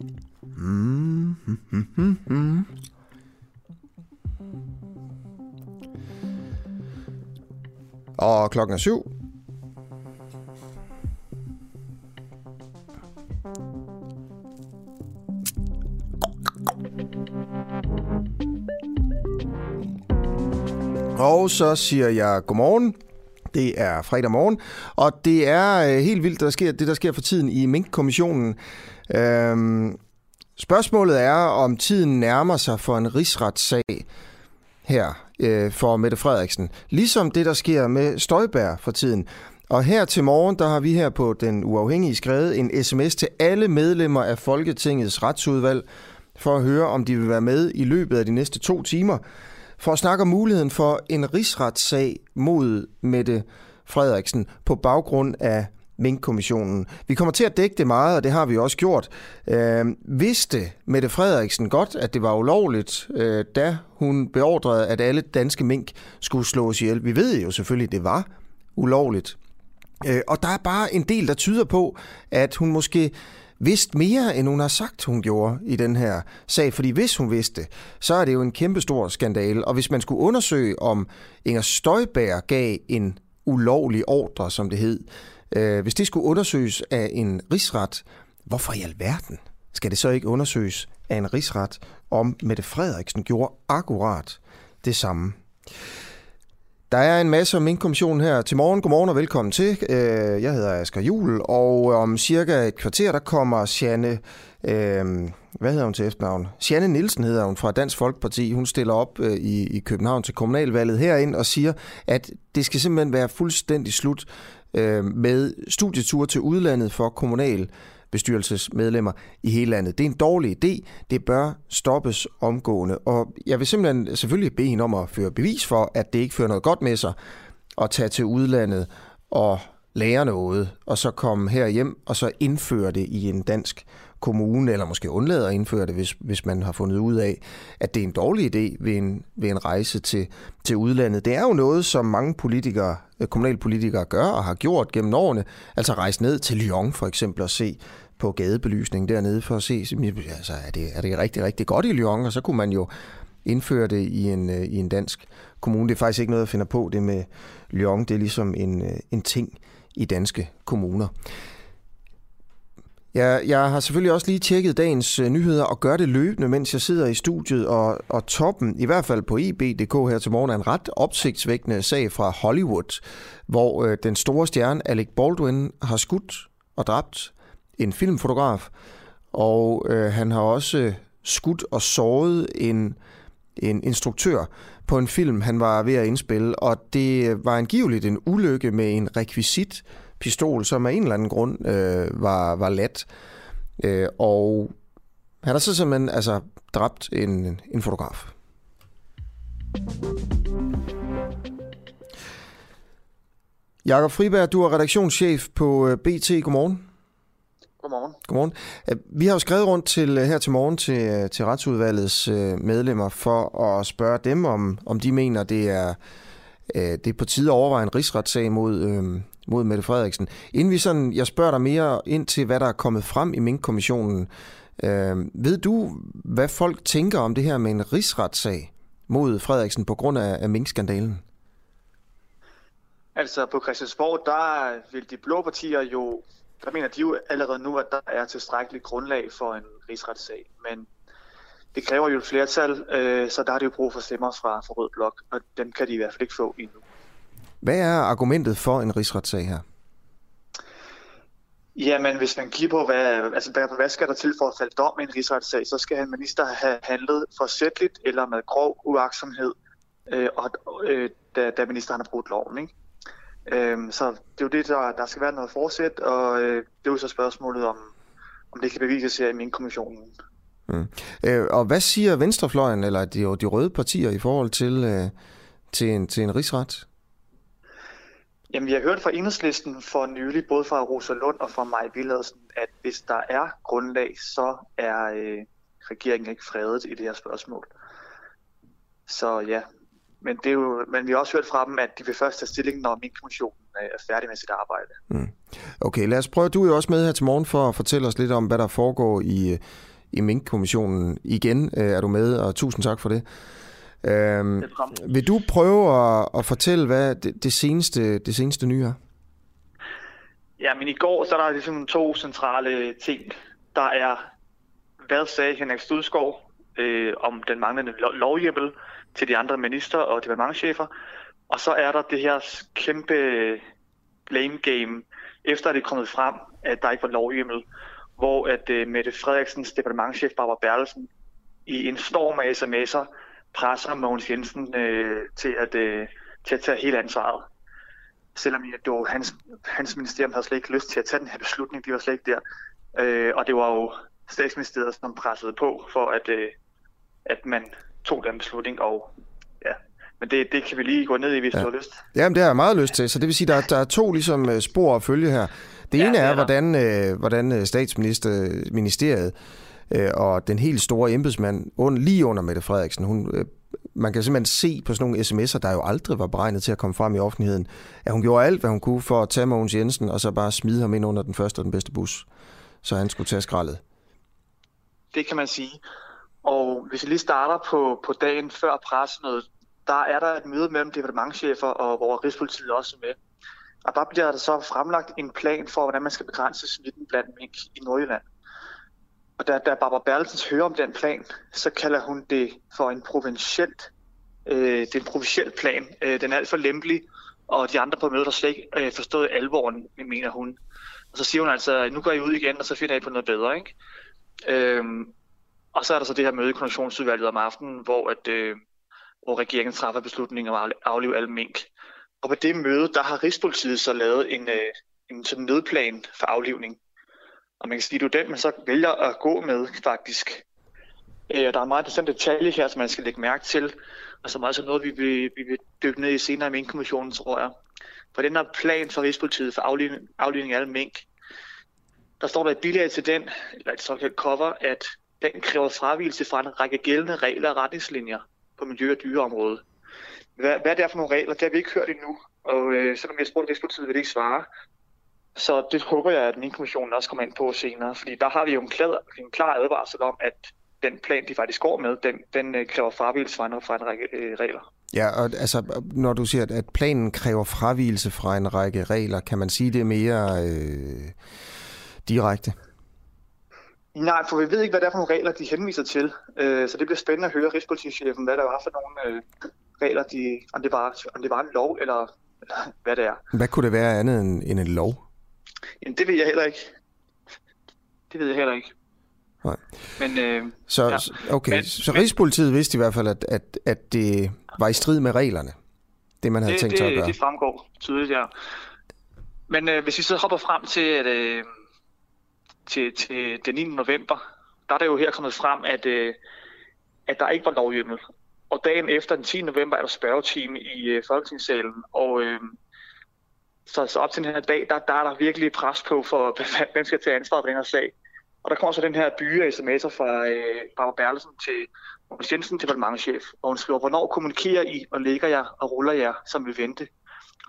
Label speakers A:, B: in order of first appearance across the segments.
A: Mm, mm, mm, mm. Og klokken er syv. Og så siger jeg godmorgen. Det er fredag morgen, og det er øh, helt vildt, der sker, det der sker for tiden i Mink-kommissionen. Øhm, spørgsmålet er, om tiden nærmer sig for en rigsretssag her øh, for Mette Frederiksen. Ligesom det, der sker med Støjbær for tiden. Og her til morgen, der har vi her på Den Uafhængige skrevet en sms til alle medlemmer af Folketingets retsudvalg, for at høre, om de vil være med i løbet af de næste to timer for at snakke om muligheden for en rigsretssag mod Mette Frederiksen på baggrund af Mink-kommissionen. Vi kommer til at dække det meget, og det har vi også gjort. Øh, vidste Mette Frederiksen godt, at det var ulovligt, øh, da hun beordrede, at alle danske mink skulle slås ihjel? Vi ved jo selvfølgelig, at det var ulovligt. Øh, og der er bare en del, der tyder på, at hun måske vidste mere, end hun har sagt, hun gjorde i den her sag. Fordi hvis hun vidste, så er det jo en kæmpestor skandale. Og hvis man skulle undersøge, om Inger Støjberg gav en ulovlig ordre, som det hed, øh, hvis det skulle undersøges af en rigsret, hvorfor i alverden skal det så ikke undersøges af en rigsret, om Mette Frederiksen gjorde akkurat det samme? Der er en masse om minkommissionen her til morgen. Godmorgen og velkommen til. Øh, jeg hedder Asger Jul, og om cirka et kvarter, der kommer Sianne, øh, hvad hedder hun til efternavn? Sianne Nielsen hedder hun fra Dansk Folkeparti. Hun stiller op øh, i, i København til kommunalvalget herind og siger, at det skal simpelthen være fuldstændig slut Øh, med studietur til udlandet for kommunal bestyrelsesmedlemmer i hele landet. Det er en dårlig idé. Det bør stoppes omgående. Og jeg vil simpelthen selvfølgelig bede hende om at føre bevis for, at det ikke fører noget godt med sig at tage til udlandet og lære noget, og så komme her hjem og så indføre det i en dansk kommune, eller måske undlade at indføre det, hvis, hvis man har fundet ud af, at det er en dårlig idé ved en, ved en rejse til, til udlandet. Det er jo noget, som mange politikere, øh, kommunalpolitikere gør og har gjort gennem årene, altså rejse ned til Lyon for eksempel og se på gadebelysning dernede for at se, altså, er, det, er det rigtig, rigtig godt i Lyon, og så kunne man jo indføre det i en, øh, i en dansk kommune. Det er faktisk ikke noget, jeg finder på, det med Lyon. Det er ligesom en, øh, en ting i danske kommuner. Jeg, jeg har selvfølgelig også lige tjekket dagens øh, nyheder og gør det løbende, mens jeg sidder i studiet. Og, og toppen, i hvert fald på ib.dk her til morgen, er en ret opsigtsvækkende sag fra Hollywood, hvor øh, den store stjerne Alec Baldwin har skudt og dræbt en filmfotograf, og øh, han har også skudt og såret en, en instruktør på en film, han var ved at indspille, og det var angiveligt en ulykke med en rekvisit pistol, som af en eller anden grund øh, var, var let. Øh, og han har så simpelthen altså, dræbt en, en fotograf. Jakob Friberg, du er redaktionschef på øh, BT. Godmorgen.
B: Godmorgen.
A: Godmorgen. Øh, vi har jo skrevet rundt til øh, her til morgen til, til retsudvalgets medlemmer for at spørge dem, om, om de mener, det er, det er på tide at overveje en rigsretssag mod, mod Mette Frederiksen. Inden vi sådan, jeg spørger dig mere ind til, hvad der er kommet frem i Mink-kommissionen. Øh, ved du, hvad folk tænker om det her med en rigsretssag mod Frederiksen på grund af, af Mink-skandalen?
B: Altså på Christiansborg, der vil de blå partier jo, der mener de jo allerede nu, at der er tilstrækkeligt grundlag for en rigsretssag. Men det kræver jo et flertal, øh, så der har de jo brug for stemmer fra, fra Rød Blok, og dem kan de i hvert fald ikke få endnu.
A: Hvad er argumentet for en rigsretssag her?
B: Jamen, hvis man kigger på, hvad, altså, hvad, hvad skal der til for at falde dom i en rigsretssag, så skal en minister have handlet forsætteligt eller med grov uaksomhed, øh, og, øh, da, da ministeren har brudt loven. Ikke? Øh, så det er jo det, der, der skal være noget forsæt, og øh, det er jo så spørgsmålet om, om det kan bevises her i min kommissionen.
A: Mm. Øh, og hvad siger Venstrefløjen, eller de, de røde partier, i forhold til, øh, til, en, til en rigsret?
B: Jamen, vi har hørt fra enhedslisten for nylig, både fra Rosa Lund og fra Maj Villadsen, at hvis der er grundlag, så er øh, regeringen ikke fredet i det her spørgsmål. Så ja, men, det er jo, men vi har også hørt fra dem, at de vil først tage stilling, når min kommissionen øh, er færdig med sit arbejde. Mm.
A: Okay, lad os prøve. Du er jo også med her til morgen for at fortælle os lidt om, hvad der foregår i, øh, i Mink-kommissionen. Igen øh, er du med, og tusind tak for det. Øhm, vil du prøve at, at fortælle, hvad det, det, seneste, det seneste nye er?
B: Ja, men i går så er der ligesom to centrale ting. Der er, hvad sagde Henrik Studskov øh, om den manglende lovhjemmel til de andre minister og departementchefer. Og så er der det her kæmpe blame game, efter det er kommet frem, at der ikke var lovhjemmel, hvor at uh, Mette Frederiksens departementchef Barbara Berlesen i en storm af sms'er presser Mogens Jensen uh, til, at, uh, til at tage hele ansvaret. Selvom det var hans, hans ministerium havde slet ikke lyst til at tage den her beslutning, de var slet ikke der. Uh, og det var jo statsministeriet, som pressede på for, at, uh, at man tog den beslutning, og ja, men det, det kan vi lige gå ned i, hvis ja. du har lyst.
A: Jamen, det har jeg meget lyst til. Så det vil sige, at der, der er to ligesom, øh, spor at følge her. Det ja, ene er, er hvordan, øh, hvordan øh, statsministeriet øh, og den helt store embedsmand und, lige under Mette Frederiksen, hun, øh, man kan simpelthen se på sådan nogle sms'er, der jo aldrig var beregnet til at komme frem i offentligheden, at hun gjorde alt, hvad hun kunne for at tage Mogens Jensen, og så bare smide ham ind under den første og den bedste bus, så han skulle tage skraldet.
B: Det kan man sige. Og hvis vi lige starter på, på dagen før pressemødet, der er der et møde mellem departementchefer, og hvor Rigspolitiet også er med. Og der bliver der så fremlagt en plan for, hvordan man skal begrænse smitten blandt mink i Nordjylland. Og da, da Barbara Berlsens hører om den plan, så kalder hun det for en provincielt, øh, det er en provinciel plan. Øh, den er alt for lempelig, og de andre på mødet har slet ikke øh, forstået alvoren, mener hun. Og så siger hun altså, nu går I ud igen, og så finder I på noget bedre. Ikke? Øhm, og så er der så det her møde i Koordinationsudvalget om aftenen, hvor, at, øh, hvor regeringen træffer beslutningen om at aflive alle mink. Og på det møde, der har Rigspolitiet så lavet en, øh, en sådan nødplan for aflivning. Og man kan sige, at det er den, man så vælger at gå med faktisk. Øh, der er meget interessante detaljer her, som man skal lægge mærke til, og som også er noget, vi vil, vi vil dykke ned i senere i minkkommissionen, tror jeg. For den her plan for Rigspolitiet for aflivning, aflivning af alle mink, der står der et bilag til den, eller et såkaldt cover, at den kræver fravielse fra en række gældende regler og retningslinjer på miljø- og dyreområdet. Hvad, hvad er det for nogle regler? Det har vi ikke hørt endnu, og øh, selvom jeg spurgte Rigspolitiet, vil det ikke svare. Så det håber jeg, at den kommission også kommer ind på senere, fordi der har vi jo en klar, en klar advarsel om, at den plan, de faktisk går med, den, den øh, kræver fravigelse fra en, fra en række øh, regler.
A: Ja, og altså, når du siger, at planen kræver fravigelse fra en række regler, kan man sige det mere øh, direkte?
B: Nej, for vi ved ikke, hvad det er for nogle regler, de henviser til. Øh, så det bliver spændende at høre Rigspolitichefen, hvad der var for nogle øh, regler, de, om, det var, om det var en lov, eller, eller hvad det er.
A: Hvad kunne det være andet end, end en lov?
B: Jamen, det ved jeg heller ikke. Det ved jeg heller ikke.
A: Nej.
B: Men, øh,
A: så, ja. okay, men, så Rigspolitiet vidste i hvert fald, at, at, at det var i strid med reglerne, det man havde
B: det,
A: tænkt
B: det,
A: sig at gøre.
B: Det fremgår tydeligt, ja. Men øh, hvis vi så hopper frem til, at... Øh, til, til den 9. november, der er det jo her kommet frem, at, øh, at der ikke var lovhjemmel. Og dagen efter den 10. november er der spørgetime i øh, Folketingssalen, og øh, så, så op til den her dag, der, der er der virkelig pres på, for hvem skal tage ansvar for den her sag. Og der kommer så den her byge af sms'er fra øh, Barbara Berlesen til Mogens Jensen, departementchef, og hun skriver, hvornår kommunikerer I og lægger jeg og ruller jer, som vi vente?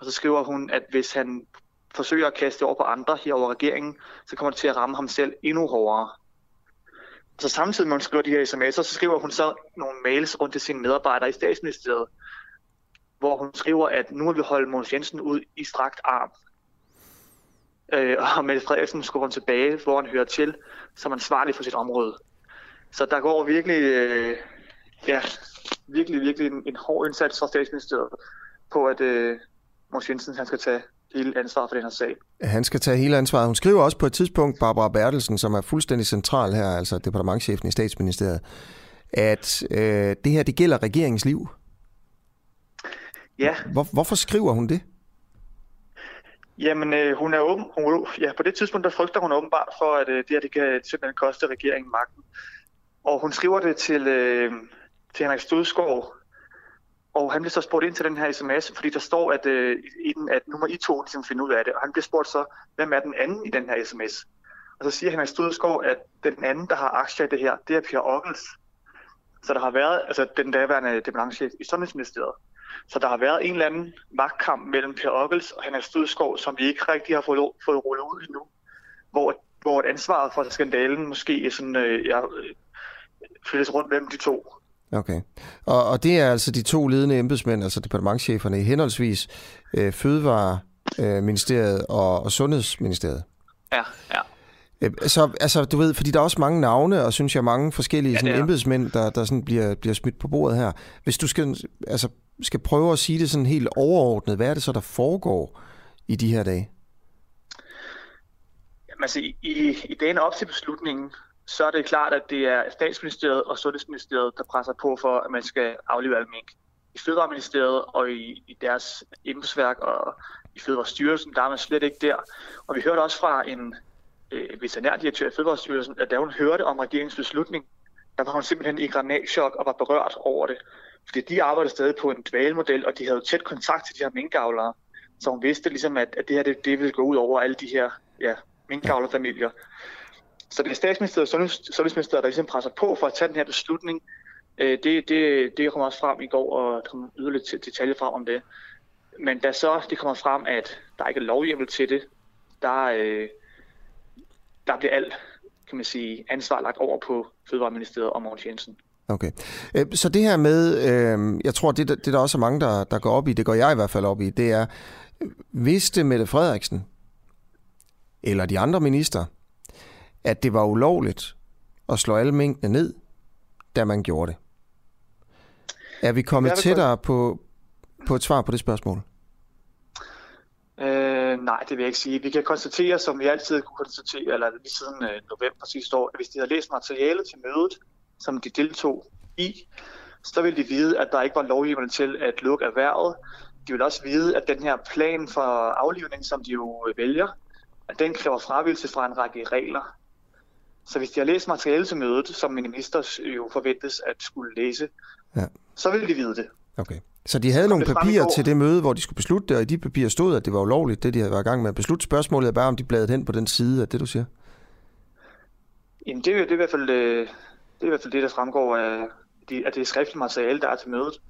B: Og så skriver hun, at hvis han forsøger at kaste over på andre her over regeringen, så kommer det til at ramme ham selv endnu hårdere. Så samtidig med, at hun skriver de her sms'er, så skriver hun så nogle mails rundt til sine medarbejdere i statsministeriet, hvor hun skriver, at nu må vi holde Mogens Jensen ud i strakt arm. Øh, og Mette Frederiksen skubber han tilbage, hvor han hører til, som ansvarlig for sit område. Så der går virkelig, øh, ja, virkelig, virkelig en, en hård indsats fra statsministeriet på, at øh, Mogens Jensen han skal tage hele ansvaret for den her sag.
A: Han skal tage hele ansvaret. Hun skriver også på et tidspunkt, Barbara Bertelsen, som er fuldstændig central her, altså departementchefen i statsministeriet, at øh, det her, det gælder regeringens liv.
B: Ja.
A: Hvor, hvorfor skriver hun det?
B: Jamen, øh, hun er åben. Hun, ja, på det tidspunkt, der frygter hun åbenbart for, at øh, det her, det kan simpelthen koste regeringen magten. Og hun skriver det til, øh, til Henrik Stodskov, og han bliver så spurgt ind til den her sms, fordi der står at, øh, i den, at nu må I to ligesom finde ud af det. Og han bliver spurgt så, hvem er den anden i den her sms? Og så siger han i Studskov, at den anden, der har aktier i det her, det er Pierre Ockels. Så der har været altså, den daværende departementchef i Sundhedsministeriet. Så der har været en eller anden magtkamp mellem Per Ockels og Henrik Stødskov, som vi ikke rigtig har fået, fået rullet ud endnu, hvor, hvor ansvaret for skandalen måske er sådan, øh, ja, flyttes rundt mellem de to.
A: Okay. Og, og det er altså de to ledende embedsmænd, altså departementcheferne i henholdsvis øh, Fødevareministeriet og, og Sundhedsministeriet.
B: Ja, ja.
A: Øh, så altså, du ved, fordi der er også mange navne, og synes jeg mange forskellige sådan, ja, embedsmænd, der, der sådan bliver, bliver smidt på bordet her. Hvis du skal, altså, skal prøve at sige det sådan helt overordnet, hvad er det så, der foregår i de her dage?
B: Jamen, altså, i, i dagen op til beslutningen, så er det klart, at det er statsministeriet og sundhedsministeriet, der presser på for, at man skal aflive alle mink. I Fødevareministeriet og i, i deres embedsværk og i Fødevarestyrelsen, der er man slet ikke der. Og vi hørte også fra en øh, veterinærdirektør i Fødevarestyrelsen, at da hun hørte om regeringens beslutning, der var hun simpelthen i granatschok og var berørt over det. Fordi de arbejdede stadig på en dvalemodel, og de havde tæt kontakt til de her minkavlere. Så hun vidste ligesom, at, at det her det, det ville gå ud over alle de her ja, minkavlerfamilier. Så det er statsministeriet og sundheds, sundhedsministeriet, der ligesom presser på for at tage den her beslutning. Øh, det, det, det kom også frem i går, og der kom yderligere detaljer frem om det. Men da så det kommer frem, at der ikke er lovhjemmel til det, der, øh, der bliver alt kan man sige, ansvar lagt over på Fødevareministeriet og Mogens Jensen.
A: Okay. Øh, så det her med, øh, jeg tror, det, det der også er mange, der, der går op i, det går jeg i hvert fald op i, det er, vidste Mette Frederiksen, eller de andre minister, at det var ulovligt at slå alle mængdene ned, da man gjorde det. Er vi kommet tættere på, på et svar på det spørgsmål?
B: Øh, nej, det vil jeg ikke sige. Vi kan konstatere, som vi altid kunne konstatere, eller lige siden øh, november sidste år, at hvis de havde læst materialet til mødet, som de deltog i, så ville de vide, at der ikke var lovgivning til at lukke erhvervet. De vil også vide, at den her plan for aflivning, som de jo vælger, at den kræver fravigelse fra en række regler. Så hvis de har læst materiale til mødet, som minister jo forventes at skulle læse, ja. så vil de vide det.
A: Okay. Så de havde nogle papirer til det møde, hvor de skulle beslutte det, og i de papirer stod, at det var ulovligt, det de havde været i gang med at beslutte. Spørgsmålet er bare, om de bladede hen på den side af det, du siger.
B: Jamen, det er, det er, i, hvert fald, øh, det er i hvert fald det, der fremgår af, de, af det skriftlige materiale, der er til mødet.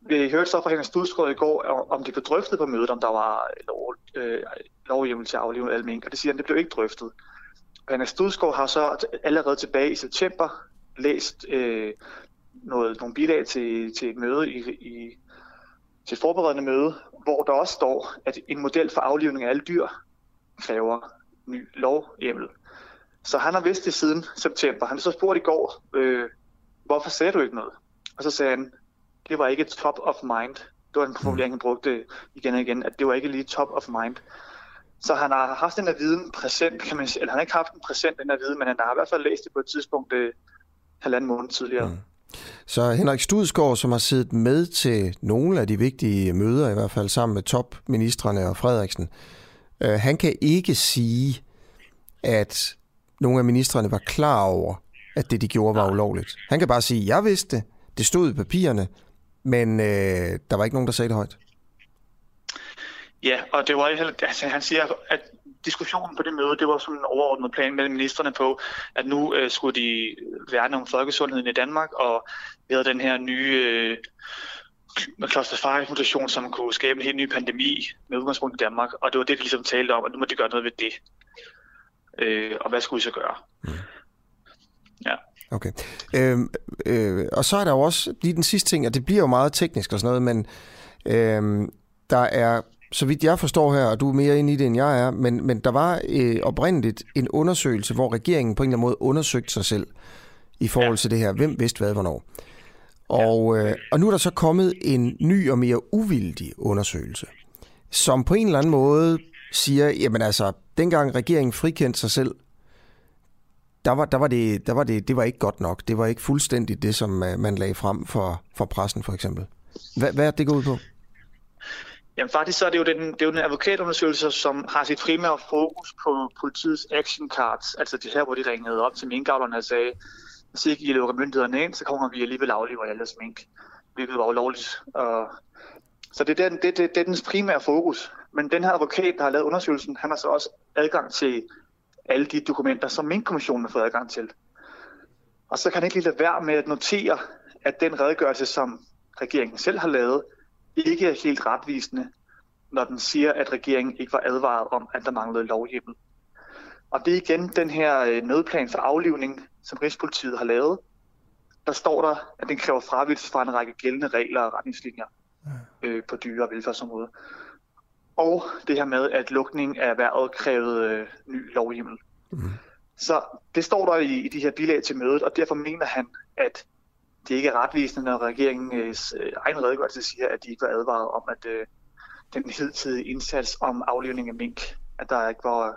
B: Vi hørte så fra Henrik Studsgaard i går, om det blev drøftet på mødet, om der var lov, øh, lovhjemmel til at aflive alle mink, og det siger han, det blev ikke drøftet. Anna Studskov har så allerede tilbage i september læst øh, noget, nogle bilag til, til et møde i, i til et forberedende møde, hvor der også står, at en model for aflivning af alle dyr kræver ny lovhjemmel. Så han har vidst det siden september. Han så spurgt i går, øh, hvorfor sagde du ikke noget? Og så sagde han, det var ikke top of mind. Det var en formulering, han brugte igen og igen, at det var ikke lige top of mind. Så han har haft den her viden præsent, kan man sige, eller han har ikke haft den præsent, den her viden, men han har i hvert fald læst det på et tidspunkt øh, halvanden måned tidligere. Mm.
A: Så Henrik Studsgaard, som har siddet med til nogle af de vigtige møder, i hvert fald sammen med topministerne og Frederiksen, øh, han kan ikke sige, at nogle af ministerne var klar over, at det, de gjorde, var ulovligt. Han kan bare sige, jeg vidste det, det stod i papirerne, men øh, der var ikke nogen, der sagde det højt.
B: Ja, og det var altså, han siger, at diskussionen på det møde, det var sådan en overordnet plan mellem ministerne på, at nu øh, skulle de værne om folkesundheden i Danmark, og vi havde den her nye øh, cluster-5-mutation, som kunne skabe en helt ny pandemi med udgangspunkt i Danmark, og det var det, de ligesom talte om, at nu må de gøre noget ved det. Øh, og hvad skulle vi så gøre? Mm.
A: Ja. Okay. Øh, øh, og så er der jo også lige den sidste ting, og det bliver jo meget teknisk og sådan noget, men øh, der er så vidt jeg forstår her, og du er mere inde i det, end jeg er, men, men der var øh, oprindeligt en undersøgelse, hvor regeringen på en eller anden måde undersøgte sig selv i forhold ja. til det her. Hvem vidste hvad, hvornår? Og, øh, og nu er der så kommet en ny og mere uvildig undersøgelse, som på en eller anden måde siger, jamen altså, dengang regeringen frikendte sig selv, der var, der var, det, der var det, det var ikke godt nok. Det var ikke fuldstændigt det, som øh, man lagde frem for, for pressen, for eksempel. Hvad, hvad er det gået ud på?
B: Jamen faktisk så er det jo den, det er jo den advokatundersøgelse, som har sit primære fokus på politiets action cards, altså det her, hvor de ringede op til minkavlerne og sagde, hvis ikke I lukker myndighederne ind, så kommer vi alligevel aflever alle mink, hvilket var ulovligt. Og så det er, den, det, det, det er dens primære fokus. Men den her advokat, der har lavet undersøgelsen, han har så også adgang til alle de dokumenter, som Minkkommissionen har fået adgang til. Og så kan han ikke lige lade være med at notere, at den redegørelse, som regeringen selv har lavet, ikke er helt retvisende, når den siger, at regeringen ikke var advaret om, at der manglede lovhjemmel. Og det er igen den her øh, nødplan for aflivning, som Rigspolitiet har lavet. Der står der, at den kræver fravigelse fra en række gældende regler og retningslinjer øh, på dyre- og velfærdsområdet. Og det her med, at lukning af erhvervet krævede øh, ny lovhjemmel. Mm. Så det står der i, i de her bilag til mødet, og derfor mener han, at det ikke er retvisende, når regeringens øh, egen redegørelse siger, at de ikke var advaret om, at øh, den hidtidige indsats om aflivning af mink, at der ikke var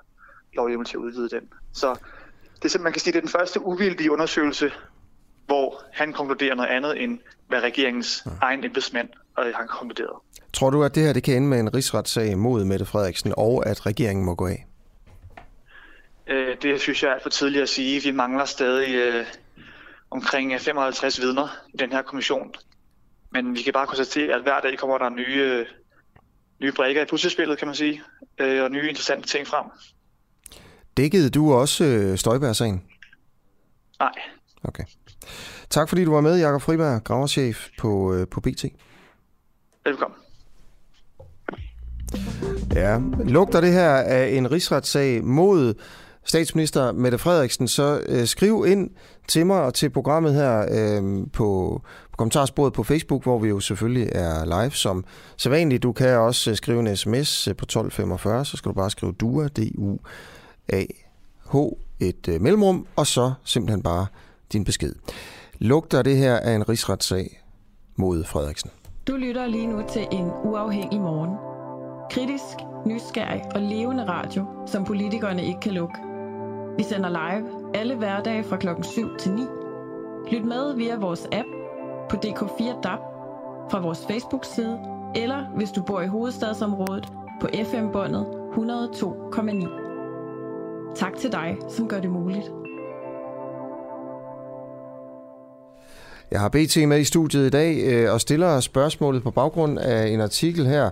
B: lovhjemmel til at udvide den. Så det er man kan sige, det er den første uvildige undersøgelse, hvor han konkluderer noget andet, end hvad regeringens ja. egen embedsmand øh, har konkluderet.
A: Tror du, at det her det kan ende med en rigsretssag mod Mette Frederiksen, og at regeringen må gå af?
B: Øh, det synes jeg er for tidligt at sige. Vi mangler stadig øh, omkring 55 vidner i den her kommission. Men vi kan bare konstatere, at hver dag kommer der nye, øh, nye brækker i puslespillet, kan man sige, øh, og nye interessante ting frem.
A: Dækkede du også øh, Støjbær-sagen?
B: Nej.
A: Okay. Tak fordi du var med, Jakob Friberg, graverchef på, øh, på BT.
B: Velkommen.
A: Ja, lugter det her af en rigsretssag mod statsminister Mette Frederiksen, så øh, skriv ind til mig og til programmet her øh, på, på kommentarsporet på Facebook, hvor vi jo selvfølgelig er live som sædvanligt. Du kan også øh, skrive en sms øh, på 1245, så skal du bare skrive DUA, D-U-A-H, et øh, mellemrum, og så simpelthen bare din besked. Lugter det her af en rigsretssag mod Frederiksen?
C: Du lytter lige nu til en uafhængig morgen. Kritisk, nysgerrig og levende radio, som politikerne ikke kan lukke. Vi sender live alle hverdage fra klokken 7 til 9. Lyt med via vores app på DK4 DAB, fra vores Facebook-side, eller hvis du bor i hovedstadsområdet på FM-båndet 102,9. Tak til dig, som gør det muligt.
A: Jeg har BT med i studiet i dag øh, og stiller spørgsmålet på baggrund af en artikel her.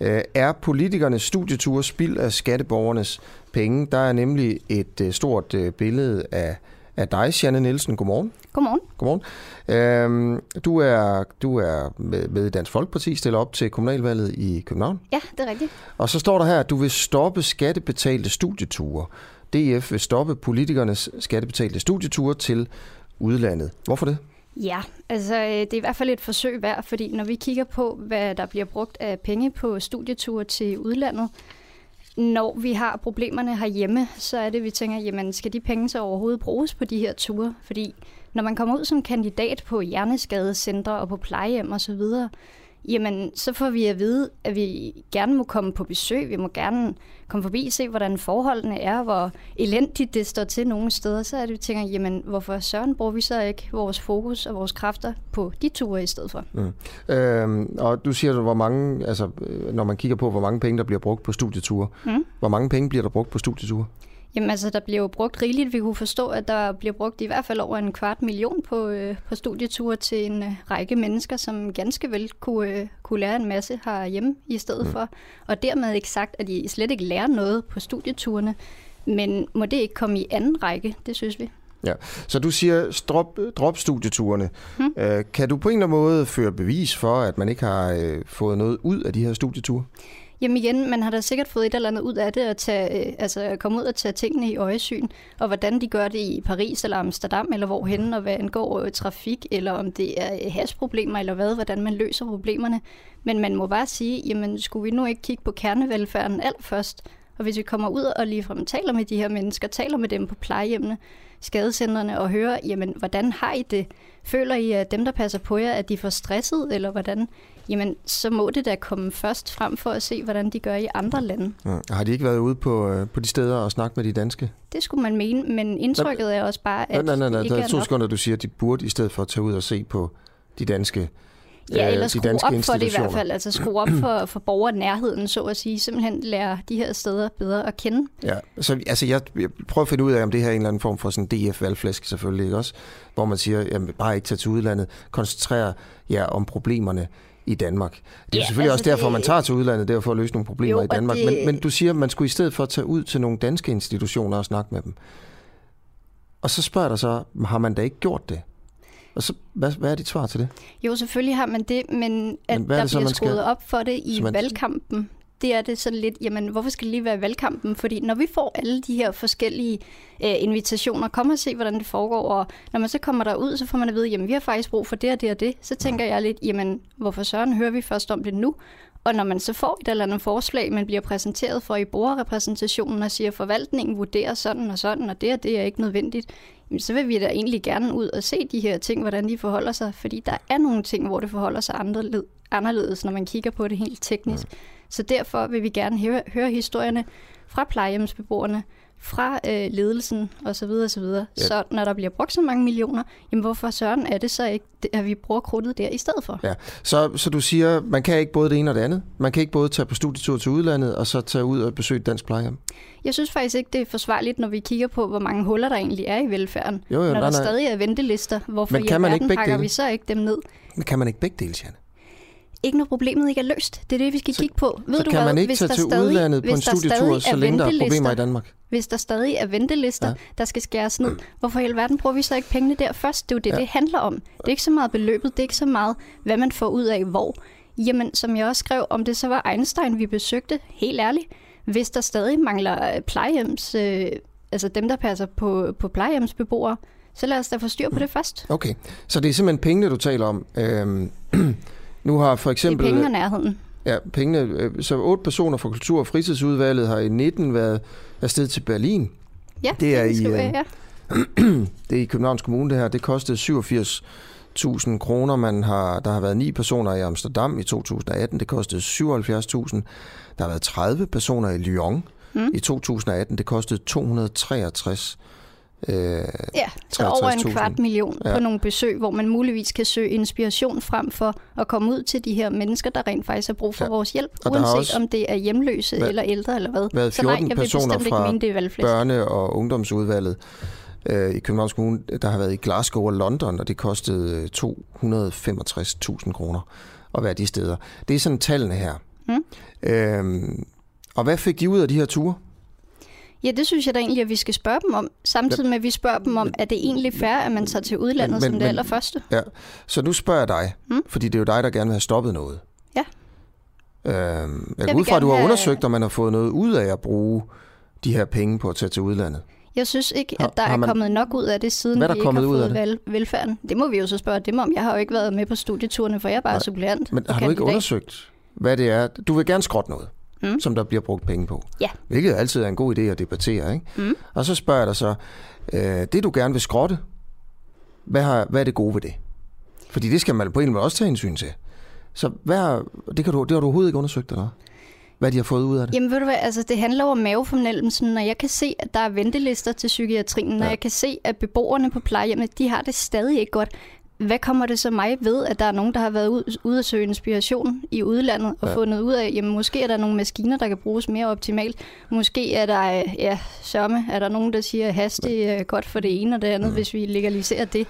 A: Øh, er politikernes studietur spild af skatteborgernes penge? Der er nemlig et øh, stort billede af af dig, Janne Nielsen. Godmorgen.
D: Godmorgen.
A: Godmorgen. Øhm, du er, du er med, med Dansk Folkeparti, stiller op til kommunalvalget i København.
D: Ja, det er rigtigt.
A: Og så står der her, at du vil stoppe skattebetalte studieture. DF vil stoppe politikernes skattebetalte studieture til udlandet. Hvorfor det?
D: Ja, altså øh, det er i hvert fald et forsøg værd, fordi når vi kigger på, hvad der bliver brugt af penge på studieture til udlandet, når vi har problemerne herhjemme, så er det, vi tænker, jamen skal de penge så overhovedet bruges på de her ture? Fordi når man kommer ud som kandidat på hjerneskadecentre og på plejehjem osv., jamen så får vi at vide, at vi gerne må komme på besøg, vi må gerne komme forbi og se, hvordan forholdene er, hvor elendigt det står til nogle steder, så er det, vi tænker, jamen hvorfor søren bruger vi så ikke vores fokus og vores kræfter på de ture i stedet for? Mm.
A: Øhm, og du siger, hvor mange, altså når man kigger på, hvor mange penge, der bliver brugt på studieture, mm. hvor mange penge bliver der brugt på studieture?
D: Jamen altså, der bliver jo brugt rigeligt. Vi kunne forstå, at der bliver brugt i hvert fald over en kvart million på, øh, på studieture til en øh, række mennesker, som ganske vel kunne, øh, kunne lære en masse herhjemme i stedet mm. for. Og dermed ikke sagt, at de slet ikke lærer noget på studieturene. Men må det ikke komme i anden række? Det synes vi.
A: Ja, så du siger drop, drop studieturene. Hmm. Øh, kan du på en eller anden måde føre bevis for, at man ikke har øh, fået noget ud af de her studieture?
D: Jamen igen, man har da sikkert fået et eller andet ud af det, at tage, øh, altså komme ud og tage tingene i øjesyn, og hvordan de gør det i Paris eller Amsterdam, eller hvorhen, og hvad angår øh, trafik, eller om det er øh, hasproblemer, eller hvad, hvordan man løser problemerne. Men man må bare sige, jamen skulle vi nu ikke kigge på kernevelfærden alt først, og hvis vi kommer ud og ligefrem taler med de her mennesker, taler med dem på plejehjemmene, skadecentrene og hører, jamen, hvordan har I det? Føler I, at dem, der passer på jer, at de får stresset, eller hvordan? Jamen, så må det da komme først frem for at se, hvordan de gør i andre lande.
A: Ja. Har de ikke været ude på, øh, på de steder og snakke med de danske?
D: Det skulle man mene, men indtrykket er også bare, at
A: nej, nej, nej. Der er to sekunder, du siger, at de burde i stedet for at tage ud og se på de danske
D: Ja, eller skrue op for det i hvert fald. Altså skrue op for, for borgernærheden, så at sige. Simpelthen lære de her steder bedre at kende.
A: Ja, så altså jeg, jeg prøver at finde ud af, om det her er en eller anden form for sådan DF-valgflæsk selvfølgelig, ikke også? Hvor man siger, jamen bare ikke tage til udlandet. Koncentrer jer om problemerne i Danmark. Det er ja, selvfølgelig altså også derfor, det... man tager til udlandet, det er for at løse nogle problemer jo, i Danmark. Det... Men, men du siger, at man skulle i stedet for tage ud til nogle danske institutioner og snakke med dem. Og så spørger der så, har man da ikke gjort det? Og så, hvad, hvad er dit svar til det?
D: Jo, selvfølgelig har man det, men at
A: Men er
D: der
A: det så,
D: bliver
A: man skal-
D: skruet op for det i
A: man-
D: valgkampen, det er det sådan lidt, jamen hvorfor skal det lige være valgkampen? Fordi når vi får alle de her forskellige øh, invitationer, kom og se, hvordan det foregår, og når man så kommer derud, så får man at vide, jamen vi har faktisk brug for det og det og det. Så tænker jeg lidt, jamen hvorfor søren hører vi først om det nu? Og når man så får et eller andet forslag, man bliver præsenteret for i borgerrepræsentationen og siger, at forvaltningen vurderer sådan og sådan, og det og det er ikke nødvendigt, jamen, så vil vi da egentlig gerne ud og se de her ting, hvordan de forholder sig. Fordi der er nogle ting, hvor det forholder sig anderled- anderledes, når man kigger på det helt teknisk. Så derfor vil vi gerne høre, høre historierne fra plejehjemsbeboerne, fra øh, ledelsen osv. osv.
A: Ja.
D: Så når der bliver brugt så mange millioner, jamen hvorfor søren er det så ikke, at vi bruger krudtet der i stedet for?
A: Ja. Så, så du siger, man kan ikke både det ene og det andet? Man kan ikke både tage på studietur til udlandet, og så tage ud og besøge et dansk plejehjem?
D: Jeg synes faktisk ikke, det er forsvarligt, når vi kigger på, hvor mange huller der egentlig er i velfærden.
A: Jo, jo,
D: når
A: nej,
D: der
A: nej.
D: stadig er ventelister, hvorfor
A: Men
D: i
A: kan man ikke
D: pakker vi så ikke dem ned?
A: Men kan man ikke begge dele, Janne?
D: Ikke når problemet ikke er løst. Det er det, vi skal
A: Så-
D: kigge på. Ved
A: så
D: du
A: kan
D: hvad?
A: man ikke
D: Hvis
A: tage til
D: stadig-
A: udlandet på en studietur, så længe der er problemer i Danmark?
D: Hvis der stadig er ventelister,
A: Ja.
D: der skal skæres ned, hvorfor i alverden bruger vi så ikke pengene der først? Det er jo det,
A: Ja.
D: det handler om. Det er ikke så meget beløbet, det er ikke så meget, hvad man får ud af hvor. Jamen, som jeg også skrev, om det så var Einstein, vi besøgte, helt ærligt, hvis der stadig mangler øh, plejehjems, øh, altså dem, der passer på, på plejehjemsbeboere, så lad os da få styr på det først.
A: Okay, så det er simpelthen pengene, du taler om. Øhm, nu har for
D: Det
A: eksempel...
D: penge og nærheden.
A: Ja, pengene. øh, Så otte personer fra Kultur- og Fritidsudvalget har i 19 været afsted til Berlin.
D: Ja,
A: Det er i,
D: skriver
A: øh,
D: jeg, ja.
A: Det er i Københavns Kommune, det her. Det kostede 87.000 kroner. Man har, der har været ni personer i Amsterdam i 2018. Det kostede 77.000. Der har været 30 personer i Lyon
D: Mm.
A: i 2018. Det kostede 263. Øh,
D: Ja, så over en
A: 63.000.
D: kvart million
A: Ja.
D: på nogle besøg, hvor man muligvis kan søge inspiration frem for at komme ud til de her mennesker, der rent faktisk har brug for
A: Ja.
D: vores hjælp,
A: Og
D: uanset
A: også
D: om det er hjemløse
A: været-
D: eller ældre eller hvad.
A: været
D: så nej,
A: 14
D: jeg vil
A: personer fra
D: ikke mene, det er
A: børne- og ungdomsudvalget øh, i Københavns Kommune, der har været i Glasgow og London, og det kostede øh, 265.000 kroner at være de steder. Det er sådan tallene her.
D: Mm.
A: Øhm, og hvad fik de ud af de her ture?
D: Ja, det synes jeg da egentlig, at vi skal spørge dem om. Samtidig med, at vi spørger dem om, er det egentlig fair, at man tager til udlandet
A: Men-
D: som
A: men-
D: det allerførste?
A: Så nu spørger jeg dig,
D: Mm.
A: fordi det er jo dig, der gerne vil have stoppet noget.
D: Ja.
A: Øhm, jeg går ud fra, at du har
D: have-
A: undersøgt, om man har fået noget ud af at bruge de her penge på at tage til udlandet.
D: Jeg synes ikke,
A: Har-
D: at der
A: har
D: er
A: man-
D: kommet nok ud af det, siden
A: Hvad er der
D: vi ikke har
A: ud af
D: fået
A: det?
D: vel- velfærden. Det må vi jo så spørge dem om. Jeg har jo ikke været med på studieturene, for jeg er bare
A: Nej.
D: suppleant.
A: Men har du ikke undersøgt, hvad det er? Du vil gerne skrotte noget,
D: Mm.
A: som der bliver brugt penge på.
D: Ja.
A: Hvilket altid er en god idé at debattere, ikke?
D: Mm.
A: Og så spørger jeg dig så, øh, det du gerne vil skrotte, hvad, har, hvad er det gode ved det? Fordi det skal man på en eller anden måde også tage hensyn til. Så hvad har, det, kan du, det har du overhovedet ikke undersøgt, eller hvad? Hvad de har fået ud af det?
D: Jamen ved du hvad, altså det handler om mavefornemmelsen, når jeg kan se, at der er ventelister til psykiatrien, når
A: Ja.
D: jeg kan se, at beboerne på plejehjemmet, de har det stadig ikke godt. Hvad kommer det så mig ved, at der er nogen, der har været ud, ude at søge inspiration i udlandet og
A: Ja.
D: fundet ud af, jamen måske er der nogle maskiner, der kan bruges mere optimalt. Måske er der, ja, sørme, er der nogen, der siger, at has det er godt for det ene og det andet,
A: Mm.
D: hvis vi legaliserer det.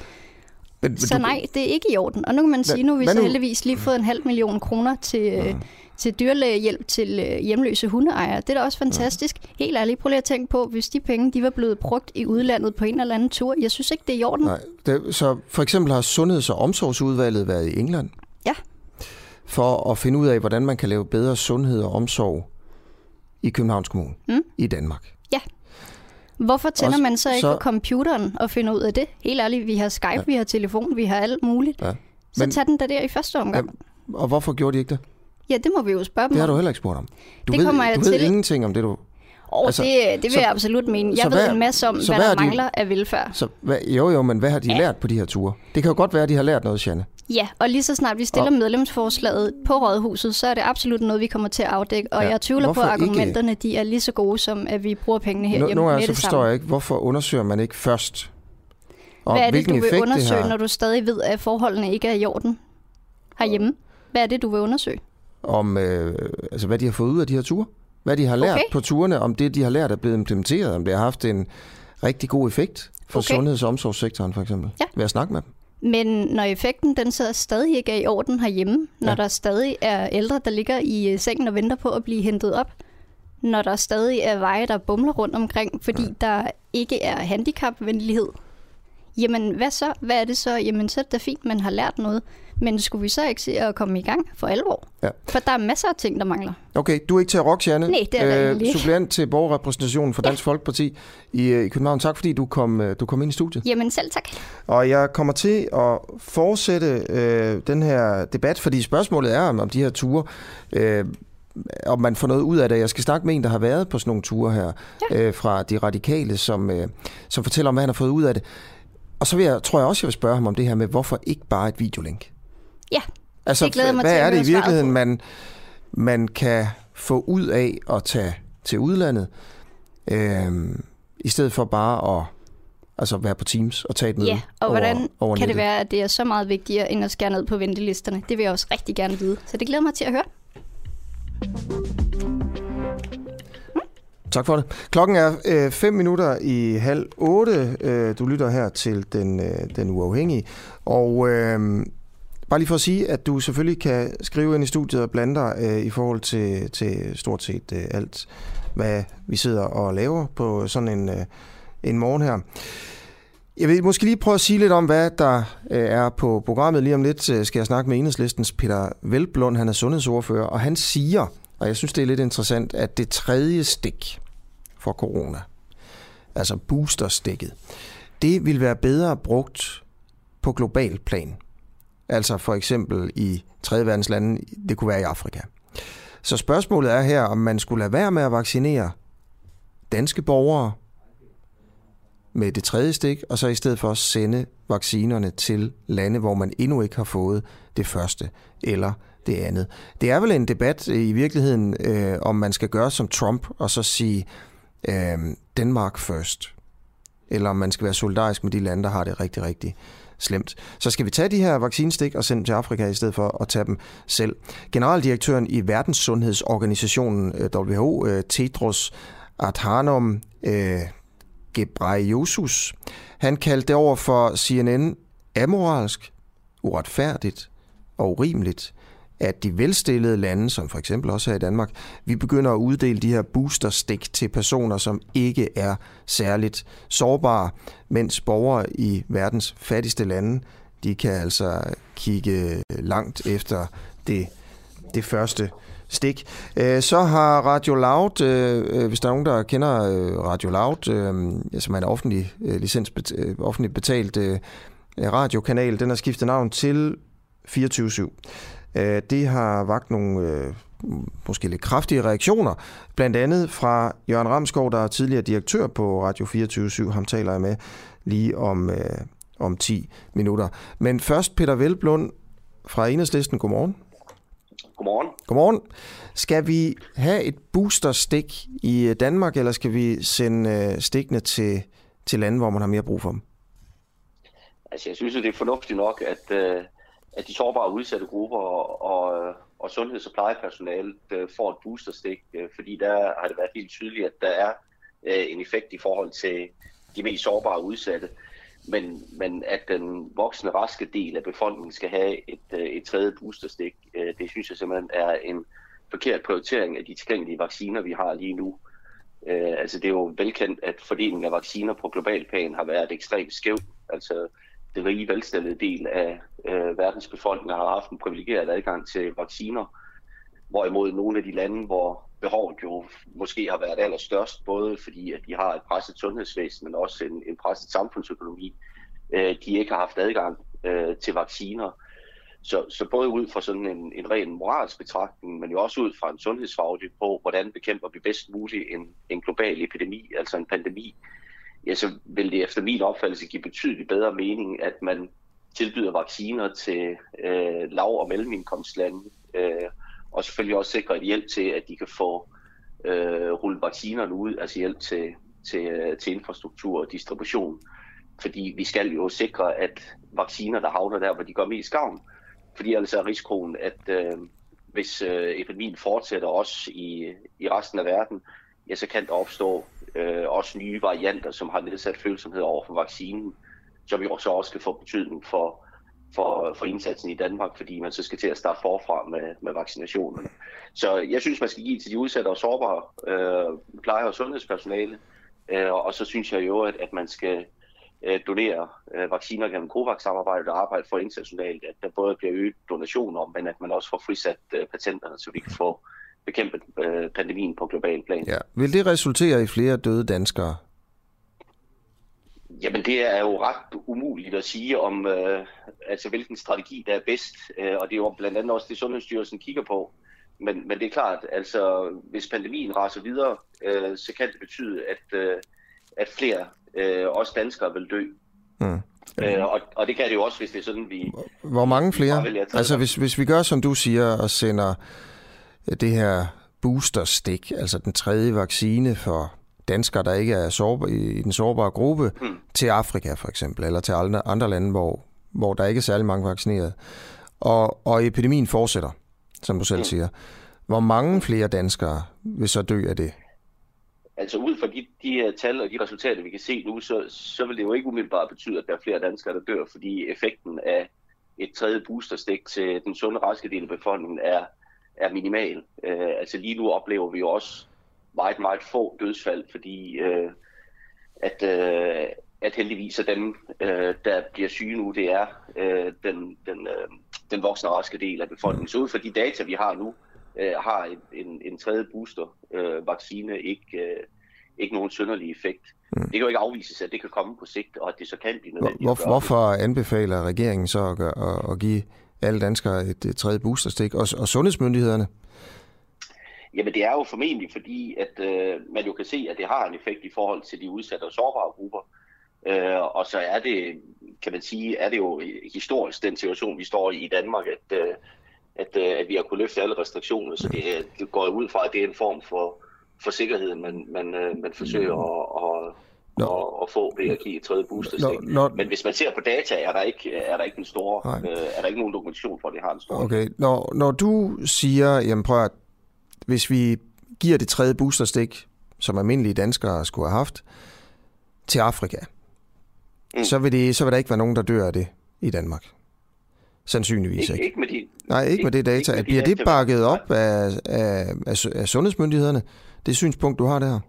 A: Men,
D: Så nej, det er ikke i orden. Og nu kan man sige, nu har vi så heldigvis lige fået en halv million kroner til, øh, til dyrlægehjælp til øh, hjemløse hundeejere. Det er da også fantastisk. Helt ærligt, prøv lige at tænke på, hvis de penge de var blevet brugt i udlandet på en eller anden tur. Jeg synes ikke, det er i orden.
A: Nej, det, så for eksempel har Sundheds- og Omsorgsudvalget været i England.
D: Ja.
A: For at finde ud af, hvordan man kan lave bedre sundhed og omsorg i Københavns Kommune.
D: Mm.
A: I Danmark.
D: Hvorfor tænder
A: Også-
D: man så ikke
A: så-
D: på computeren og finder ud af det? Helt ærligt, vi har Skype,
A: Ja.
D: ja. vi har telefon, vi har alt muligt.
A: Ja.
D: Så
A: Men-
D: tag den der der i første omgang.
A: Og hvorfor gjorde de ikke det?
D: Ja, det må vi jo spørge dem
A: Det har
D: om.
A: du heller ikke spurgt om. Du
D: Det
A: ved,
D: kommer jeg
A: du ved
D: til.
A: ingenting om det, du...
D: Og
A: altså,
D: det, det vil
A: så-
D: jeg absolut mene. Jeg ved
A: hvad-
D: en masse om, hvad
A: hvad
D: der
A: er de-
D: mangler af velfærd.
A: Så, hvad, jo, jo, men hvad har de
D: Ja.
A: lært på de her ture? Det kan jo godt være, at de har lært noget, Janne.
D: Ja, og lige så snart vi stiller
A: Og-
D: medlemsforslaget på Rådhuset, så er det absolut noget, vi kommer til at afdække. Og
A: Ja,
D: jeg tvivler på, at
A: ikke?
D: argumenterne de er lige så gode, som at vi bruger pengene her
A: Nu,
D: hjemme
A: nu er jeg, så
D: det
A: forstår jeg ikke, hvorfor undersøger man ikke først? Og
D: Hvad er det, du vil undersøge,
A: det
D: når du stadig ved, at forholdene ikke er i orden herhjemme? Hvad er det, du vil undersøge?
A: om, øh, altså, hvad de har fået ud af de her ture? Hvad de har lært
D: Okay.
A: på turene, om det, de har lært, er blevet implementeret, om det har haft en rigtig god effekt for
D: Okay.
A: sundheds- og omsorgssektoren, for eksempel.
D: Ja.
A: Ved at snakke med dem.
D: Men når effekten den så stadig ikke er i orden herhjemme, når
A: Ja.
D: der stadig er ældre, der ligger i øh, sengen og venter på at blive hentet op, når der stadig er veje, der bumler rundt omkring, fordi ja. der ikke er handicapvenlighed, Jamen, hvad så? Hvad er det så? Jamen, så er det fint, man har lært noget. Men skulle vi så ikke se at komme i gang for alvor?
A: Ja.
D: For der er masser af ting, der mangler.
A: Okay, du er ikke til at rokke, Janne.
D: Nej, det er ikke.
A: Suppleant til borgerrepræsentationen for Dansk ja. Folkeparti i, øh, i København. Tak fordi du kom, øh, du kom ind i studiet.
D: Jamen selv tak.
A: Og jeg kommer til at fortsætte øh, den her debat, fordi spørgsmålet er om, om de her ture, øh, om man får noget ud af det. Jeg skal snakke med en, der har været på sådan nogle ture her, ja. øh, fra de radikale, som, øh, som fortæller om, hvad han har fået ud af det. Og så vil jeg, tror jeg også, jeg vil spørge ham om det her med, hvorfor ikke bare et videolink?
D: Ja,
A: altså,
D: det glæder mig
A: hvad
D: til
A: er
D: at
A: det i virkeligheden, man, man kan få ud af at tage til udlandet, øh, i stedet for bare at altså være på Teams og tage et møde
D: Ja, og
A: over,
D: hvordan
A: over
D: kan det være, at det er så meget vigtigere, end at skære ned på ventelisterne? Det vil jeg også rigtig gerne vide. Så det glæder mig til at høre.
A: Tak for det. Klokken er øh, fem minutter i halv otte. Øh, du lytter her til den, øh, den uafhængige. Og øh, bare lige for at sige, at du selvfølgelig kan skrive ind i studiet og blande dig øh, i forhold til, til stort set øh, alt, hvad vi sidder og laver på sådan en, øh, en morgen her. Jeg vil måske lige prøve at sige lidt om, hvad der øh, er på programmet. Lige om lidt øh, skal jeg snakke med enhedslistens Peter Velblund, han er sundhedsordfører, og han siger, og jeg synes, det er lidt interessant, at det tredje stik for corona, altså boosterstikket, det vil være bedre brugt på global plan. Altså for eksempel i tredje verdens lande, det kunne være i Afrika. Så spørgsmålet er her, om man skulle lade være med at vaccinere danske borgere med det tredje stik, og så i stedet for sende vaccinerne til lande, hvor man endnu ikke har fået det første eller det andet. Det er vel en debat i virkeligheden, øh, om man skal gøre som Trump og så sige øh, Denmark first, eller om man skal være solidarisk med de lande, der har det rigtig, rigtig slemt. Så skal vi tage de her vaccinestik og sende dem til Afrika i stedet for at tage dem selv. Generaldirektøren i Verdenssundhedsorganisationen øh, WHO, øh, Tedros Adhanom øh, Ghebreyesus, han kaldte det over for CNN amoralsk, uretfærdigt og urimeligt, at de velstillede lande, som for eksempel også her i Danmark, vi begynder at uddele de her boosterstik til personer, som ikke er særligt sårbare, mens borgere i verdens fattigste lande, de kan altså kigge langt efter det, det første stik. Øh, så har Radio Loud, øh, øh, hvis der er nogen, der kender Radio Loud, som er en offentlig licens, offentligt betalt radiokanal, den har skiftet navn til 24-7. Det har vagt nogle måske lidt kraftige reaktioner, blandt andet fra Jørgen Ramskov, der er tidligere direktør på Radio 24 Ham taler jeg med lige om, øh, om 10 minutter. Men først Peter Velblund fra Enhedslisten. Godmorgen.
E: Godmorgen.
A: Godmorgen. Skal vi have et boosterstik i Danmark, eller skal vi sende stikkene til, til lande, hvor man har mere brug for dem?
E: Altså, jeg synes, det er fornuftigt nok, at, at de sårbare udsatte grupper og, og, og sundheds- og plejepersonalet får et boosterstik, øh, fordi der har det været helt tydeligt, at der er øh, en effekt i forhold til de mest sårbare udsatte. Men, men at den voksne, raske del af befolkningen skal have et, øh, et tredje boosterstik, det synes jeg simpelthen er en forkert prioritering af de tilgængelige vacciner, vi har lige nu. Altså det er jo velkendt, at fordelingen af vacciner på global plan har været ekstremt skæv. Altså den rige, velstillede del af øh, verdens befolkning har haft en privilegeret adgang til vacciner, hvorimod nogle af de lande, hvor behovet jo måske har været allerstørst, både fordi at de har et presset sundhedsvæsen, men også en, en presset samfundsøkonomi, øh, de ikke har haft adgang øh, til vacciner. Så, så både ud fra sådan en, en ren moralsk betragtning, men jo også ud fra en sundhedsfaglig på, hvordan bekæmper vi bedst muligt en, en global epidemi, altså en pandemi, ja, så vil det efter min opfattelse give betydeligt bedre mening, at man tilbyder vacciner til øh, lav- og mellemindkomstlande, øh, og selvfølgelig også sikrer et hjælp til, at de kan få øh, rullet vaccinerne ud, altså hjælp til, til, øh, til infrastruktur og distribution. Fordi vi skal jo sikre, at vacciner, der havner der, hvor de gør mest gavn, fordi ellers er risikoen, at øh, hvis øh, epidemien fortsætter også i, i resten af verden, ja, så kan der opstå øh, også nye varianter, som har nedsat følsomhed over for vaccinen, som jo så også kan få betydning for, for, for indsatsen i Danmark, fordi man så skal til at starte forfra med, med vaccinationerne. Så jeg synes, man skal give til de udsatte og sårbare øh, pleje- og sundhedspersonale, øh, og så synes jeg jo, at, at man skal øh, donere øh, vacciner gennem COVAX-samarbejdet og arbejde for internationalt, at der både bliver øget donationer, men at man også får frisat øh, patenterne, så vi kan få bekæmpet øh, pandemien på global plan.
A: Ja. Vil det resultere i flere døde danskere?
E: Jamen det er jo ret umuligt at sige om, øh, altså hvilken strategi der er bedst, øh, og det er jo blandt andet også det Sundhedsstyrelsen kigger på. Men, men det er klart, altså hvis pandemien raser videre, øh, så kan det betyde, at, øh, at flere, øh, også danskere, vil dø. Mm. Øh, og, og det kan det jo også, hvis det er sådan, vi...
A: Hvor mange flere? Altså hvis, hvis vi gør, som du siger, og sender det her boosterstik, altså den tredje vaccine for danskere, der ikke er sårbar, i den sårbare gruppe, mm. til Afrika for eksempel, eller til andre, andre lande, hvor, hvor der ikke er særlig mange vaccineret. Og, og epidemien fortsætter, som du selv mm. siger. Hvor mange flere danskere vil så dø af det?
E: Altså ud fra de, de her tal og de resultater, vi kan se nu, så, så vil det jo ikke umiddelbart betyde, at der er flere danskere, der dør, fordi effekten af et tredje boosterstik til den sunde, raske del af befolkningen er, er minimal. Uh, altså lige nu oplever vi jo også meget, meget få dødsfald, fordi uh, at, uh, at heldigvis er dem, uh, der bliver syge nu, det er uh, den, den, uh, den voksne raske del af befolkningen. Så ud fra de data, vi har nu, uh, har en, en, en tredje booster-vaccine uh, ikke, uh, ikke nogen synderlig effekt. Mm. Det kan jo ikke afvises, at det kan komme på sigt, og at det så kan blive nødvendigt.
A: Hvor, hvorfor anbefaler regeringen så at, at, at give alle danskere et, tredje boosterstik, og, og sundhedsmyndighederne?
E: Jamen det er jo formentlig fordi, at øh, man jo kan se, at det har en effekt i forhold til de udsatte og sårbare grupper. Øh, og så er det, kan man sige, er det jo historisk den situation, vi står i i Danmark, at, øh, at, øh, at vi har kunnet løfte alle restriktioner. Så det, det går ud fra, at det er en form for, for sikkerhed, man, man, øh, man forsøger at, at Nå. Og, at få ved at give et tredje boosterstik. Nå, nå. Men hvis man ser på data, er der ikke, er der ikke en stor, øh, er der ikke nogen dokumentation for, at det har en stor.
A: Okay, når, når du siger, jamen prøv at, hvis vi giver det tredje boosterstik, som almindelige danskere skulle have haft, til Afrika, mm. så, vil det, så vil der ikke være nogen, der dør af det i Danmark. Sandsynligvis ikke.
E: Ikke, ikke med de,
A: Nej, ikke, ikke med det data. Ikke med de Bliver det bakket op af, af, af, af sundhedsmyndighederne, det synspunkt, du har der?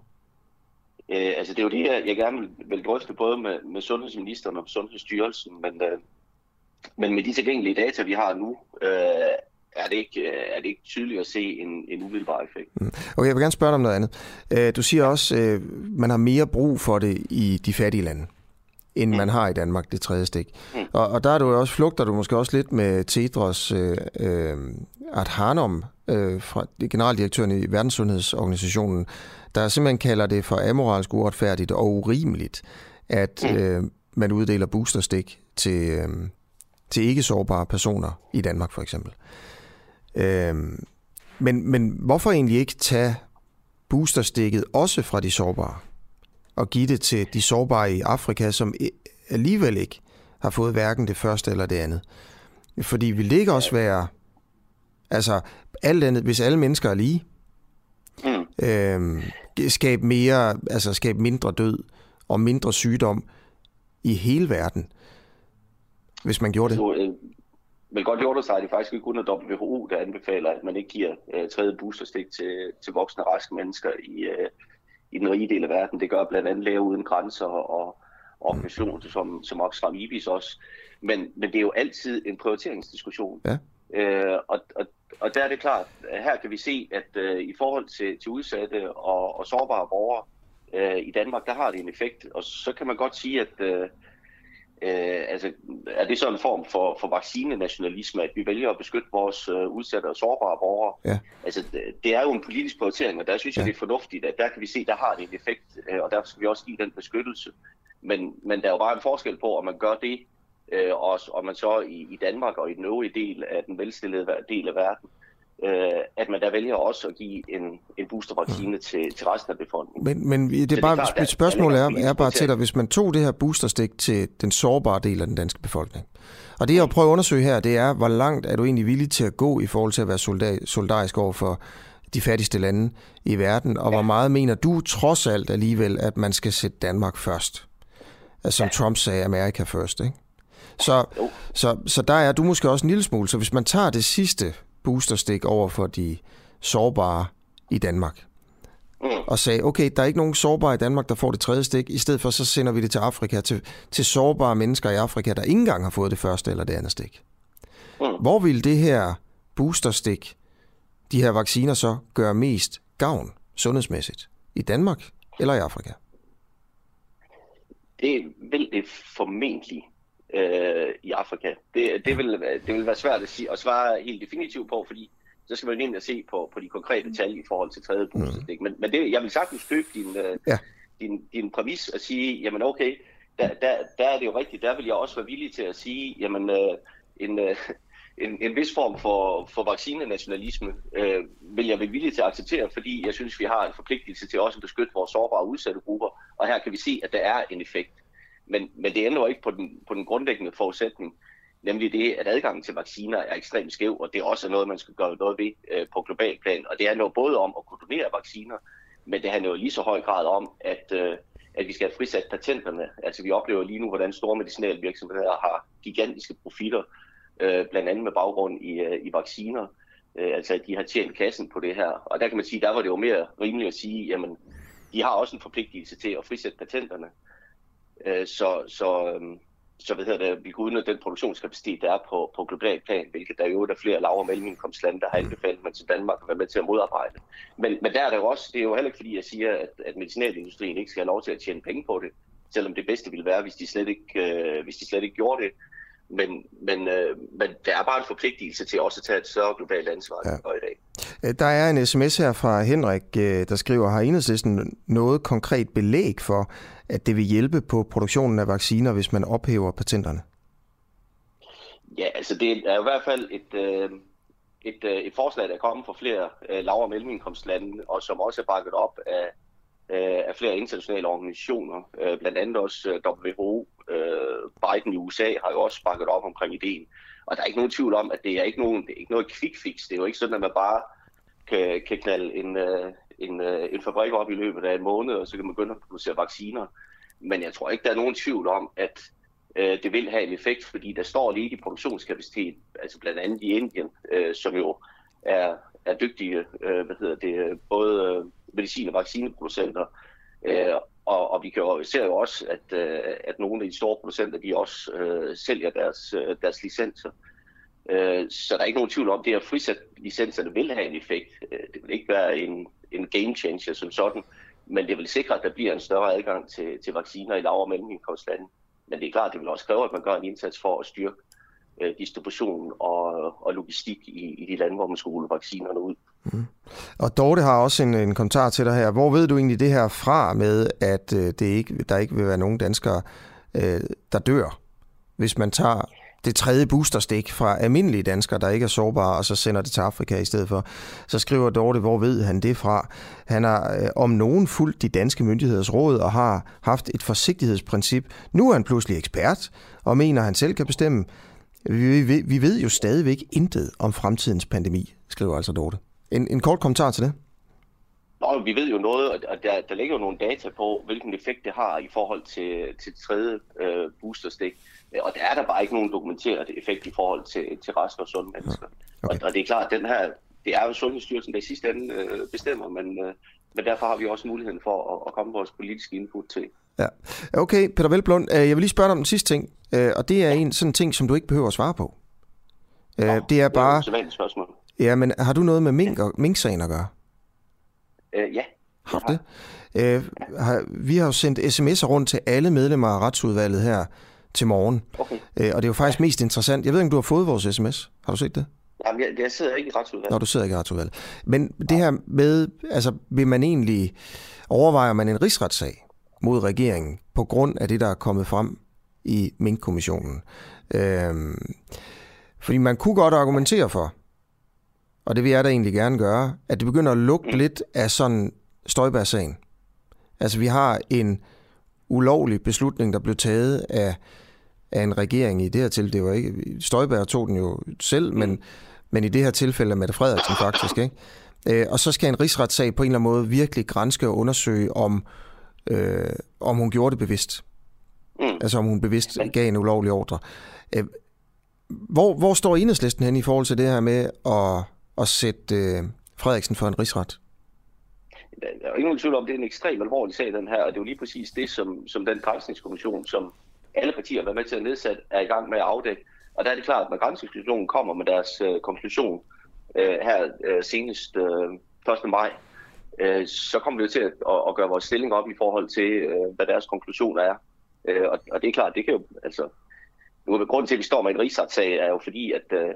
E: Øh, altså det er jo det, jeg, jeg gerne vil, vil drøfte både med, med sundhedsministeren og Sundhedsstyrelsen, men, øh, men med de tilgængelige data, vi har nu, øh, er det ikke, øh, er det ikke tydeligt at se en, en umiddelbar effekt. Mm.
A: Okay, jeg vil gerne spørge dig om noget andet. Øh, du siger også, at man har mere brug for det i de fattige lande end mm. man har i Danmark, det tredje stik. Mm. Og, og der er du også, flugter du måske også lidt med Tedros øh, øh, Adhanom, øh, fra generaldirektøren i Verdenssundhedsorganisationen, der simpelthen kalder det for amoralsk uretfærdigt og urimeligt, at øh, man uddeler boosterstik til, øh, til ikke sårbare personer i Danmark for eksempel. Øh, men, men hvorfor egentlig ikke tage boosterstikket også fra de sårbare? og give det til de sårbare i Afrika, som alligevel ikke har fået hverken det første eller det andet. Fordi vil det ikke også være, altså alt andet, hvis alle mennesker er lige, mm. øhm, skabe mere, altså skabe mindre død og mindre sygdom i hele verden, hvis man gjorde det? Så, øh,
E: men godt gjorde det sig, at det faktisk ikke kun er WHO, der anbefaler, at man ikke giver øh, tredje boosterstik til, til voksne raske mennesker i, øh, i den rige del af verden. Det gør blandt andet Læger Uden Grænser og organisationer som, som Oxfam Ibis også. Men, men det er jo altid en prioriteringsdiskussion. Ja. Øh, og, og, og der er det klart, at her kan vi se, at øh, i forhold til, til udsatte og, og sårbare borgere øh, i Danmark, der har det en effekt. Og så kan man godt sige, at øh, Øh, altså, er det så en form for, for vaccinenationalisme, at vi vælger at beskytte vores øh, udsatte og sårbare borgere? Ja. Altså, det er jo en politisk prioritering, og der synes jeg, ja. det er fornuftigt, at der kan vi se, der har det en effekt, øh, og der skal vi også give den beskyttelse. Men, men der er jo bare en forskel på, om man gør det, øh, og om man så i, i Danmark og i den øvrige del af den velstillede del af verden, øh, at man der vælger også at give en, en boostervaccine mm. til, til resten af befolkningen.
A: Men, men det er bare, det er klart, mit spørgsmål er, er bare til dig, hvis man tog det her boosterstik til den sårbare del af den danske befolkning, og det jeg prøver at undersøge her, det er, hvor langt er du egentlig villig til at gå i forhold til at være solidarisk over for de fattigste lande i verden, og ja. hvor meget mener du trods alt alligevel, at man skal sætte Danmark først? Altså, som ja. Trump sagde, America first, ikke? Så, så, så der er du måske også en lille smule. Så hvis man tager det sidste boosterstik over for de sårbare i Danmark. mm. og sagde, okay, der er ikke nogen sårbare i Danmark, der får det tredje stik. I stedet for, så sender vi det til Afrika, til, til sårbare mennesker i Afrika, der ikke engang har fået det første eller det andet stik. Mm. Hvor vil det her boosterstik, de her vacciner så gøre mest gavn sundhedsmæssigt? I Danmark eller i Afrika?
E: Det vil det formentlig øh, i Afrika. Det, det, vil, det vil være svært at, sige, at svare helt definitivt på, fordi så skal man ind og se på, på de konkrete tal i forhold til tredje boosterstik. Mm. Men, men det, jeg vil sagtens købe din, øh, ja. din, din præmis og sige, jamen okay, der, der, der er det jo rigtigt, der vil jeg også være villig til at sige, jamen øh, en, øh, en, en vis form for, for vaccinenationalisme øh, vil jeg være villig til at acceptere, fordi jeg synes, vi har en forpligtelse til også at beskytte vores sårbare og udsatte grupper, og her kan vi se, at der er en effekt. Men, men det ændrer ikke på den, på den grundlæggende forudsætning, nemlig det, at adgangen til vacciner er ekstremt skæv, og det er også noget, man skal gøre noget ved øh, på global plan. Og det handler jo både om at kunne donere vacciner, men det handler jo lige så høj grad om, at, øh, at vi skal have frisat patenterne. Altså vi oplever lige nu, hvordan store medicinalvirksomheder har gigantiske profitter, øh, blandt andet med baggrund i, øh, i vacciner. Øh, altså at de har tjent kassen på det her. Og der kan man sige, der var det jo mere rimeligt at sige, jamen de har også en forpligtelse til at frisætte patenterne. Øh, så, så, øhm, så hvad hedder det, vi kan udnytte den produktionskapacitet, der er på, på global plan, hvilket der jo er flere lav- og mellemindkomstlande, der har anbefalet man til Danmark at være med til at modarbejde. Men, men der er det jo også, det er jo heller ikke fordi, jeg siger, at, at medicinalindustrien ikke skal have lov til at tjene penge på det, selvom det bedste ville være, hvis de slet ikke, øh, hvis de slet ikke gjorde det. Men, men, øh, men der er bare en forpligtelse til også at tage et større globalt ansvar ja. i dag.
A: Øh, der er en sms her fra Henrik, øh, der skriver, har enhedslisten noget konkret belæg for, at det vil hjælpe på produktionen af vacciner, hvis man ophæver patenterne?
E: Ja, altså det er i hvert fald et, øh, et, øh, et forslag, der er kommet fra flere øh, lav- og mellemindkomstlande, og som også er bakket op af, øh, af flere internationale organisationer, øh, blandt andet også øh, WHO. Øh, Biden i USA har jo også bakket op omkring ideen. Og der er ikke nogen tvivl om, at det er ikke, nogen, det er ikke noget quick fix. Det er jo ikke sådan, at man bare kan, kan knalde en, øh, en, øh, en fabrik op i løbet af en måned, og så kan man begynde at producere vacciner. Men jeg tror ikke, der er nogen tvivl om, at øh, det vil have en effekt, fordi der står lige i produktionskapacitet, altså blandt andet i Indien, øh, som jo er, er dygtige øh, hvad hedder det, både øh, medicin- og vaccineproducenter. Øh, og, og vi kan jo, ser jo også, at, øh, at nogle af de store producenter, de også øh, sælger deres, øh, deres licenser. Øh, så der er ikke nogen tvivl om, at det at frisætte licenserne vil have en effekt. Øh, det vil ikke være en, en game changer som sådan, men det vil sikre, at der bliver en større adgang til, til vacciner i lav- og mellemindkomstlande. Men det er klart, det vil også kræve, at man gør en indsats for at styrke øh, distribution og, og logistik i, i de lande, hvor man skal rulle vaccinerne ud. Mm.
A: Og Dorte har også en, en kommentar til dig her. Hvor ved du egentlig det her fra med, at øh, det ikke, der ikke vil være nogen danskere, øh, der dør, hvis man tager det tredje boosterstik fra almindelige danskere, der ikke er sårbare, og så sender det til Afrika i stedet for. Så skriver Dorte, hvor ved han det fra? Han har øh, om nogen fulgt de danske myndigheders råd og har haft et forsigtighedsprincip. Nu er han pludselig ekspert og mener, at han selv kan bestemme. Vi, vi, vi ved jo stadigvæk intet om fremtidens pandemi, skriver altså Dorte. En, en kort kommentar til det.
E: Nå, vi ved jo noget, og der, der ligger jo nogle data på, hvilken effekt det har i forhold til, til tredje øh, boosterstik. Og der er der bare ikke nogen dokumenteret effekt i forhold til, til raske og sunde mennesker. Okay. Og, og det er klart, at den her, det er jo Sundhedsstyrelsen, der i sidste ende øh, bestemmer, men, øh, men derfor har vi også muligheden for at, at komme vores politiske input til.
A: Ja. Okay, Peter Velblund, øh, jeg vil lige spørge dig om den sidste ting, øh, og det er en sådan ting, som du ikke behøver at svare på.
E: Nå, det er bare... Det er et spørgsmål.
A: Ja, men har du noget med mink og mink-sagen at gøre?
E: Øh, ja.
A: Har du det? Øh, har, vi har jo sendt sms'er rundt til alle medlemmer af retsudvalget her til morgen. Okay. Øh, og det er jo faktisk mest interessant. Jeg ved ikke, om du har fået vores sms. Har du set det?
E: Jamen, jeg, jeg sidder ikke i retsudvalget. Nå,
A: du sidder ikke i retsudvalget. Men det her med, altså vil man egentlig, overvejer man en rigsretssag mod regeringen på grund af det, der er kommet frem i Mink-kommissionen? Øhm, fordi man kunne godt argumentere for, og det vil jeg da egentlig gerne gøre, at det begynder at lugte mm. lidt af sådan Støjberg-sagen. Altså vi har en ulovlig beslutning, der blev taget af, af en regering i det her tilfælde. Det var ikke, Støjberg tog den jo selv, mm. men, men i det her tilfælde er Mette Frederiksen faktisk. Ikke? Øh, og så skal en rigsretssag på en eller anden måde virkelig grænske og undersøge, om, øh, om hun gjorde det bevidst. Mm. Altså om hun bevidst gav en ulovlig ordre. Øh, hvor, hvor står enhedslisten hen i forhold til det her med at, at sætte øh, Frederiksen for en rigsret?
E: der er ingen tvivl om, det er en ekstremt alvorlig sag, den her, og det er jo lige præcis det, som, som den grænsningskommission, som alle partier har været med til at nedsætte, er i gang med at afdække. Og der er det klart, at når grænsningskommissionen kommer med deres øh, konklusion øh, her øh, senest øh, 1. maj, øh, så kommer vi jo til at, at, at gøre vores stilling op i forhold til, øh, hvad deres konklusion er. Øh, og, og det er klart, det kan jo, altså, nu, grunden til, at vi står med en rigsretssag, er jo fordi, at, øh,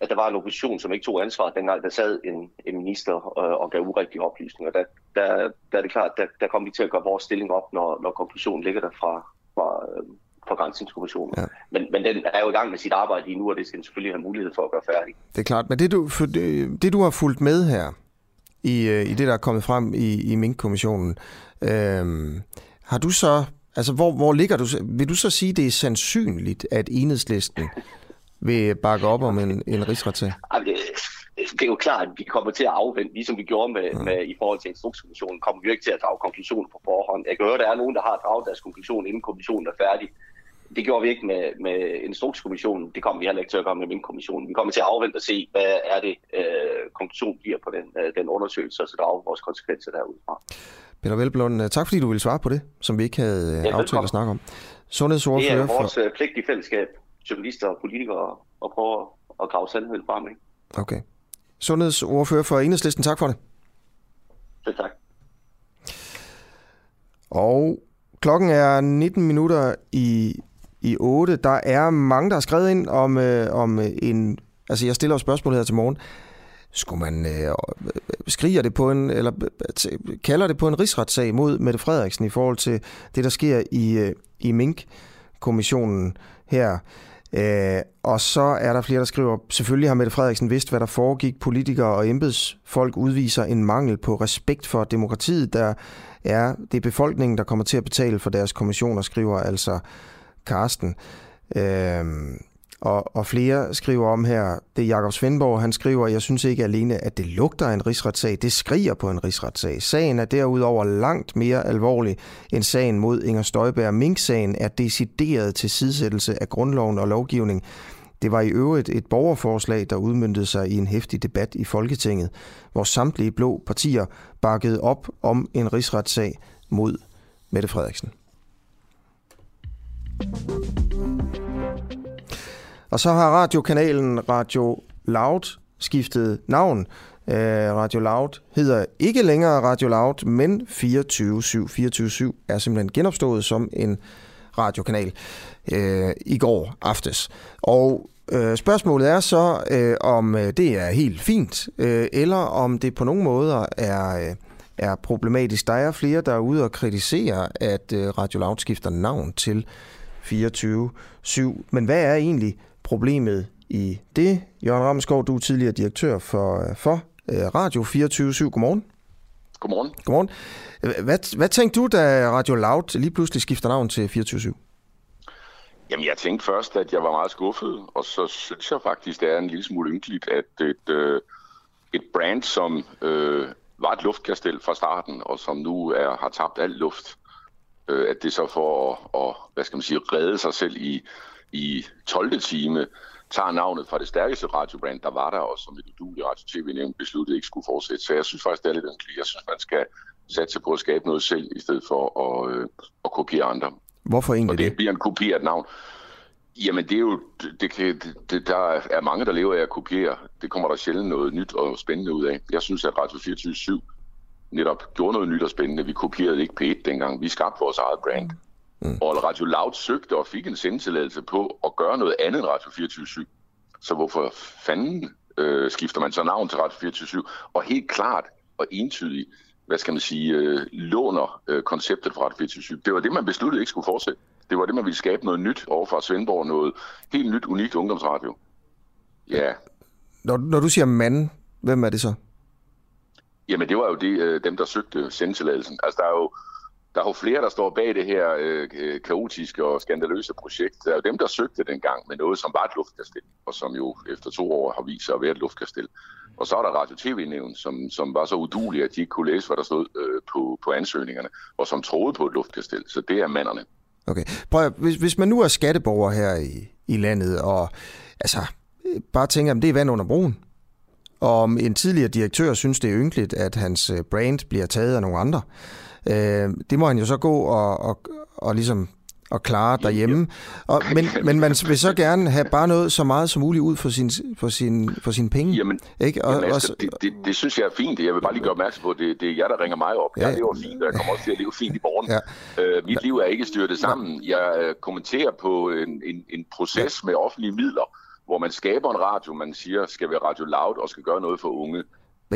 E: at der var en opposition, som ikke tog ansvar, dengang der sad en, en minister og, og gav urigtige oplysninger. Der, der, der er det klart, der, der kommer vi til at gøre vores stilling op, når, når konklusionen ligger der fra, fra, øh, fra Grænsningskommissionen. Ja. Men, men den er jo i gang med sit arbejde lige nu, og det skal den selvfølgelig have mulighed for at gøre færdig.
A: Det er klart, men det du, for det, det, du har fulgt med her, i, øh, i det, der er kommet frem i, i Mink-kommissionen, øh, har du så Altså, hvor, hvor ligger du? Vil du så sige, det er sandsynligt, at enhedslisten vil bakke op om en, en rigsretssag?
E: Det, det er jo klart, at vi kommer til at afvente, ligesom vi gjorde med, ja. med i forhold til instrukskommissionen, kommer vi ikke til at drage konklusionen på forhånd. Jeg kan høre, at der er nogen, der har draget deres konklusion, inden kommissionen er færdig. Det gjorde vi ikke med, med instrukskommissionen, det kommer vi heller ikke til at gøre med min kommission. Vi kommer til at afvente og se, hvad er det, øh, konklusionen bliver på den, øh, den undersøgelse, og så drage vores konsekvenser derudfra.
A: Peter Velblom, øh, tak fordi du ville svare på det, som vi ikke havde øh, ja, aftalt at snakke om.
E: Sundhedsordfører det er vores for... Øh, pligt i fællesskab, journalister og politikere, at prøve at grave sandheden frem. Ikke?
A: Okay. Sundhedsordfører for Enhedslisten, tak for det.
E: Selv tak.
A: Og klokken er 19 minutter i, i 8. Der er mange, der har skrevet ind om, øh, om en... Altså, jeg stiller jo spørgsmål her til morgen skulle man øh, skriger det på en eller kalder det på en rigsretssag mod Mette Frederiksen i forhold til det der sker i øh, i Mink kommissionen her. Øh, og så er der flere, der skriver, selvfølgelig har Mette Frederiksen vidst, hvad der foregik. Politikere og embedsfolk udviser en mangel på respekt for demokratiet. Der er det er befolkningen, der kommer til at betale for deres kommissioner, skriver altså Karsten. Øh, og, og flere skriver om her, det er Jakob Svendborg, han skriver, jeg synes ikke alene, at det lugter af en rigsretssag, det skriger på en rigsretssag. Sagen er derudover langt mere alvorlig end sagen mod Inger Støjberg. Mink-sagen er decideret til sidsættelse af grundloven og lovgivning. Det var i øvrigt et borgerforslag, der udmyndtede sig i en hæftig debat i Folketinget, hvor samtlige blå partier bakkede op om en rigsretssag mod Mette Frederiksen. Og så har radiokanalen Radio Loud skiftet navn. Uh, Radio Loud hedder ikke længere Radio Loud, men 24-7. 24-7 er simpelthen genopstået som en radiokanal øh, i går aftes. Og øh, spørgsmålet er så, øh, om øh, det er helt fint, øh, eller om det på nogen måder er... Øh, er problematisk. Der er flere, der er ude og kritisere, at øh, Radio Loud skifter navn til 24-7. Men hvad er egentlig problemet i det. Jørgen Ramskov, du er tidligere direktør for, for øh, Radio 24 Godmorgen.
F: Godmorgen.
A: Godmorgen. Hvad, hvad tænkte du, da Radio Loud lige pludselig skifter navn til 24
F: Jamen, jeg tænkte først, at jeg var meget skuffet, og så synes jeg faktisk, det er en lille smule ynkeligt, at et, øh, et brand, som øh, var et luftkastel fra starten, og som nu er, har tabt al luft, øh, at det så for at, at hvad skal man sige, redde sig selv i i 12. time tager navnet fra det stærkeste radiobrand, der var der, og som et uduligt radio-tv-nævn besluttede ikke skulle fortsætte. Så jeg synes faktisk, det er lidt ønskeligt. Jeg synes, man skal satse på at skabe noget selv, i stedet for at, øh, at kopiere andre.
A: Hvorfor egentlig
F: og det? det bliver en kopi af et navn. Jamen, det er jo, det kan, det, der er mange, der lever af at kopiere. Det kommer der sjældent noget nyt og spændende ud af. Jeg synes, at Radio 24 netop gjorde noget nyt og spændende. Vi kopierede ikke P1 dengang. Vi skabte vores eget brand. Mm. Og Radio Loud søgte og fik en sendtilladelse på at gøre noget andet end Radio 24 Så hvorfor fanden øh, skifter man så navn til Radio 24 Og helt klart og entydigt, hvad skal man sige, øh, låner øh, konceptet fra Radio 24 Det var det, man besluttede ikke skulle fortsætte. Det var det, man ville skabe noget nyt overfor Svendborg, noget helt nyt, unikt ungdomsradio. Ja.
A: Når, når du siger mand, hvem er det så?
F: Jamen, det var jo det, øh, dem, der søgte sendtilladelsen. Altså, der er jo der er jo flere, der står bag det her øh, øh, kaotiske og skandaløse projekt. Der er jo dem, der søgte dengang med noget, som var et luftkastel, og som jo efter to år har vist sig at være et luftkastel. Og så er der Radio TV-nævn, som, som var så udulige, at de ikke kunne læse, hvad der stod øh, på, på ansøgningerne, og som troede på et luftkastel. Så det er manderne.
A: Okay. Prøv, hvis, hvis man nu er skatteborger her i, i landet, og altså, bare tænker, at det er vand under broen, og om en tidligere direktør synes, det er ynkeligt, at hans øh, brand bliver taget af nogle andre. Øh, det må han jo så gå og, og, og ligesom at klare derhjemme. Og, men, men man vil så gerne have bare noget så meget som muligt ud for sin, for sin, for sin penge.
F: Jamen, ikke? Og, jamen altså, det, det, det, synes jeg er fint. Jeg vil bare lige gøre opmærksom på, at det, det er jer, der ringer mig op. Jeg ja. lever fint, og jeg kommer også til at leve fint i morgen. Ja. Øh, mit liv er ikke styrt sammen. Jeg øh, kommenterer på en, en, en proces ja. med offentlige midler, hvor man skaber en radio, man siger skal være Radio Loud og skal gøre noget for unge.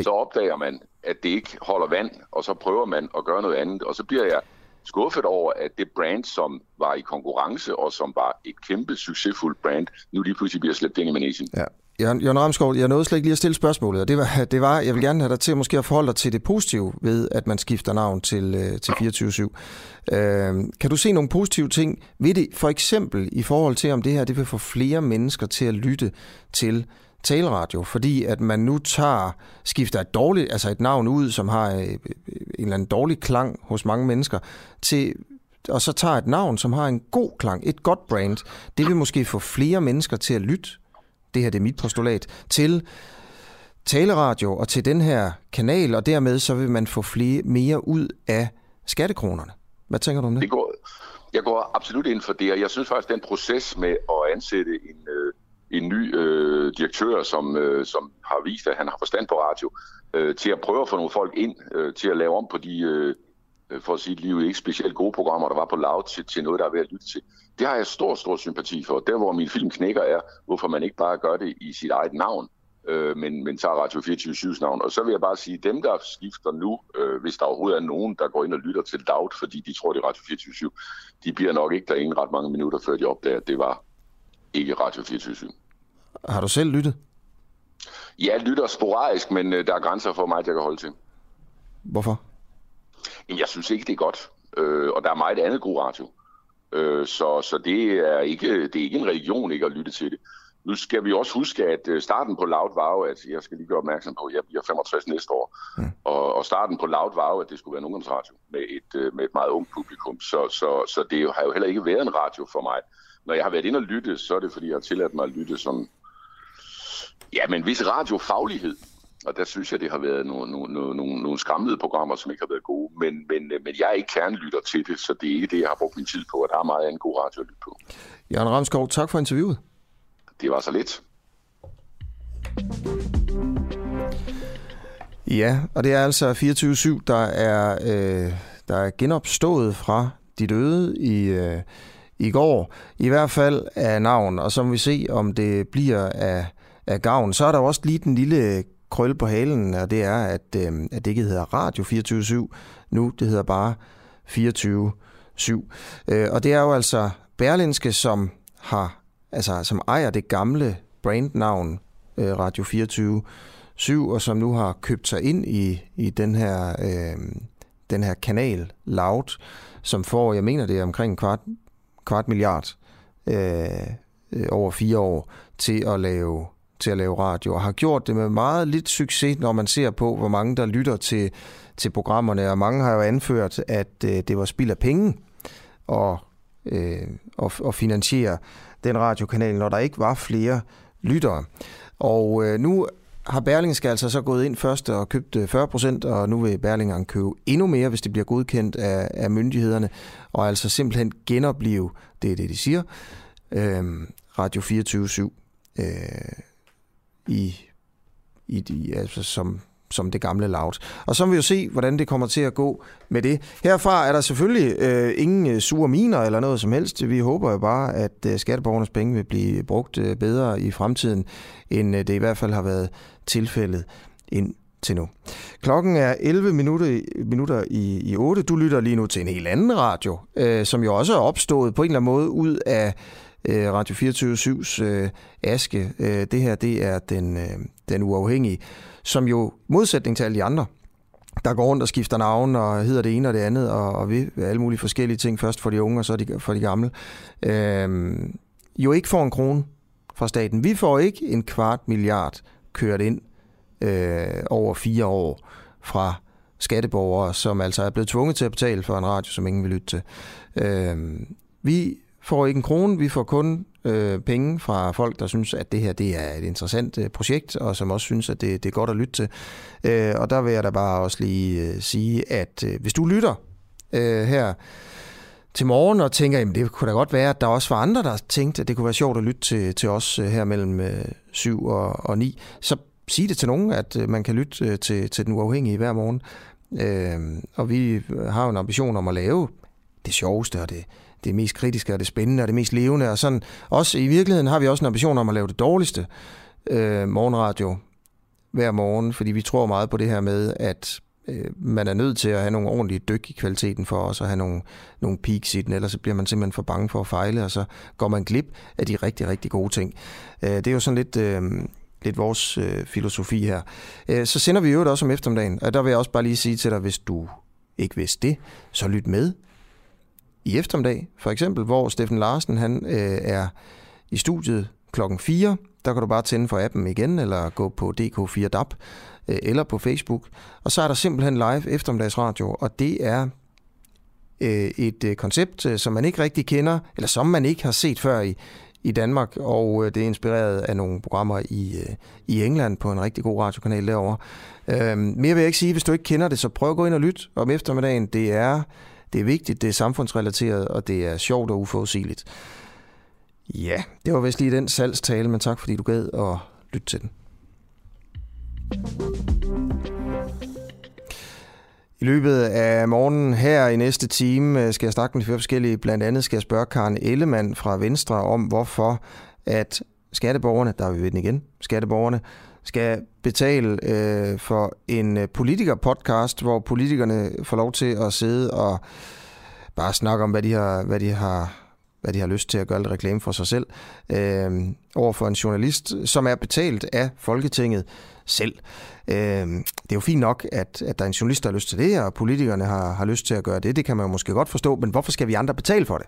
F: Så opdager man, at det ikke holder vand, og så prøver man at gøre noget andet, og så bliver jeg skuffet over, at det brand, som var i konkurrence, og som var et kæmpe succesfuldt brand, nu lige pludselig bliver slæbt ind i manesien.
A: Ja. Jørgen, Jørgen Ramskov, jeg nåede slet ikke lige at stille spørgsmålet, og det var, det var, jeg vil gerne have dig til måske at forholde dig til det positive ved, at man skifter navn til, øh, til 24-7. Øh, kan du se nogle positive ting ved det, for eksempel i forhold til, om det her det vil få flere mennesker til at lytte til taleradio, fordi at man nu tager, skifter et dårligt, altså et navn ud, som har øh, øh, en eller anden dårlig klang hos mange mennesker, til og så tager et navn, som har en god klang, et godt brand, det vil måske få flere mennesker til at lytte, det her det er mit postulat, til taleradio og til den her kanal, og dermed så vil man få flere, mere ud af skattekronerne. Hvad tænker du om det?
F: det går, jeg går absolut ind for det, og jeg synes faktisk, at den proces med at ansætte en, øh, en ny øh, direktør, som, øh, som har vist, at han har forstand på radio, øh, til at prøve at få nogle folk ind, øh, til at lave om på de, øh, for at sige livet ikke specielt gode programmer, der var på lav til, til noget, der er ved at lytte til. Det har jeg stor, stor sympati for. Der, hvor min film knækker, er, hvorfor man ikke bare gør det i sit eget navn, øh, men, men tager Radio 24 navn. Og så vil jeg bare sige, dem, der skifter nu, øh, hvis der overhovedet er nogen, der går ind og lytter til Loud, fordi de tror, det er Radio 24 de bliver nok ikke derinde ret mange minutter, før de opdager, at det var ikke Radio 24
A: har du selv lyttet?
F: Ja, jeg lytter sporadisk, men øh, der er grænser for mig, at jeg kan holde til.
A: Hvorfor?
F: Jeg synes ikke, det er godt. Øh, og der er meget andet god radio. Øh, så så det, er ikke, det er ikke en religion ikke at lytte til det. Nu skal vi også huske, at øh, starten på Loud var jo, at jeg skal lige gøre opmærksom på, at jeg bliver 65 næste år. Mm. Og, og starten på Loud var jo, at det skulle være en ungdomsradio med et, øh, med et meget ungt publikum. Så, så, så det har jo heller ikke været en radio for mig. Når jeg har været inde og lytte, så er det, fordi jeg har tilladt mig at lytte som Ja, men vis radiofaglighed. Og der synes jeg, det har været nogle, nogle, nogle, nogle skræmmede programmer, som ikke har været gode. Men, men, men jeg er ikke kernelytter til det, så det er ikke det, jeg har brugt min tid på. At der er meget en god radio at lytte på.
A: Jørgen Ramskov, tak for interviewet.
F: Det var så lidt.
A: Ja, og det er altså 24-7, der er, øh, der er genopstået fra de døde i, øh, i går. I hvert fald af navn, og så må vi se, om det bliver af af gavn. Så er der også lige den lille krølle på halen, og det er, at, øh, at det ikke hedder Radio 24-7 nu, det hedder bare 24-7. Øh, og det er jo altså Berlinske, som har altså som ejer det gamle brandnavn øh, Radio 24 7, og som nu har købt sig ind i, i den, her, øh, den her kanal Loud, som får, jeg mener det er omkring kvart, kvart milliard øh, øh over fire år til at lave til at lave radio, og har gjort det med meget lidt succes, når man ser på, hvor mange der lytter til, til programmerne. Og mange har jo anført, at øh, det var spild af penge og, øh, og, og finansiere den radiokanal, når der ikke var flere lyttere. Og øh, nu har Berlingske altså så gået ind først og købt øh, 40 procent, og nu vil Berlingeren købe endnu mere, hvis det bliver godkendt af, af myndighederne, og altså simpelthen genopleve, det er det, de siger, øhm, øh, Radio 24 øh, i, i de, altså som, som det gamle laut. Og så vil vi jo se, hvordan det kommer til at gå med det. Herfra er der selvfølgelig øh, ingen øh, sure miner eller noget som helst. Vi håber jo bare, at øh, skatteborgernes penge vil blive brugt øh, bedre i fremtiden, end øh, det i hvert fald har været tilfældet ind til nu. Klokken er 11 minutter, minutter i, i 8. Du lytter lige nu til en helt anden radio, øh, som jo også er opstået på en eller anden måde ud af øh, Radio 24-7's øh, aske. Øh, det her, det er den, øh, den uafhængige, som jo modsætning til alle de andre, der går rundt og skifter navn og hedder det ene og det andet, og, og vil alle mulige forskellige ting, først for de unge og så de, for de gamle, øh, jo ikke får en krone fra staten. Vi får ikke en kvart milliard kørt ind øh, over fire år fra skatteborgere, som altså er blevet tvunget til at betale for en radio, som ingen vil lytte til. Øh, vi får ikke en krone, vi får kun øh, penge fra folk, der synes, at det her det er et interessant øh, projekt, og som også synes, at det, det er godt at lytte til. Øh, og der vil jeg da bare også lige øh, sige, at øh, hvis du lytter øh, her til morgen og tænker, jamen det kunne da godt være, at der også var andre, der tænkte, at det kunne være sjovt at lytte til, til os øh, her mellem øh, 7 og, og 9, så sig det til nogen, at øh, man kan lytte øh, til, til Den Uafhængige hver morgen. Øh, og vi har jo en ambition om at lave det sjoveste og det, det mest kritiske og det spændende og det mest levende. Og sådan. Også i virkeligheden har vi også en ambition om at lave det dårligste øh, morgenradio hver morgen, fordi vi tror meget på det her med, at øh, man er nødt til at have nogle ordentlige dyk i kvaliteten for os, og have nogle, nogle peaks i den, ellers så bliver man simpelthen for bange for at fejle, og så går man glip af de rigtig, rigtig gode ting. Øh, det er jo sådan lidt... Øh, lidt vores øh, filosofi her. Øh, så sender vi jo det også om eftermiddagen, og der vil jeg også bare lige sige til dig, hvis du ikke vidste det, så lyt med i eftermiddag, for eksempel, hvor Steffen Larsen han øh, er i studiet klokken 4. Der kan du bare tænde for appen igen, eller gå på DK4 DAP, øh, eller på Facebook. Og så er der simpelthen live eftermiddagsradio, og det er øh, et øh, koncept, øh, som man ikke rigtig kender, eller som man ikke har set før i, i Danmark, og øh, det er inspireret af nogle programmer i, øh, i England på en rigtig god radiokanal derovre. Øh, mere vil jeg ikke sige, hvis du ikke kender det, så prøv at gå ind og lytte om eftermiddagen. Det er det er vigtigt, det er samfundsrelateret, og det er sjovt og uforudsigeligt. Ja, det var vist lige den salgstale, men tak fordi du gad at lytte til den. I løbet af morgenen her i næste time øh, skal jeg snakke med flere forskellige. Blandt andet skal jeg spørge Karen Ellemann fra Venstre om, hvorfor at skatteborgerne, der er vi ved den igen, skatteborgerne, skal betale øh, for en øh, politiker-podcast, hvor politikerne får lov til at sidde og bare snakke om, hvad de har, hvad de har, hvad de har lyst til at gøre lidt reklame for sig selv, øh, over for en journalist, som er betalt af Folketinget selv. Øh, det er jo fint nok, at, at der er en journalist, der har lyst til det, og politikerne har, har lyst til at gøre det. Det kan man jo måske godt forstå, men hvorfor skal vi andre betale for det?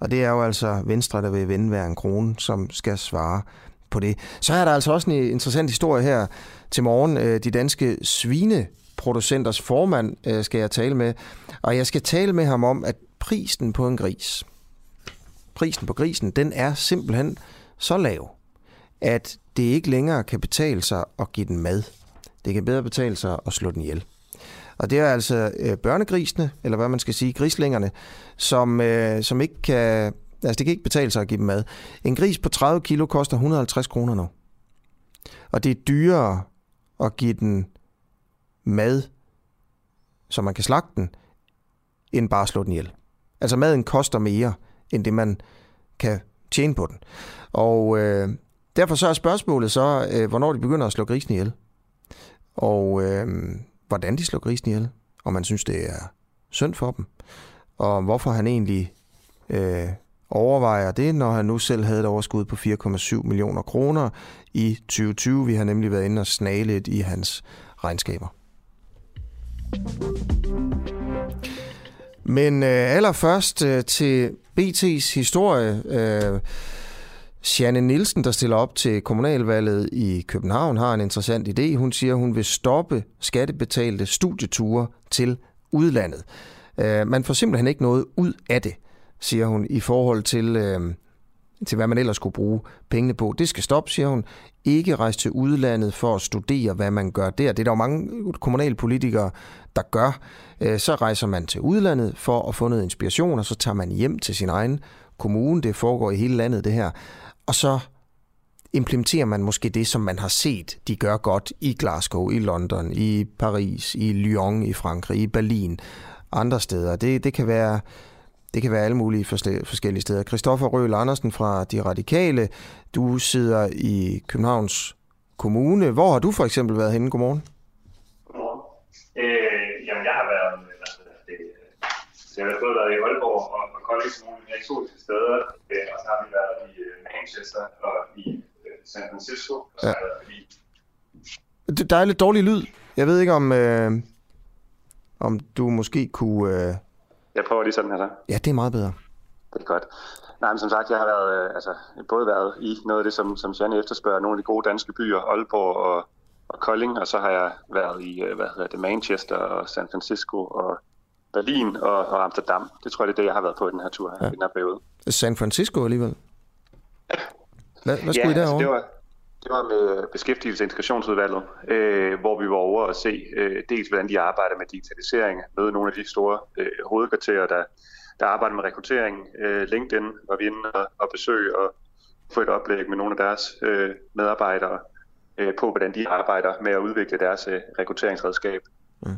A: Og det er jo altså Venstre, der vil vende hver en krone, som skal svare på det. Så er der altså også en øh, interessant historie her til morgen. Øh, de danske svineproducenters formand øh, skal jeg tale med, og jeg skal tale med ham om, at prisen på en gris, prisen på grisen, den er simpelthen så lav, at det ikke længere kan betale sig at give den mad. Det kan bedre betale sig at slå den ihjel. Og det er altså øh, børnegrisene, eller hvad man skal sige, grislingerne, som, øh, som ikke kan Altså, det kan ikke betale sig at give dem mad. En gris på 30 kilo koster 150 kroner nu. Og det er dyrere at give den mad, så man kan slagte den, end bare at slå den ihjel. Altså maden koster mere, end det man kan tjene på den. Og øh, derfor så er spørgsmålet så, øh, hvornår de begynder at slå grisen ihjel. Og øh, hvordan de slår grisen ihjel. Og man synes, det er synd for dem. Og hvorfor han egentlig øh, overvejer det, når han nu selv havde et overskud på 4,7 millioner kroner i 2020. Vi har nemlig været inde og snage lidt i hans regnskaber. Men øh, allerførst øh, til BT's historie. Øh, Janne Nielsen, der stiller op til kommunalvalget i København, har en interessant idé. Hun siger, hun vil stoppe skattebetalte studieture til udlandet. Øh, man får simpelthen ikke noget ud af det siger hun, i forhold til, øh, til hvad man ellers skulle bruge pengene på. Det skal stoppe, siger hun. Ikke rejse til udlandet for at studere, hvad man gør der. Det er der jo mange kommunalpolitikere, der gør. Øh, så rejser man til udlandet for at få noget inspiration, og så tager man hjem til sin egen kommune. Det foregår i hele landet, det her. Og så implementerer man måske det, som man har set, de gør godt i Glasgow, i London, i Paris, i Lyon i Frankrig, i Berlin, andre steder. Det, det kan være det kan være alle mulige forskellige steder. Christoffer Røhl Andersen fra De Radikale, du sidder i Københavns Kommune. Hvor har du for eksempel været henne? Godmorgen.
G: Godmorgen. Øh, jamen, jeg har været, altså, det, jeg har både været i Aalborg og, og Kolding, som nogle eksotiske steder, øh, og så har vi været i øh, Manchester og i øh, San Francisco, og så ja. har jeg været i
A: der er lidt dårlig lyd. Jeg ved ikke, om, øh, om du måske kunne øh,
G: jeg prøver lige sådan her så.
A: Ja, det er meget bedre.
G: Det er godt. Nej, men som sagt, jeg har været, øh, altså, både været i noget af det, som, som Janne efterspørger, nogle af de gode danske byer, Aalborg og, og Kolding, og så har jeg været i, øh, hvad hedder det, Manchester og San Francisco og Berlin og, og Amsterdam. Det tror jeg, det er det, jeg har været på i den her tur her, ja. i den her periode.
A: San Francisco alligevel? Hvad, hvad skulle
G: ja,
A: I derovre?
G: Altså, det, var, det var med beskæftigelse- og integrationsudvalget, øh, hvor vi var over og se øh, dels, hvordan de arbejder med digitalisering, møde nogle af de store øh, hovedkvarterer, der, der arbejder med rekruttering. Øh, LinkedIn var vi inde og, og besøge og få et oplæg med nogle af deres øh, medarbejdere øh, på, hvordan de arbejder med at udvikle deres øh, rekrutteringsredskab. Mm.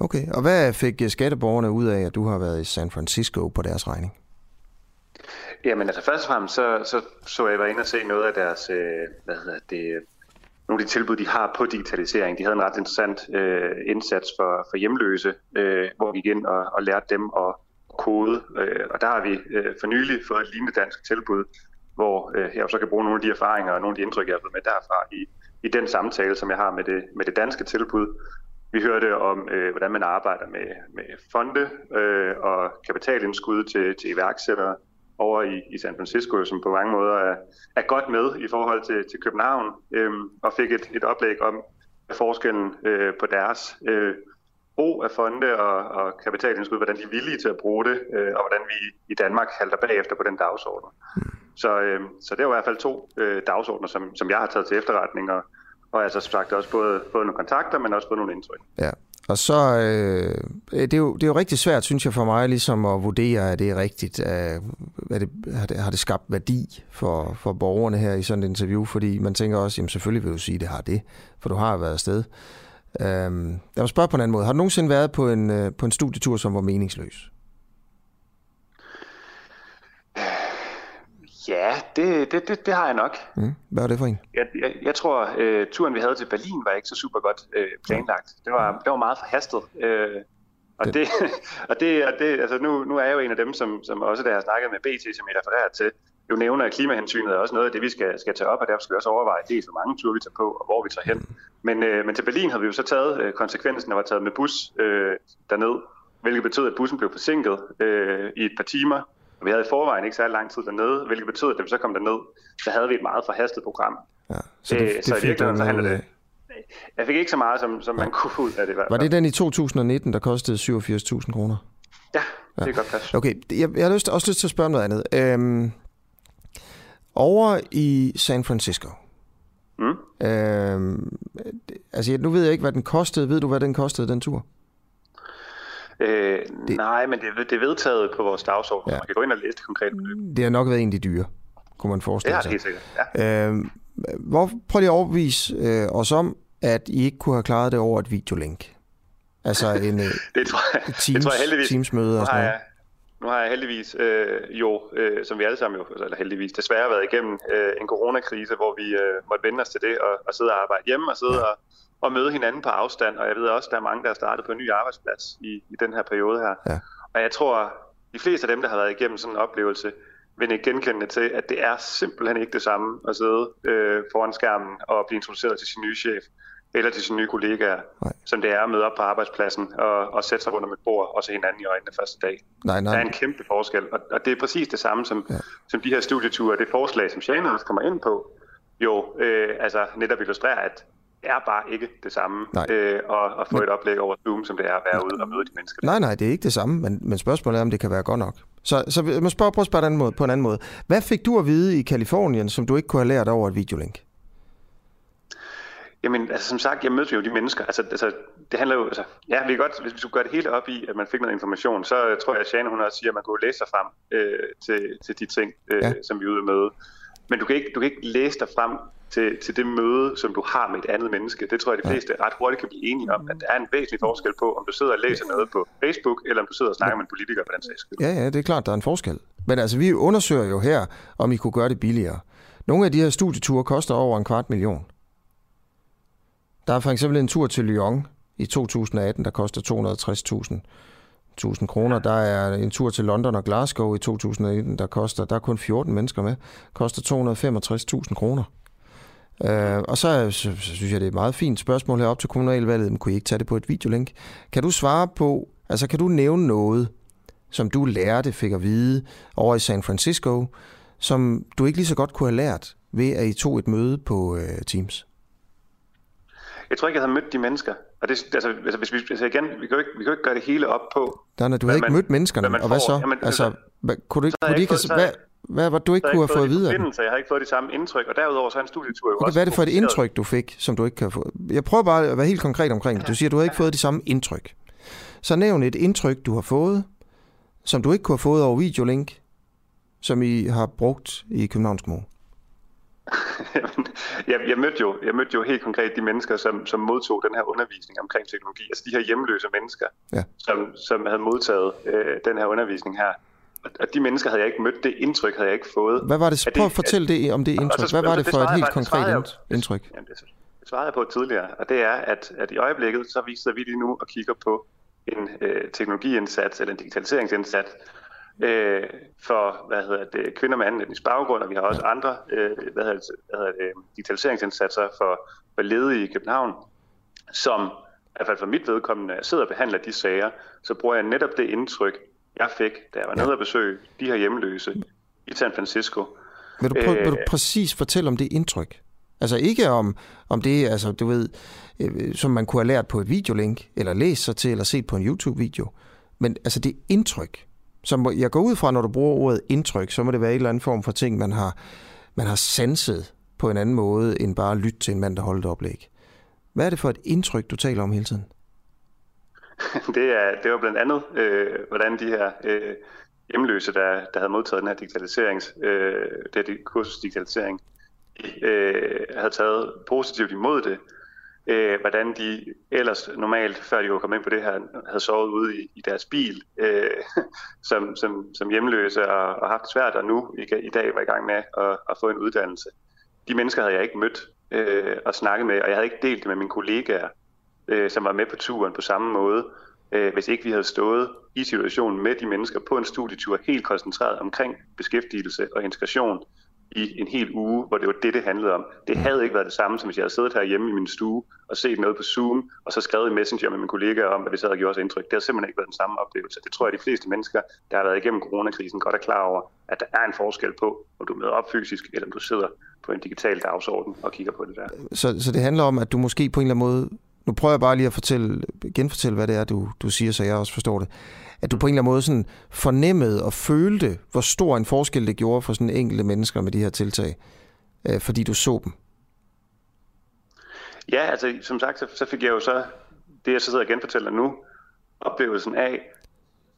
A: Okay, og hvad fik øh, skatteborgerne ud af, at du har været i San Francisco på deres regning?
G: Jamen altså først og fremmest så så, så jeg var inde og se noget af deres, øh, hvad hedder det, nogle af de tilbud, de har på digitalisering. De havde en ret interessant øh, indsats for, for hjemløse, øh, hvor vi gik ind og, og lærte dem at kode. Øh, og der har vi øh, for nylig fået et lignende dansk tilbud, hvor øh, jeg så kan bruge nogle af de erfaringer og nogle af de indtryk, jeg har fået med derfra i, i den samtale, som jeg har med det, med det danske tilbud. Vi hørte om, øh, hvordan man arbejder med, med fonde øh, og kapitalindskud til, til iværksættere over i, i San Francisco, som på mange måder er, er godt med i forhold til, til København, øh, og fik et, et oplæg om forskellen øh, på deres øh, brug af fonde og, og kapitalindskud, hvordan de er villige til at bruge det, øh, og hvordan vi i Danmark halter bagefter på den dagsorden. Så, øh, så det er jo i hvert fald to øh, dagsordner, som, som jeg har taget til efterretning, og, og altså som sagt også både, både nogle kontakter, men også både nogle indtryk.
A: Ja, og så, øh, det, er jo, det er jo rigtig svært, synes jeg for mig, ligesom at vurdere, at det er rigtigt. Øh, er det, har, det, har det skabt værdi for, for borgerne her i sådan et interview? Fordi man tænker også, jamen selvfølgelig vil du sige, at det har det, for du har været afsted. Øh, lad mig spørge på en anden måde. Har du nogensinde været på en, øh, på en studietur, som var meningsløs?
G: Ja, det, det, det, det har jeg nok.
A: Mm. Hvad var det for en?
G: Jeg, jeg, jeg tror, øh, turen vi havde til Berlin var ikke så super godt øh, planlagt. Det var, det var meget forhastet. Øh, og det, det og det, og det altså nu, nu er jeg jo en af dem, som, som også da jeg snakkede med BT, som jeg refererer til, jo nævner, at klimahensynet er også noget af det, vi skal, skal tage op, og derfor skal vi også overveje dels, hvor mange ture vi tager på, og hvor vi tager hen. Men, øh, men til Berlin havde vi jo så taget øh, konsekvensen af at taget med bus øh, derned, hvilket betød, at bussen blev forsinket øh, i et par timer, og vi havde i forvejen ikke særlig lang tid dernede, hvilket betød, at da vi så kom derned, så havde vi et meget forhastet program.
A: Ja, så det,
G: Øh,
A: det
G: så i
A: fik du
G: virkeligheden så handler
A: noget
G: det-. Jeg fik ikke så meget, som, som man kunne ud af det i hvert
A: Var
G: fald.
A: det den i 2019, der kostede 87.000 kroner?
G: Ja, det er godt plads.
A: Okay, jeg, jeg har lyst, også lyst til at spørge om noget andet. Øhm, over i San Francisco.
G: Mm.
A: Øhm, altså, nu ved jeg ikke, hvad den kostede. Ved du, hvad den kostede, den tur?
G: Øh, nej, men det, er- det er vedtaget på vores dagsorden.
A: Ja.
G: Man kan gå ind og læse det konkrete beløb.
A: Det har nok været en af de dyre, kunne man
G: Det
A: forestille
G: har det
A: sig.
G: helt sikkert. Ja.
A: Øhm, hvor, prøv lige at overbevise øh, os om, at I ikke kunne have klaret det over et videolink. Altså en øh,
G: Det tror jeg,
A: Teams,
G: det tror jeg heldigvis.
A: Teams-møde og sådan
G: har
A: noget.
G: nu har jeg heldigvis øh, jo, øh, som vi alle sammen jo, eller heldigvis desværre været igennem øh, en coronakrise, hvor vi øh, måtte vende os til det og, og sidde og arbejde hjemme og sidde ja. og, og møde hinanden på afstand. Og jeg ved også, der er mange, der er startet på en ny arbejdsplads i, i den her periode her.
A: Ja.
G: Og jeg tror, de fleste af dem, der har været igennem sådan en oplevelse, vil ikke genkende til, at det er simpelthen ikke det samme at sidde øh, foran skærmen og blive introduceret til sin nye chef eller til sine nye kollegaer,
A: Nej.
G: som det er at møde op på arbejdspladsen og, og sætte sig rundt om et bord og se hinanden i øjnene første dag.
A: Nej,
G: Der er
A: nej.
G: en kæmpe forskel, og, og det er præcis det samme som,
A: Ja.
G: som de her studieture, det forslag, som Shane også kommer ind på, jo øh, altså netop illustrerer, at er bare ikke det samme
A: Nej.
G: øh, at, at få et oplæg over Zoom, som det er at være ude og møde de mennesker.
A: Nej, nej, det er ikke det samme, men, men spørgsmålet er, om det kan være godt nok. Så, så jeg må spørge, prøv at spørge den anden måde, på en anden måde. Hvad fik du at vide i Kalifornien, som du ikke kunne have lært over et videolink?
G: Jamen, altså som sagt, jeg mødte jo de mennesker. Altså, altså det handler jo, altså, ja, vi kan godt, hvis vi skulle gøre det hele op i, at man fik noget information, så tror jeg, at Shane, hun også siger, at man kunne læse sig frem øh, til, til de ting, øh,
A: Ja.
G: som vi er ude møde. Men du kan ikke, du kan ikke læse dig frem til, til det møde, som du har med et andet menneske. Det tror jeg, de fleste ret hurtigt kan blive enige om, at der er en væsentlig forskel på, om du sidder og læser noget på Facebook, eller om du sidder og snakker med en politiker på den sags skyld.
A: Ja, ja, det er klart, der er en forskel. Men altså, vi undersøger jo her, om I kunne gøre det billigere. Nogle af de her studieture koster over en kvart million. Der er for eksempel en tur til Lyon i 2018, der koster 260.000 1000 kroner. Der er en tur til London og Glasgow i 2019, der koster, der er kun 14 mennesker med, koster 265.000 kroner. Øh, og så, så, så synes jeg, det er et meget fint spørgsmål her op til kommunalvalget. Men kunne I ikke tage det på et videolink? Kan du svare på, altså kan du nævne noget, som du lærte, fik at vide over i San Francisco, som du ikke lige så godt kunne have lært ved, at I tog et møde på øh, Teams?
G: Jeg tror ikke, jeg havde mødt de mennesker, Og det, altså, altså, hvis vi, altså igen, vi kan, jo ikke, vi kan jo ikke gøre det hele op på.
A: Nej, nej, du havde ikke mødt menneskerne,
G: man
A: og hvad
G: får.
A: så?
G: Jamen,
A: altså,
G: altså,
A: hvad, kunne du ikke, kunne
G: ikke
A: ikke, hvad, hvad var du ikke kunne have fået
G: de
A: videre?
G: Jeg har ikke fået de samme indtryk, og derudover så er en studietur jo
A: Okay,
G: også
A: hvad er det for et indtryk, du fik, som du ikke kan få? Jeg prøver bare at være helt konkret omkring det. Du siger, du har ikke fået de samme indtryk. Så nævn et indtryk, du har fået, som du ikke kunne have fået over videolink, som I har brugt i Københavns Kommune.
G: Jeg, jeg, mødte jo, jeg mødte jo helt konkret de mennesker, som, som modtog den her undervisning omkring teknologi. Altså de her hjemløse mennesker,
A: Ja.
G: som, som havde modtaget øh, den her undervisning her. Og, og de mennesker havde jeg ikke mødt. Det indtryk havde jeg ikke fået.
A: Hvad var det?
G: Det-
A: Prøv at fortælle det om det indtryk. Hvad var det
G: det
A: for et helt konkret
G: jeg-
A: indtryk?
G: Jamen, det, det svarede jeg på tidligere, og det er, at, at i øjeblikket, så viser vi lige nu og kigger på en øh, teknologiindsats eller en digitaliseringsindsats øh, for hvad hedder det, kvinder med anden etnisk baggrund, og vi har også andre øh, hvad hedder det, hvad hedder det, digitaliseringsindsatser for, for ledige i København, som i hvert fald for mit vedkommende, sidder og behandler de sager, så bruger jeg netop det indtryk, jeg fik, da jeg var nede og besøge de her hjemløse i San Francisco.
A: Vil du, prøve,
G: Øh,
A: vil du præcis fortælle om det indtryk? Altså ikke om, om det, altså du ved, øh, som man kunne have lært på et videolink, eller læst sig til, eller set på en YouTube-video. Men altså det indtryk, som jeg går ud fra, når du bruger ordet indtryk, så må det være en eller anden form for ting, man har, man har sanset på en anden måde, end bare at lytte til en mand, der holder et oplæg. Hvad er det for et indtryk, du taler om hele tiden?
G: Det, er, det var blandt andet, øh, hvordan de her øh, hjemløse, der, der havde modtaget den her digitaliserings, øh, det her kursus digitalisering, øh, havde taget positivt imod det. Øh, hvordan de ellers normalt, før de var kommet ind på det her, havde sovet ude i, i deres bil øh, som, som, som hjemløse og, og haft det svært, og nu i, i dag var i gang med at, at få en uddannelse. De mennesker havde jeg ikke mødt øh, og snakket med, og jeg havde ikke delt det med mine kollegaer, øh, som var med på turen på samme måde, øh, hvis ikke vi havde stået i situationen med de mennesker på en studietur, helt koncentreret omkring beskæftigelse og integration i en hel uge, hvor det var det, det handlede om. Det havde ikke været det samme, som hvis jeg havde siddet herhjemme i min stue og set noget på Zoom, og så skrevet i Messenger med mine kollegaer om, hvad det så havde gjort os indtryk. Det har simpelthen ikke været den samme oplevelse. Det tror jeg, de fleste mennesker, der har været igennem coronakrisen, godt er klar over, at der er en forskel på, om du møder op fysisk, eller om du sidder på en digital dagsorden og kigger på det der.
A: Så, så det handler om, at du måske på en eller anden måde, nu prøver jeg bare lige at fortælle, genfortælle, hvad det er, du, du siger, så jeg også forstår det. At du på en eller anden måde sådan fornemmede og følte, hvor stor en forskel det gjorde for sådan enkelte mennesker med de her tiltag, øh, fordi du så dem.
G: Ja, altså som sagt, så, så fik jeg jo så det, jeg så sidder og genfortæller nu, oplevelsen af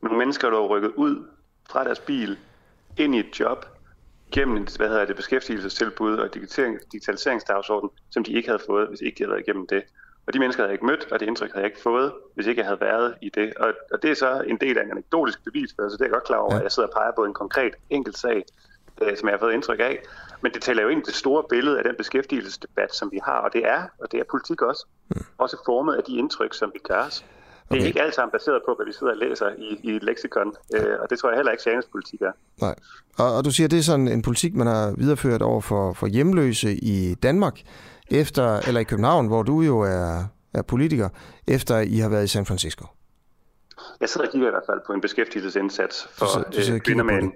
G: nogle mennesker, der var rykket ud fra deres bil, ind i et job, gennem et, hvad hedder det, beskæftigelsestilbud og digitaliseringsdagsorden, som de ikke havde fået, hvis ikke de havde været igennem det. Og de mennesker havde jeg ikke mødt, og det indtryk havde jeg ikke fået, hvis ikke jeg havde været i det. Og, og det er så en del af en anekdotisk bevisførelse, det er jeg godt klar over,
A: Ja.
G: at jeg sidder og peger på en konkret enkelt sag, øh, som jeg har fået indtryk af. Men det taler jo ind i det store billede af den beskæftigelsesdebat, som vi har, og det er, og det er politik også, også formet af de indtryk, som vi gør os. Det er
A: Okay.
G: ikke alt sammen baseret på, hvad vi sidder og læser i, i et leksikon, øh, og det tror jeg heller ikke, Sagens politik er.
A: Nej. Og, og du siger, det er sådan en politik, man har videreført over for, for hjemløse i Danmark, efter, eller i København, hvor du jo er, er politiker, efter I har været i San Francisco.
G: Jeg sidder og kigger i hvert fald på en beskæftigelsesindsats for
A: Du sidder- du
G: øh, kvinder
A: på
G: med en,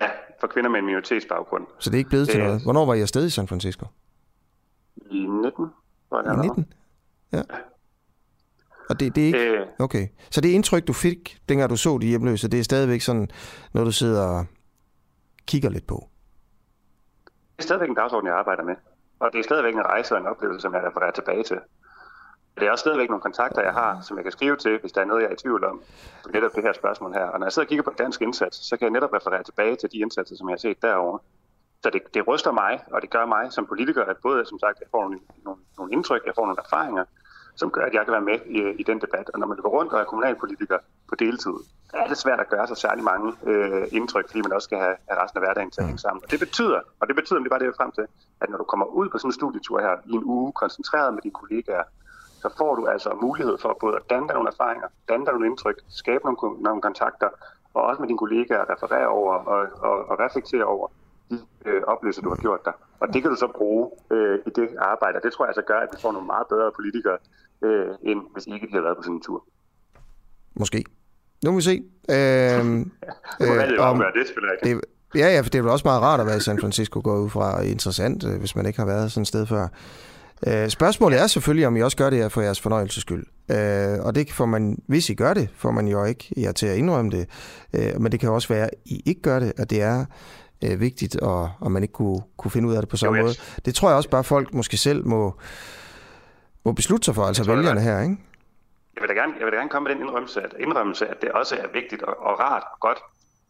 G: ja, for kvinder med en minoritetsbaggrund.
A: Så det er ikke blevet til
G: Øh.
A: noget. Hvornår var I afsted i San Francisco?
G: I 19, var det
A: I 19? Ja. Og det, det er ikke...
G: Øh,
A: Okay. Så det indtryk, du fik, dengang du så de hjemløse, det er stadigvæk sådan, når du sidder og kigger lidt på.
G: det er stadigvæk en dagsorden, jeg arbejder med. Og det er stadigvæk en rejse og en oplevelse, som jeg refererer tilbage til. Det er også stadigvæk nogle kontakter, jeg har, som jeg kan skrive til, hvis der er noget, jeg er i tvivl om. på Netop det her spørgsmål her. Og når jeg sidder og kigger på dansk indsats, så kan jeg netop referere tilbage til de indsatser, som jeg har set derovre. Så det, det ryster mig, og det gør mig som politiker, at både, som sagt, jeg får nogle, nogle, nogle indtryk, jeg får nogle erfaringer, som gør, at jeg kan være med i, i den debat. Og når man løber rundt og er kommunalpolitiker på deltid, er det svært at gøre sig særlig mange øh, indtryk, fordi man også skal have, have resten af hverdagen til at hænge sammen. Og det betyder, og det betyder, det bare det, jeg frem til, at når du kommer ud på sådan en studietur her i en uge, koncentreret med dine kollegaer, så får du altså mulighed for både at danne dig nogle erfaringer, danne dig nogle indtryk, skabe nogle, nogle kontakter, og også med dine kollegaer referere over og, og, og reflektere over de øh, oplevelser, du har gjort dig. Og det kan du så bruge øh, i det arbejde, og det tror jeg altså gør, at vi får nogle meget bedre politikere, øh, end hvis ikke de har været på sådan en tur.
A: Måske. Nu må vi se. Øhm,
G: Det
A: øh,
G: valget jo
A: om-
G: afgøre, det er selvfølgelig rigtigt.
A: det, ja, ja, for det er vel også meget rart at være i San Francisco, går ud fra interessant, øh, hvis man ikke har været sådan et sted før. Øh, spørgsmålet er selvfølgelig, om I også gør det her for jeres fornøjelses skyld. Øh, og det får man, hvis I gør det, får man jo ikke jer til at indrømme det. Øh, men det kan også være, at I ikke gør det, og det er øh, vigtigt, og, og man ikke kunne, kunne finde ud af det på samme
G: Jo,
A: måde.
G: jeg-
A: Det tror jeg også bare, folk måske selv må, må beslutte sig for, altså
G: tror
A: vælgerne her, ikke?
G: Jeg vil da gerne, jeg vil da gerne komme med den indrømmelse, at, indrømmelse, at det også er vigtigt og, og rart og godt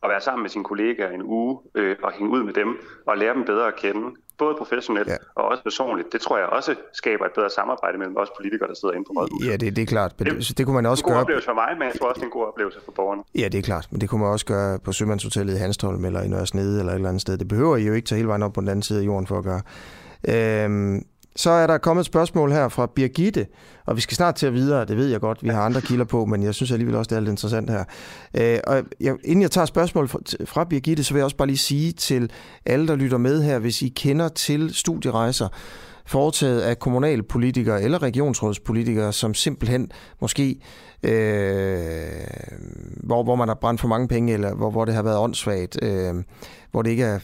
G: at være sammen med sine kollegaer en uge øh, og hænge ud med dem og lære dem bedre at kende, både professionelt
A: Ja.
G: og også personligt. Det tror jeg også skaber et bedre samarbejde mellem os politikere, der sidder inde på rådhuset.
A: Ja, det, det er klart. Men det,
G: Det-
A: kunne man også
G: en god
A: gøre...
G: oplevelse for mig, men jeg tror også, det er en god oplevelse for borgerne.
A: Ja, det er klart. Men det kunne man også gøre på Sømandshotellet i Hanstholm, eller i Nørre Snede, eller et eller andet sted. Det behøver I jo ikke tage hele vejen op på den anden side af jorden for at gøre. Øhm, så er der kommet et spørgsmål her fra Birgitte, og vi skal snart til at videre, det ved jeg godt, vi har andre kilder på, men jeg synes alligevel også, det er lidt interessant her. Øh, og jeg, inden jeg tager spørgsmål fra, fra Birgitte, så vil jeg også bare lige sige til alle, der lytter med her, hvis I kender til studierejser, foretaget af kommunalpolitikere eller regionsrådspolitikere, som simpelthen måske, øh, hvor, hvor man har brændt for mange penge, eller hvor, hvor det har været åndssvagt, øh, hvor det ikke er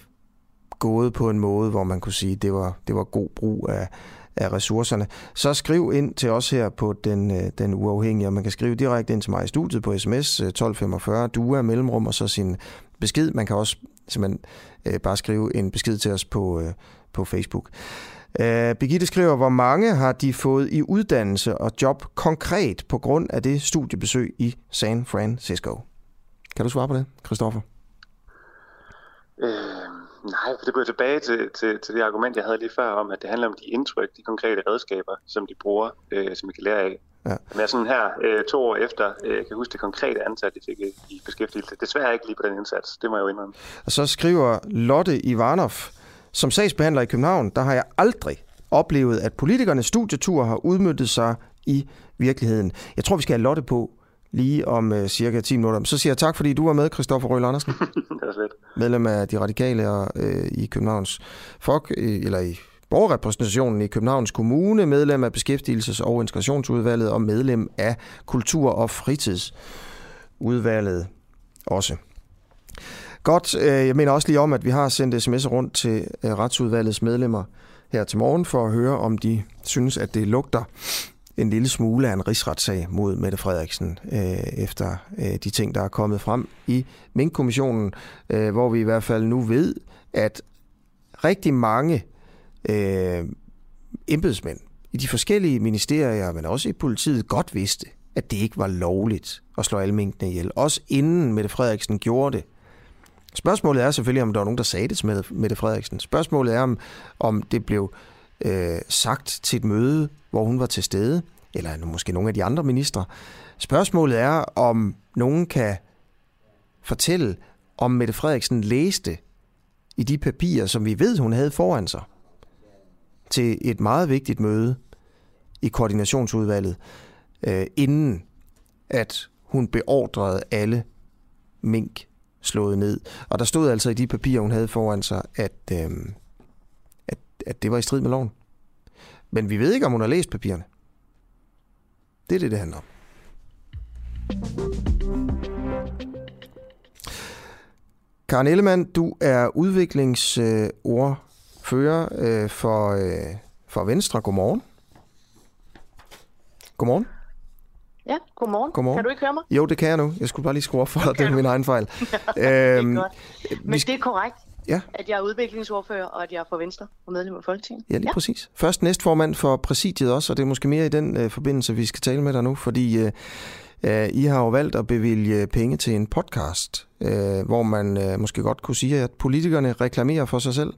A: gået på en måde, hvor man kunne sige, det var, det var god brug af, af ressourcerne. Så skriv ind til os her på den, øh, den uafhængige, og man kan skrive direkte ind til mig i studiet på sms 1245, øh, du er mellemrum, og så sin besked. Man kan også simpelthen øh, bare skrive en besked til os på, øh, på Facebook. Øh, Birgitte skriver, hvor mange har de fået i uddannelse og job konkret på grund af det studiebesøg i San Francisco? Kan du svare på det, Christoffer?
G: Øh, nej, for det går tilbage til, til, til det argument, jeg havde lige før om, at det handler om de indtryk, de konkrete redskaber, som de bruger, øh, som vi kan lære af.
A: Ja.
G: Men jeg sådan her øh, to år efter øh, kan huske det konkrete antal, de fik i- i beskæftigelse. Desværre ikke lige på den indsats, det må jeg jo indrømme.
A: Og så skriver Lotte Ivanov, som sagsbehandler i København, der har jeg aldrig oplevet, at politikernes studietur har udmyndtet sig i virkeligheden. Jeg tror, vi skal have Lotte på lige om uh, cirka 10 minutter. Så siger jeg tak, fordi du var med, Christoffer Røhl Andersen,
G: det er slet.
A: medlem af De Radikale og, uh, i Københavns Folk, eller i borgerrepræsentationen i Københavns Kommune, medlem af Beskæftigelses- og Integrationsudvalget og medlem af Kultur- og Fritidsudvalget også. Godt, øh, jeg mener også lige om, at vi har sendt sms'er rundt til øh, retsudvalgets medlemmer her til morgen for at høre, om de synes, at det lugter en lille smule af en rigsretssag mod Mette Frederiksen øh, efter øh, de ting, der er kommet frem i Mink-kommissionen, øh, hvor vi i hvert fald nu ved, at rigtig mange øh, embedsmænd i de forskellige ministerier, men også i politiet, godt vidste, at det ikke var lovligt at slå alle minkene ihjel. Også inden Mette Frederiksen gjorde det. Spørgsmålet er selvfølgelig, om der var nogen, der sagde det til Mette- Mette Frederiksen. Spørgsmålet er, om, om det blev øh, sagt til et møde, hvor hun var til stede, eller måske nogle af de andre ministre. Spørgsmålet er, om nogen kan fortælle, om Mette Frederiksen læste i de papirer, som vi ved, hun havde foran sig, til et meget vigtigt møde i koordinationsudvalget, øh, inden at hun beordrede alle mink slået ned. Og der stod altså i de papirer, hun havde foran sig, at, øh, at, det var i strid med loven. Men vi ved ikke, om hun har læst papirerne. Det er det, det handler om. Karen Ellemann, du er udviklingsordfører øh, for, øh, for Venstre. Godmorgen. Godmorgen.
H: Ja, godmorgen.
A: Godmorgen.
H: Kan du ikke høre mig?
A: Jo, det kan jeg nu. Jeg skulle bare lige skrue op for. Det er min egen fejl.
H: Det er
A: øhm,
H: godt. Men
A: vi
H: det er korrekt,
A: Ja.
H: at jeg er udviklingsordfører, og at jeg er fra Venstre og medlem af Folketinget.
A: ja, lige ja. præcis. Først næstformand for præsidiet også, og det er måske mere i den øh, forbindelse, vi skal tale med dig nu, fordi øh, øh, I har jo valgt at bevilge penge til en podcast, øh, hvor man øh, måske godt kunne sige, at politikerne reklamerer for sig selv.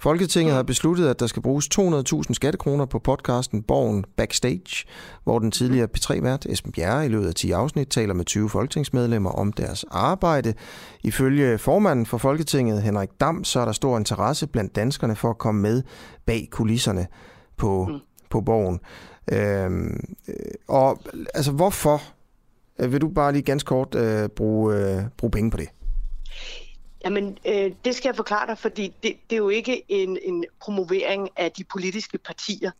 A: Folketinget har besluttet, at der skal bruges 200.000 skattekroner på podcasten Borgen Backstage, hvor den tidligere P3-vært Esben Bjerre i løbet af 10 afsnit taler med 20 folketingsmedlemmer om deres arbejde. Ifølge formanden for Folketinget, Henrik Dam, så er der stor interesse blandt danskerne for at komme med bag kulisserne på, mm. på Borgen. Øhm, øh, og altså, hvorfor øh, vil du bare lige ganske kort øh, bruge, øh, bruge penge på det?
H: Jamen, øh, det skal jeg forklare dig, fordi det, det er jo ikke en, en promovering af de politiske partier.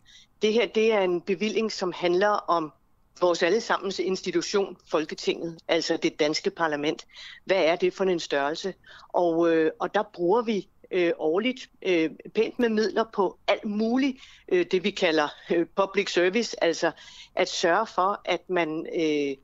H: Det her, det er en bevilling, som handler om vores allesammens institution, Folketinget, altså det danske parlament. Hvad er det for en størrelse? Og, øh, og der bruger vi øh, årligt øh, pænt med midler på alt muligt, øh, det vi kalder øh, public service, altså at sørge for, at man øh,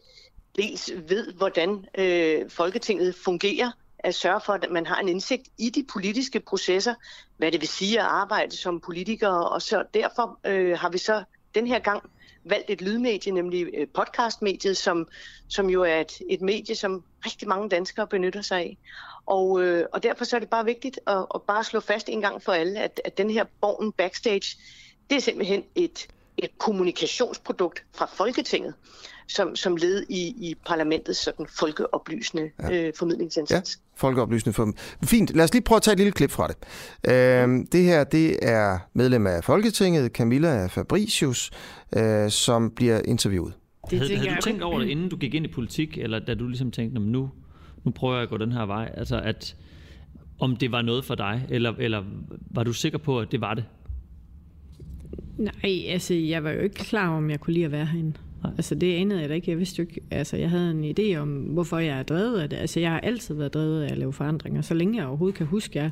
H: dels ved, hvordan øh, Folketinget fungerer, at sørge for, at man har en indsigt i de politiske processer, hvad det vil sige at arbejde som politiker, og så derfor øh, har vi så den her gang valgt et lydmedie, nemlig øh, podcastmediet, som, som jo er et, et medie, som rigtig mange danskere benytter sig af. Og, øh, og derfor så er det bare vigtigt at, at bare slå fast en gang for alle, at, at den her Borgen Backstage, det er simpelthen et, et kommunikationsprodukt fra Folketinget, som, som led i, i parlamentets sådan folkeoplysende ja. øh, formidlingsindsats.
A: Ja, folkeoplysende form. Fint, lad os lige prøve at tage et lille klip fra det. Øh, det her, det er medlem af Folketinget, Camilla Fabricius, øh, som bliver interviewet.
I: Det havde, havde du tænkt over det, inden du gik ind i politik, eller da du ligesom tænkte, nu, nu prøver jeg at gå den her vej, altså at om det var noget for dig, eller, eller var du sikker på, at det var det?
J: Nej, altså jeg var jo ikke klar om jeg kunne lide at være herinde. Altså det anede jeg da ikke. Jeg vidste jo ikke, altså jeg havde en idé om, hvorfor jeg er drevet af det. Altså jeg har altid været drevet af at lave forandringer, så længe jeg overhovedet kan huske, jeg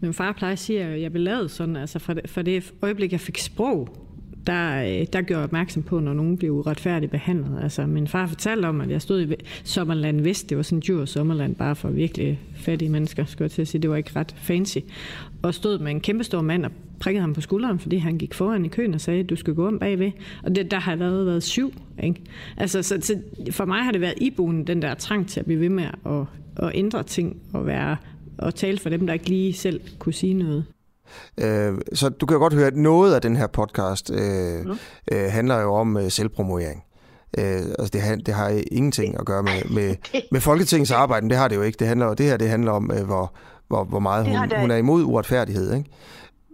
J: min far plejer at sige, at jeg blev lavet sådan, altså for det, for det øjeblik, jeg fik sprog, der, øh, der gjorde jeg opmærksom på, når nogen blev uretfærdigt behandlet. Altså, min far fortalte om, at jeg stod i Sommerland Vest. Det var sådan en dyr sommerland, bare for virkelig fattige mennesker, skulle jeg til at sige. Det var ikke ret fancy. Og stod med en kæmpestor mand og prikkede ham på skulderen, fordi han gik foran i køen og sagde, at du skal gå om bagved. Og det, der har været, været syv. Ikke? Altså, så, så, for mig har det været iboende, den der trang til at blive ved med at, at ændre ting og være og tale for dem, der ikke lige selv kunne sige noget.
A: Øh, så du kan godt høre, at noget af den her podcast øh, mm. øh, handler jo om øh, selvpromovering. Øh, altså det, har, det har ingenting at gøre med, med, med Folketingets arbejde, det har det jo ikke. Det, handler, det her det handler om, øh, hvor, hvor, hvor meget hun, hun er imod uretfærdighed. Ikke?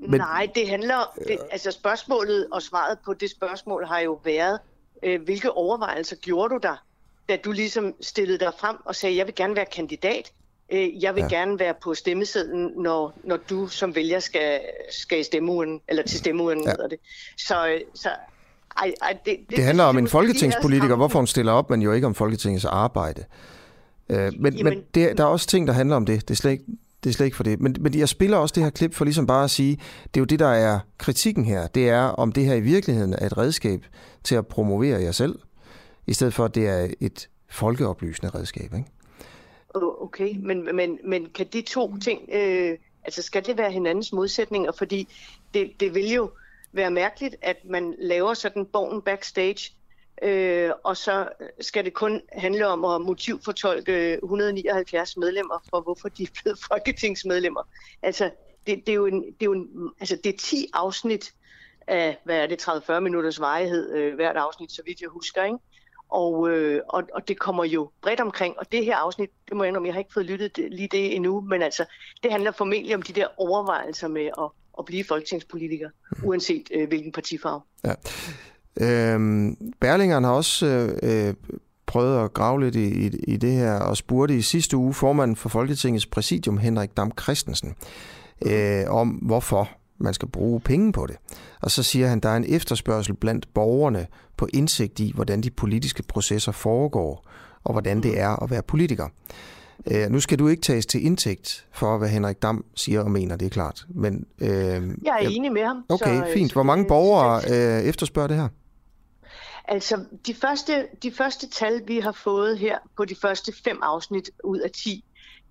H: Men, Nej, det handler, det, altså spørgsmålet og svaret på det spørgsmål har jo været, øh, hvilke overvejelser gjorde du der, da du ligesom stillede dig frem og sagde, jeg vil gerne være kandidat. Øh, jeg vil ja. gerne være på stemmesedlen, når, når du som vælger skal, skal i stemmeugen, eller til stemmeugenen ja. hedder det. Så, så ej, ej, det,
A: det, det handler om en folketingspolitiker, hvorfor hun stiller op, men jo ikke om Folketingets arbejde. Øh, men Jamen, men det, der er også ting, der handler om det. Det er slet ikke, det er slet ikke for det. Men, men jeg spiller også det her klip for ligesom bare at sige, det er jo det, der er kritikken her. Det er, om det her i virkeligheden er et redskab til at promovere jer selv, i stedet for, at det er et folkeoplysende redskab. Ikke?
H: Okay, men, men, men kan de to ting, øh, altså skal det være hinandens modsætninger? Fordi det, det vil jo være mærkeligt, at man laver sådan borgen backstage, øh, og så skal det kun handle om at motivfortolke 179 medlemmer for, hvorfor de er blevet folketingsmedlemmer. Altså, det, det, er jo en, det er jo en, altså, det er 10 afsnit af, hvad er det, 30-40 minutters varighed, øh, hvert afsnit, så vidt jeg husker, ikke? Og, øh, og, og det kommer jo bredt omkring, og det her afsnit, det må jeg indrømme, jeg har ikke fået lyttet det, lige det endnu, men altså, det handler formentlig om de der overvejelser med at, at blive folketingspolitiker, uanset øh, hvilken partifarve. Ja.
A: Øhm, Berlingeren har også øh, prøvet at grave lidt i, i, i det her, og spurgte i sidste uge formanden for Folketingets præsidium, Henrik Dam Christensen, øh, om hvorfor man skal bruge penge på det. Og så siger han, at der er en efterspørgsel blandt borgerne på indsigt i, hvordan de politiske processer foregår, og hvordan det er at være politiker. Uh, nu skal du ikke tages til indtægt for, hvad Henrik Dam siger og mener, det er klart. Men,
H: uh, jeg er enig med ham.
A: Okay, så, fint. Hvor mange borgere uh, efterspørger det her?
H: Altså, de første, de første tal, vi har fået her på de første fem afsnit ud af 10,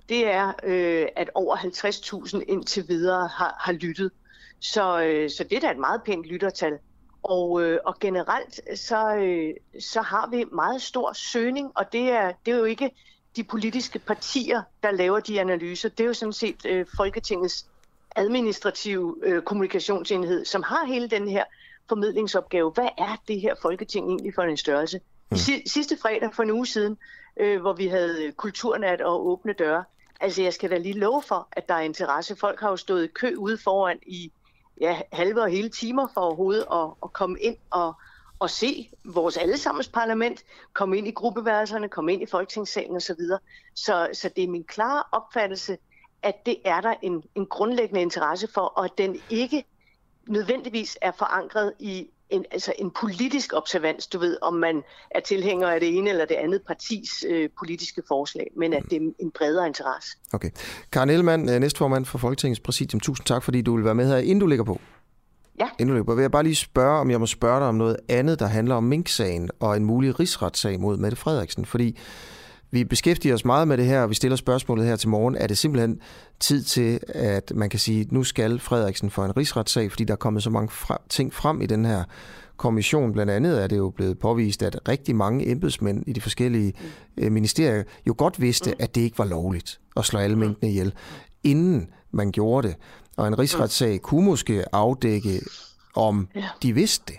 H: det er, øh, at over 50.000 indtil videre har, har lyttet. Så, øh, så det er da et meget pænt lyttertal. Og, øh, og generelt så, øh, så har vi meget stor søgning, og det er, det er jo ikke de politiske partier, der laver de analyser. Det er jo sådan set øh, Folketingets administrative øh, kommunikationsenhed, som har hele den her formidlingsopgave. Hvad er det her Folketing egentlig for en størrelse? Mm. Sidste fredag for en uge siden, øh, hvor vi havde kulturnat og åbne døre, altså jeg skal da lige love for, at der er interesse. Folk har jo stået i kø ude foran i ja, halve og hele timer for overhovedet at, at komme ind og, og se vores allesammens parlament, komme ind i gruppeværelserne, komme ind i folketingssalen osv. Så, så, så det er min klare opfattelse, at det er der en, en grundlæggende interesse for, og at den ikke nødvendigvis er forankret i en, altså en politisk observans, du ved, om man er tilhænger af det ene eller det andet partis øh, politiske forslag, men at det er en bredere interesse.
A: Okay. Karen Ellemann, øh, næstformand for Folketingets Præsidium, tusind tak, fordi du vil være med her, inden du ligger på.
H: Ja.
A: Inden du ligger på, vil jeg bare lige spørge, om jeg må spørge dig om noget andet, der handler om Mink-sagen og en mulig rigsretssag mod Mette Frederiksen, fordi vi beskæftiger os meget med det her, og vi stiller spørgsmålet her til morgen. Er det simpelthen tid til, at man kan sige, at nu skal Frederiksen for en rigsretssag, fordi der er kommet så mange fra, ting frem i den her kommission. Blandt andet er det jo blevet påvist, at rigtig mange embedsmænd i de forskellige mm. ministerier jo godt vidste, mm. at det ikke var lovligt at slå alle mm. mængdene ihjel, inden man gjorde det. Og en rigsretssag kunne måske afdække, om de vidste det.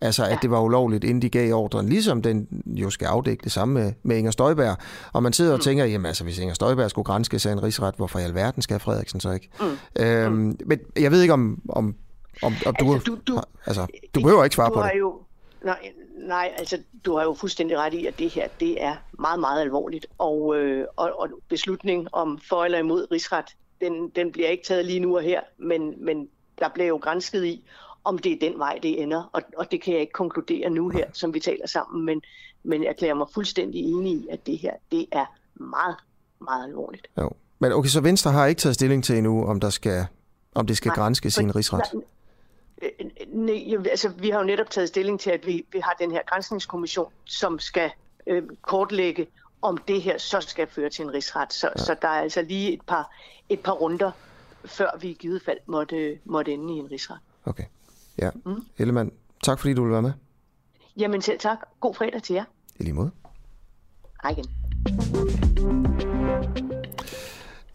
A: Altså, at det var ulovligt, inden de gav ordren. Ligesom den jo skal afdække det samme med, med Inger Støjberg. Og man sidder og mm. tænker, jamen altså, hvis Inger Støjberg skulle grænske sig en rigsret, hvorfor i alverden skal Frederiksen så ikke? Mm. Øhm, mm. Men jeg ved ikke, om, om, om, om du, altså, du, du, altså, du behøver ikke svare på det.
H: Jo, nej, nej, altså, du har jo fuldstændig ret i, at det her, det er meget, meget alvorligt. Og, øh, og, og beslutning om for eller imod rigsret, den, den bliver ikke taget lige nu og her, men, men der bliver jo grænsket i, om det er den vej, det ender. Og, og det kan jeg ikke konkludere nu her, som vi taler sammen, men, men jeg erklærer mig fuldstændig enig i, at det her, det er meget, meget alvorligt.
A: Jo. Men okay, så Venstre har ikke taget stilling til endnu, om, der skal, om det skal Nej, granske sin rigsret?
H: Nej, nej, altså, vi har jo netop taget stilling til, at vi, vi har den her grænsningskommission, som skal øh, kortlægge, om det her så skal føre til en rigsret. Så, ja. så der er altså lige et par, et par runder, før vi i givet fald måtte, måtte ende i en rigsret.
A: Okay. Ja. Mm. Ellemann, tak fordi du vil være med.
H: Jamen selv tak. God fredag til jer.
A: I lige måde.
H: Hej igen.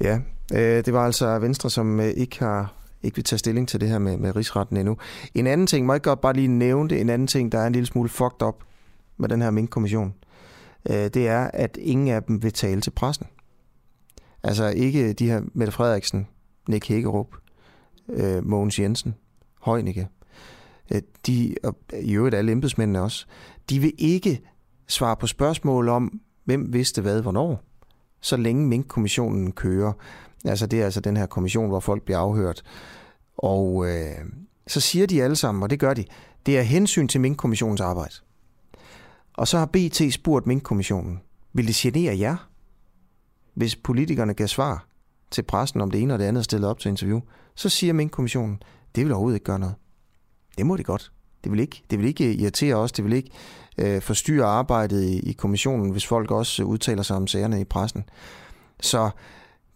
A: Ja, øh, det var altså Venstre, som øh, ikke har ikke vil tage stilling til det her med, med rigsretten endnu. En anden ting, må jeg godt bare lige nævne det, en anden ting, der er en lille smule fucked up med den her minkkommission, øh, det er, at ingen af dem vil tale til pressen. Altså ikke de her Mette Frederiksen, Nick Hækkerup, øh, Mogens Jensen, Højnike, Øh, Øh, de, og i øvrigt alle embedsmændene også, de vil ikke svare på spørgsmål om, hvem vidste hvad hvornår, så længe Mink-kommissionen kører. Altså det er altså den her kommission, hvor folk bliver afhørt. Og øh, så siger de alle sammen, og det gør de, det er hensyn til Mink-kommissionens arbejde. Og så har BT spurgt Mink-kommissionen, vil det genere jer, hvis politikerne gav svar til pressen om det ene og det andet stillet op til interview? Så siger Mink-kommissionen, det vil overhovedet ikke gøre noget. Det må de godt. Det vil ikke, det vil ikke irritere os, det vil ikke øh, forstyrre arbejdet i, i kommissionen, hvis folk også øh, udtaler sig om sagerne i pressen. Så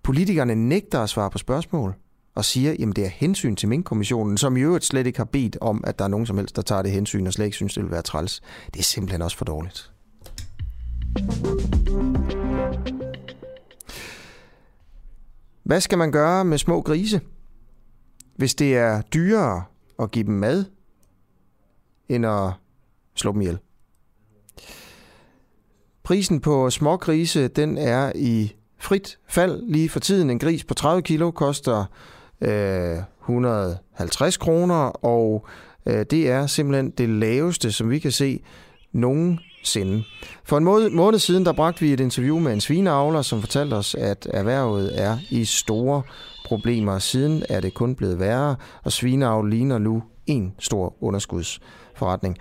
A: politikerne nægter at svare på spørgsmål og siger, jamen det er hensyn til min kommissionen som i øvrigt slet ikke har bedt om, at der er nogen som helst, der tager det hensyn og slet ikke synes, det vil være træls. Det er simpelthen også for dårligt. Hvad skal man gøre med små grise? Hvis det er dyrere at give dem mad, end at slå dem ihjel. Prisen på smågrise, den er i frit fald lige for tiden. En gris på 30 kilo koster øh, 150 kroner, og øh, det er simpelthen det laveste, som vi kan se nogensinde. For en måned, måned siden, der bragte vi et interview med en svineavler, som fortalte os, at erhvervet er i store problemer. Siden er det kun blevet værre, og svineavl ligner nu en stor underskudsforretning.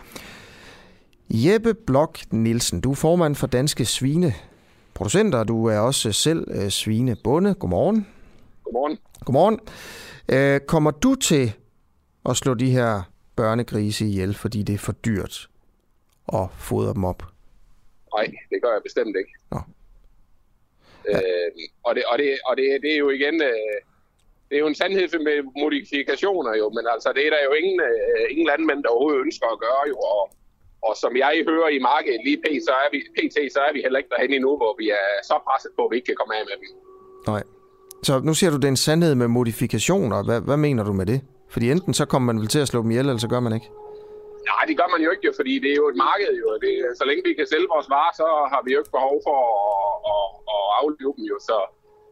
A: Jeppe Blok Nielsen, du er formand for Danske Svineproducenter, du er også selv øh, svinebonde. Godmorgen.
K: Godmorgen.
A: Godmorgen. Øh, kommer du til at slå de her børnegrise ihjel, fordi det er for dyrt at fodre dem op?
K: Nej, det gør jeg bestemt ikke. Nå. Ja. Øh, og det, og det, og det, det er jo igen... Øh, det er jo en sandhed med modifikationer jo, men altså det er der jo ingen, øh, ingen landmænd, der overhovedet ønsker at gøre jo, og, og som jeg hører i markedet lige pt, så er vi, pt, så er vi heller ikke derhen endnu, hvor vi er så presset på, at vi ikke kan komme af med dem.
A: Nej. Så nu siger du, det er en sandhed med modifikationer. Hvad, hvad mener du med det? Fordi enten så kommer man vel til at slå dem ihjel, eller så gør man ikke.
K: Nej, det gør man jo ikke, jo, fordi det er jo et marked. Jo. Det, så længe vi kan sælge vores varer, så har vi jo ikke behov for at, at, at aflive dem. Jo. Så,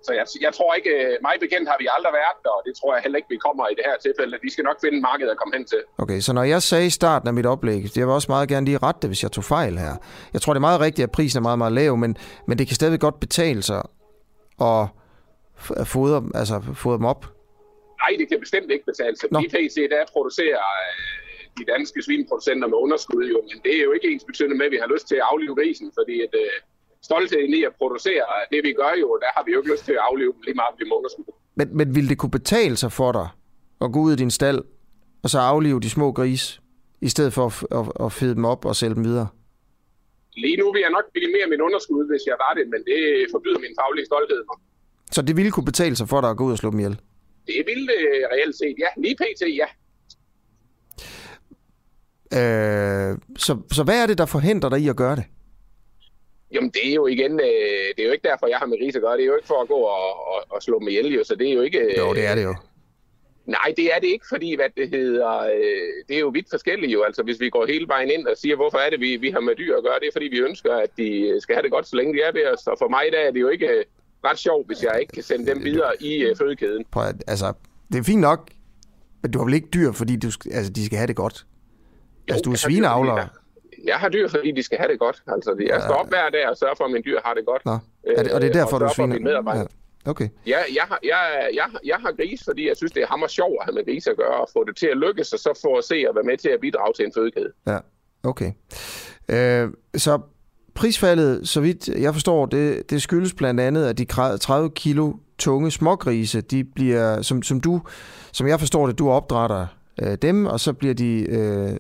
K: så jeg, jeg tror ikke, øh, mig bekendt har vi aldrig været der, og det tror jeg heller ikke, vi kommer i det her tilfælde. Vi skal nok finde et marked at komme hen til.
A: Okay, så når jeg sagde i starten af mit oplæg, jeg vil også meget gerne lige rette det, hvis jeg tog fejl her. Jeg tror, det er meget rigtigt, at prisen er meget, meget lav, men, men det kan stadig godt betale sig at fodre, altså, fodre dem op.
K: Nej, det kan bestemt ikke betale sig. Nå. PT, der producerer de danske svineproducenter med underskud, jo, men det er jo ikke ens betydende med, at vi har lyst til at aflive grisen, fordi at, øh, stoltheden i at producere det, vi gør jo, der har vi jo ikke lyst til at aflive dem lige meget, vi må.
A: Men, men vil det kunne betale sig for dig at gå ud i din stald, og så aflive de små grise, i stedet for at, at, at fede dem op og sælge dem videre?
K: Lige nu vil jeg nok mere min underskud, hvis jeg var det, men det forbyder min faglige stolthed.
A: Så det ville kunne betale sig for dig at gå ud og slå dem ihjel?
K: Det ville det reelt set, ja. Lige pt, ja.
A: Øh, så, så hvad er det, der forhindrer dig i at gøre det?
K: Jamen, det er jo igen, øh, det er jo ikke derfor, jeg har med grise at gøre. Det er jo ikke for at gå og, og, og slå dem ihjel, jo. Så det er jo ikke...
A: Øh, jo, det er det jo.
K: Nej, det er det ikke, fordi hvad det hedder, øh, det er jo vidt forskelligt jo. Altså hvis vi går hele vejen ind og siger, hvorfor er det, vi, vi har med dyr at gøre, det er fordi vi ønsker, at de skal have det godt, så længe de er ved os. Og for mig der er det jo ikke øh, ret sjovt, hvis jeg ikke kan sende dem videre i øh, fødekæden.
A: Prøv, altså, det er fint nok, men du har vel ikke dyr, fordi du, altså, de skal have det godt? Jo, altså, du er svineavler.
K: Jeg har dyr, fordi de skal have det godt. Altså, jeg står op hver dag og sørger for, at mine dyr har det godt.
A: Nå. Er det, og det er derfor, du sviner? Ja. Okay.
K: Ja, jeg, har, jeg, jeg, jeg har gris, fordi jeg synes, det er hammer sjovt at have med gris at gøre, og få det til at lykkes, og så få at se at være med til at bidrage til en fødekæde.
A: Ja, okay. Øh, så prisfaldet, så vidt jeg forstår, det, det skyldes blandt andet, at de 30 kilo tunge smågrise, de bliver, som, som du, som jeg forstår det, du opdrætter øh, dem, og så bliver de øh,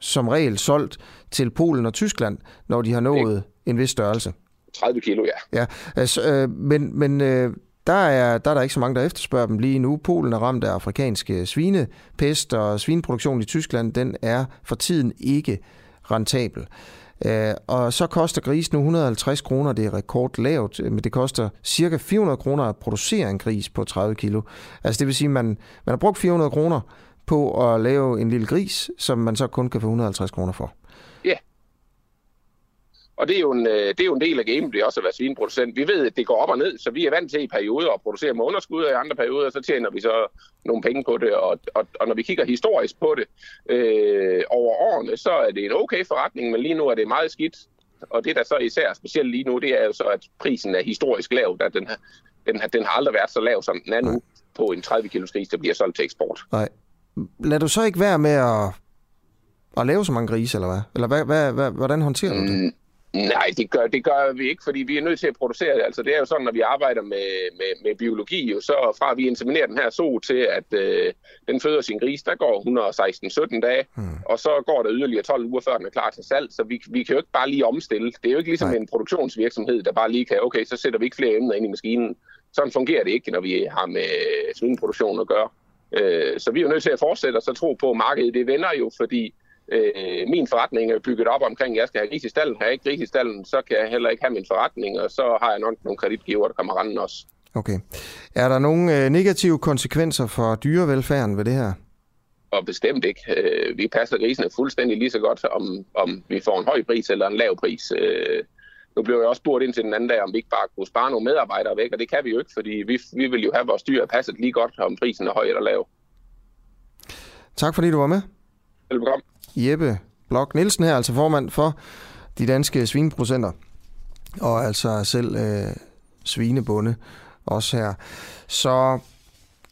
A: som regel solgt til Polen og Tyskland, når de har nået en vis størrelse.
K: 30 kilo, ja.
A: Ja, altså, øh, men, men øh, der, er, der er der ikke så mange, der efterspørger dem lige nu. Polen er ramt af afrikanske svinepest, og svineproduktionen i Tyskland, den er for tiden ikke rentabel. Øh, og så koster gris nu 150 kroner, det er rekordlavt, men det koster cirka 400 kroner at producere en gris på 30 kilo. Altså det vil sige, at man, man har brugt 400 kroner på at lave en lille gris, som man så kun kan få 150 kroner for.
K: Ja. Og det er, jo en, øh, det er jo en del af gamet, det er også at være svineproducent. Vi ved, at det går op og ned, så vi er vant til i perioder at producere med underskud, og i andre perioder, så tjener vi så nogle penge på det. Og, og, og når vi kigger historisk på det øh, over årene, så er det en okay forretning, men lige nu er det meget skidt. Og det, der så især specielt lige nu, det er jo så, at prisen er historisk lav. Der den, den, den har aldrig været så lav, som den er nu på en 30 kg gris, der bliver solgt til eksport.
A: Nej. Lad du så ikke være med at, at lave så mange grise, eller hvad? Eller hvad, hvad, hvad, hvordan håndterer du det? Mm.
K: Nej, det gør, det gør vi ikke, fordi vi er nødt til at producere det. Altså, det er jo sådan, når vi arbejder med, med, med biologi, jo, så fra vi inseminerer den her so til, at øh, den føder sin gris, der går 116-17 dage, hmm. og så går der yderligere 12 uger, før den er klar til salg. Så vi, vi kan jo ikke bare lige omstille. Det er jo ikke ligesom Nej. en produktionsvirksomhed, der bare lige kan, okay, så sætter vi ikke flere emner ind i maskinen. Sådan fungerer det ikke, når vi har med svineproduktion at gøre. Øh, så vi er jo nødt til at fortsætte og så tro på, at markedet det vender jo, fordi øh, min forretning er bygget op omkring, at jeg skal have gris i stallen. Har jeg ikke gris i stallen, så kan jeg heller ikke have min forretning, og så har jeg nok nogle kreditgiver, der kommer randen også.
A: Okay. Er der nogle øh, negative konsekvenser for dyrevelfærden ved det her?
K: Og bestemt ikke. Øh, vi passer grisene fuldstændig lige så godt, om, om vi får en høj pris eller en lav pris. Øh, nu blev jeg også spurgt ind til den anden dag, om vi ikke bare kunne spare nogle medarbejdere væk, og det kan vi jo ikke, fordi vi, vi vil jo have vores dyr passet lige godt, om prisen er høj eller lav.
A: Tak fordi du var med.
K: Velbekomme.
A: Jeppe Blok Nielsen her, altså formand for de danske svineproducenter, og altså selv øh, svinebunde også her. Så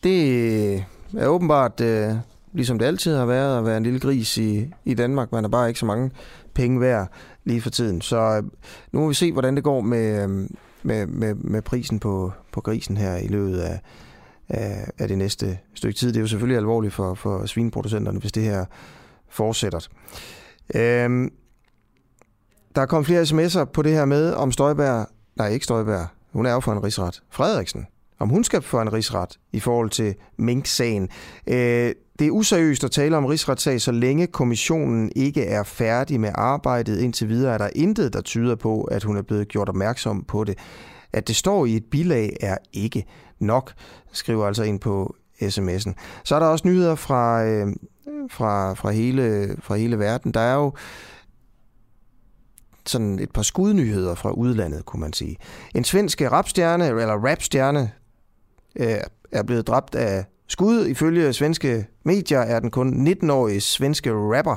A: det er åbenbart, øh, ligesom det altid har været, at være en lille gris i, i Danmark. Man er bare ikke så mange penge værd lige for tiden. Så øh, nu må vi se, hvordan det går med, øh, med, med, med prisen på, på grisen her i løbet af, af, af det næste stykke tid. Det er jo selvfølgelig alvorligt for, for svineproducenterne, hvis det her fortsætter. Øhm, der er kommet flere sms'er på det her med, om Støjbær, nej ikke Støjbær, hun er jo for en rigsret, Frederiksen, om hun skal for en rigsret i forhold til Mink-sagen. Øh, det er useriøst at tale om rigsretssag, så længe kommissionen ikke er færdig med arbejdet indtil videre, er der intet, der tyder på, at hun er blevet gjort opmærksom på det. At det står i et bilag er ikke nok, skriver altså ind på sms'en. Så er der også nyheder fra øh, fra, fra, hele, fra hele verden. Der er jo sådan et par skudnyheder fra udlandet, kunne man sige. En svensk rapstjerne, eller rapstjerne, Øh, er blevet dræbt af skud. Ifølge svenske medier er den kun 19-årige svenske rapper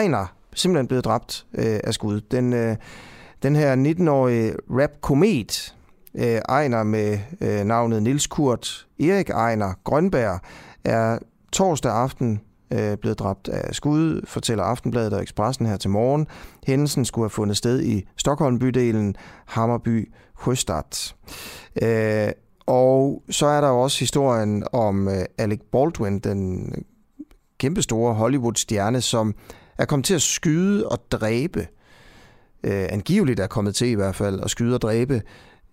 A: Einar simpelthen blevet dræbt øh, af skud. Den, øh, den her 19-årige rap-komet, øh, Ejner med øh, navnet Nils Kurt Erik Ejner Grønberg, er torsdag aften øh, blevet dræbt af skud, fortæller Aftenbladet og Expressen her til morgen. Hændelsen skulle have fundet sted i Stockholm-bydelen Hammerby Sjøstad. Øh, og så er der også historien om øh, Alec Baldwin, den kæmpestore Hollywood-stjerne, som er kommet til at skyde og dræbe, øh, angiveligt er kommet til i hvert fald, at skyde og dræbe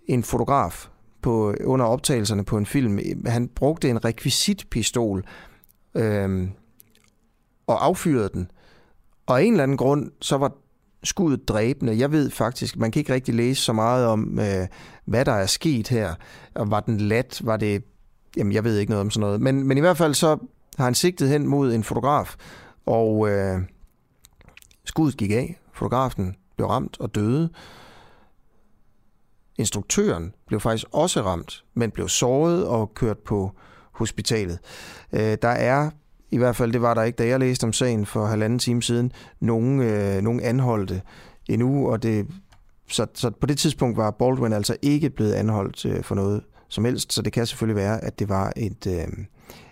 A: en fotograf på, under optagelserne på en film. Han brugte en rekvisitpistol øh, og affyrede den. Og af en eller anden grund, så var skuddet dræbende. Jeg ved faktisk, man kan ikke rigtig læse så meget om, øh, hvad der er sket her. Og var den lat? Var det... Jamen, jeg ved ikke noget om sådan noget. Men, men i hvert fald så har han sigtet hen mod en fotograf, og øh, skuddet gik af. Fotografen blev ramt og døde. Instruktøren blev faktisk også ramt, men blev såret og kørt på hospitalet. Øh, der er, i hvert fald det var der ikke, da jeg læste om sagen for halvanden time siden, nogen, øh, nogen anholdte endnu, og det, så, så på det tidspunkt var Baldwin altså ikke blevet anholdt øh, for noget som helst, så det kan selvfølgelig være, at det var et, øh,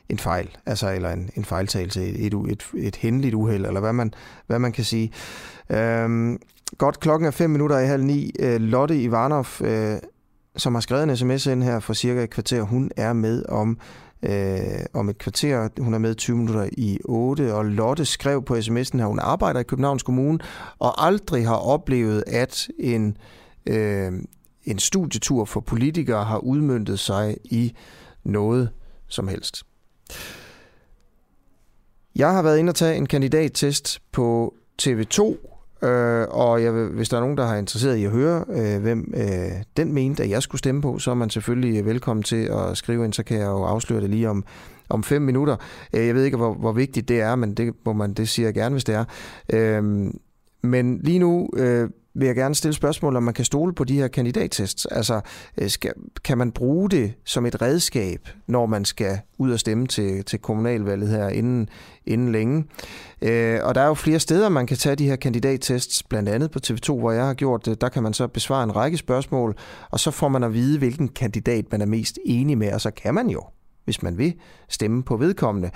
A: en fejl, altså eller en, en fejltagelse, et, et, et, et hændeligt uheld, eller hvad man, hvad man kan sige. Øhm, godt, klokken er fem minutter i halv ni. Øh, Lotte Ivanov, øh, som har skrevet en sms ind her for cirka et kvarter, hun er med om øh, om et kvarter. Hun er med 20 minutter i 8, og Lotte skrev på sms'en, at hun arbejder i Københavns Kommune, og aldrig har oplevet, at en, øh, en studietur for politikere har udmyndtet sig i noget som helst. Jeg har været inde og tage en kandidattest på TV2, øh, og jeg vil, hvis der er nogen, der har interesseret i at høre, øh, hvem øh, den mente, at jeg skulle stemme på, så er man selvfølgelig øh, velkommen til at skrive ind, så kan jeg jo afsløre det lige om, om fem minutter. Øh, jeg ved ikke, hvor, hvor vigtigt det er, men det, må man, det siger jeg gerne, hvis det er. Øh, men lige nu øh, vil jeg gerne stille spørgsmål, om man kan stole på de her kandidattests. Altså, øh, skal, kan man bruge det som et redskab, når man skal ud og stemme til, til kommunalvalget her inden, inden længe? Øh, og der er jo flere steder, man kan tage de her kandidattests, blandt andet på TV2, hvor jeg har gjort det. Der kan man så besvare en række spørgsmål, og så får man at vide, hvilken kandidat man er mest enig med, og så kan man jo, hvis man vil, stemme på vedkommende.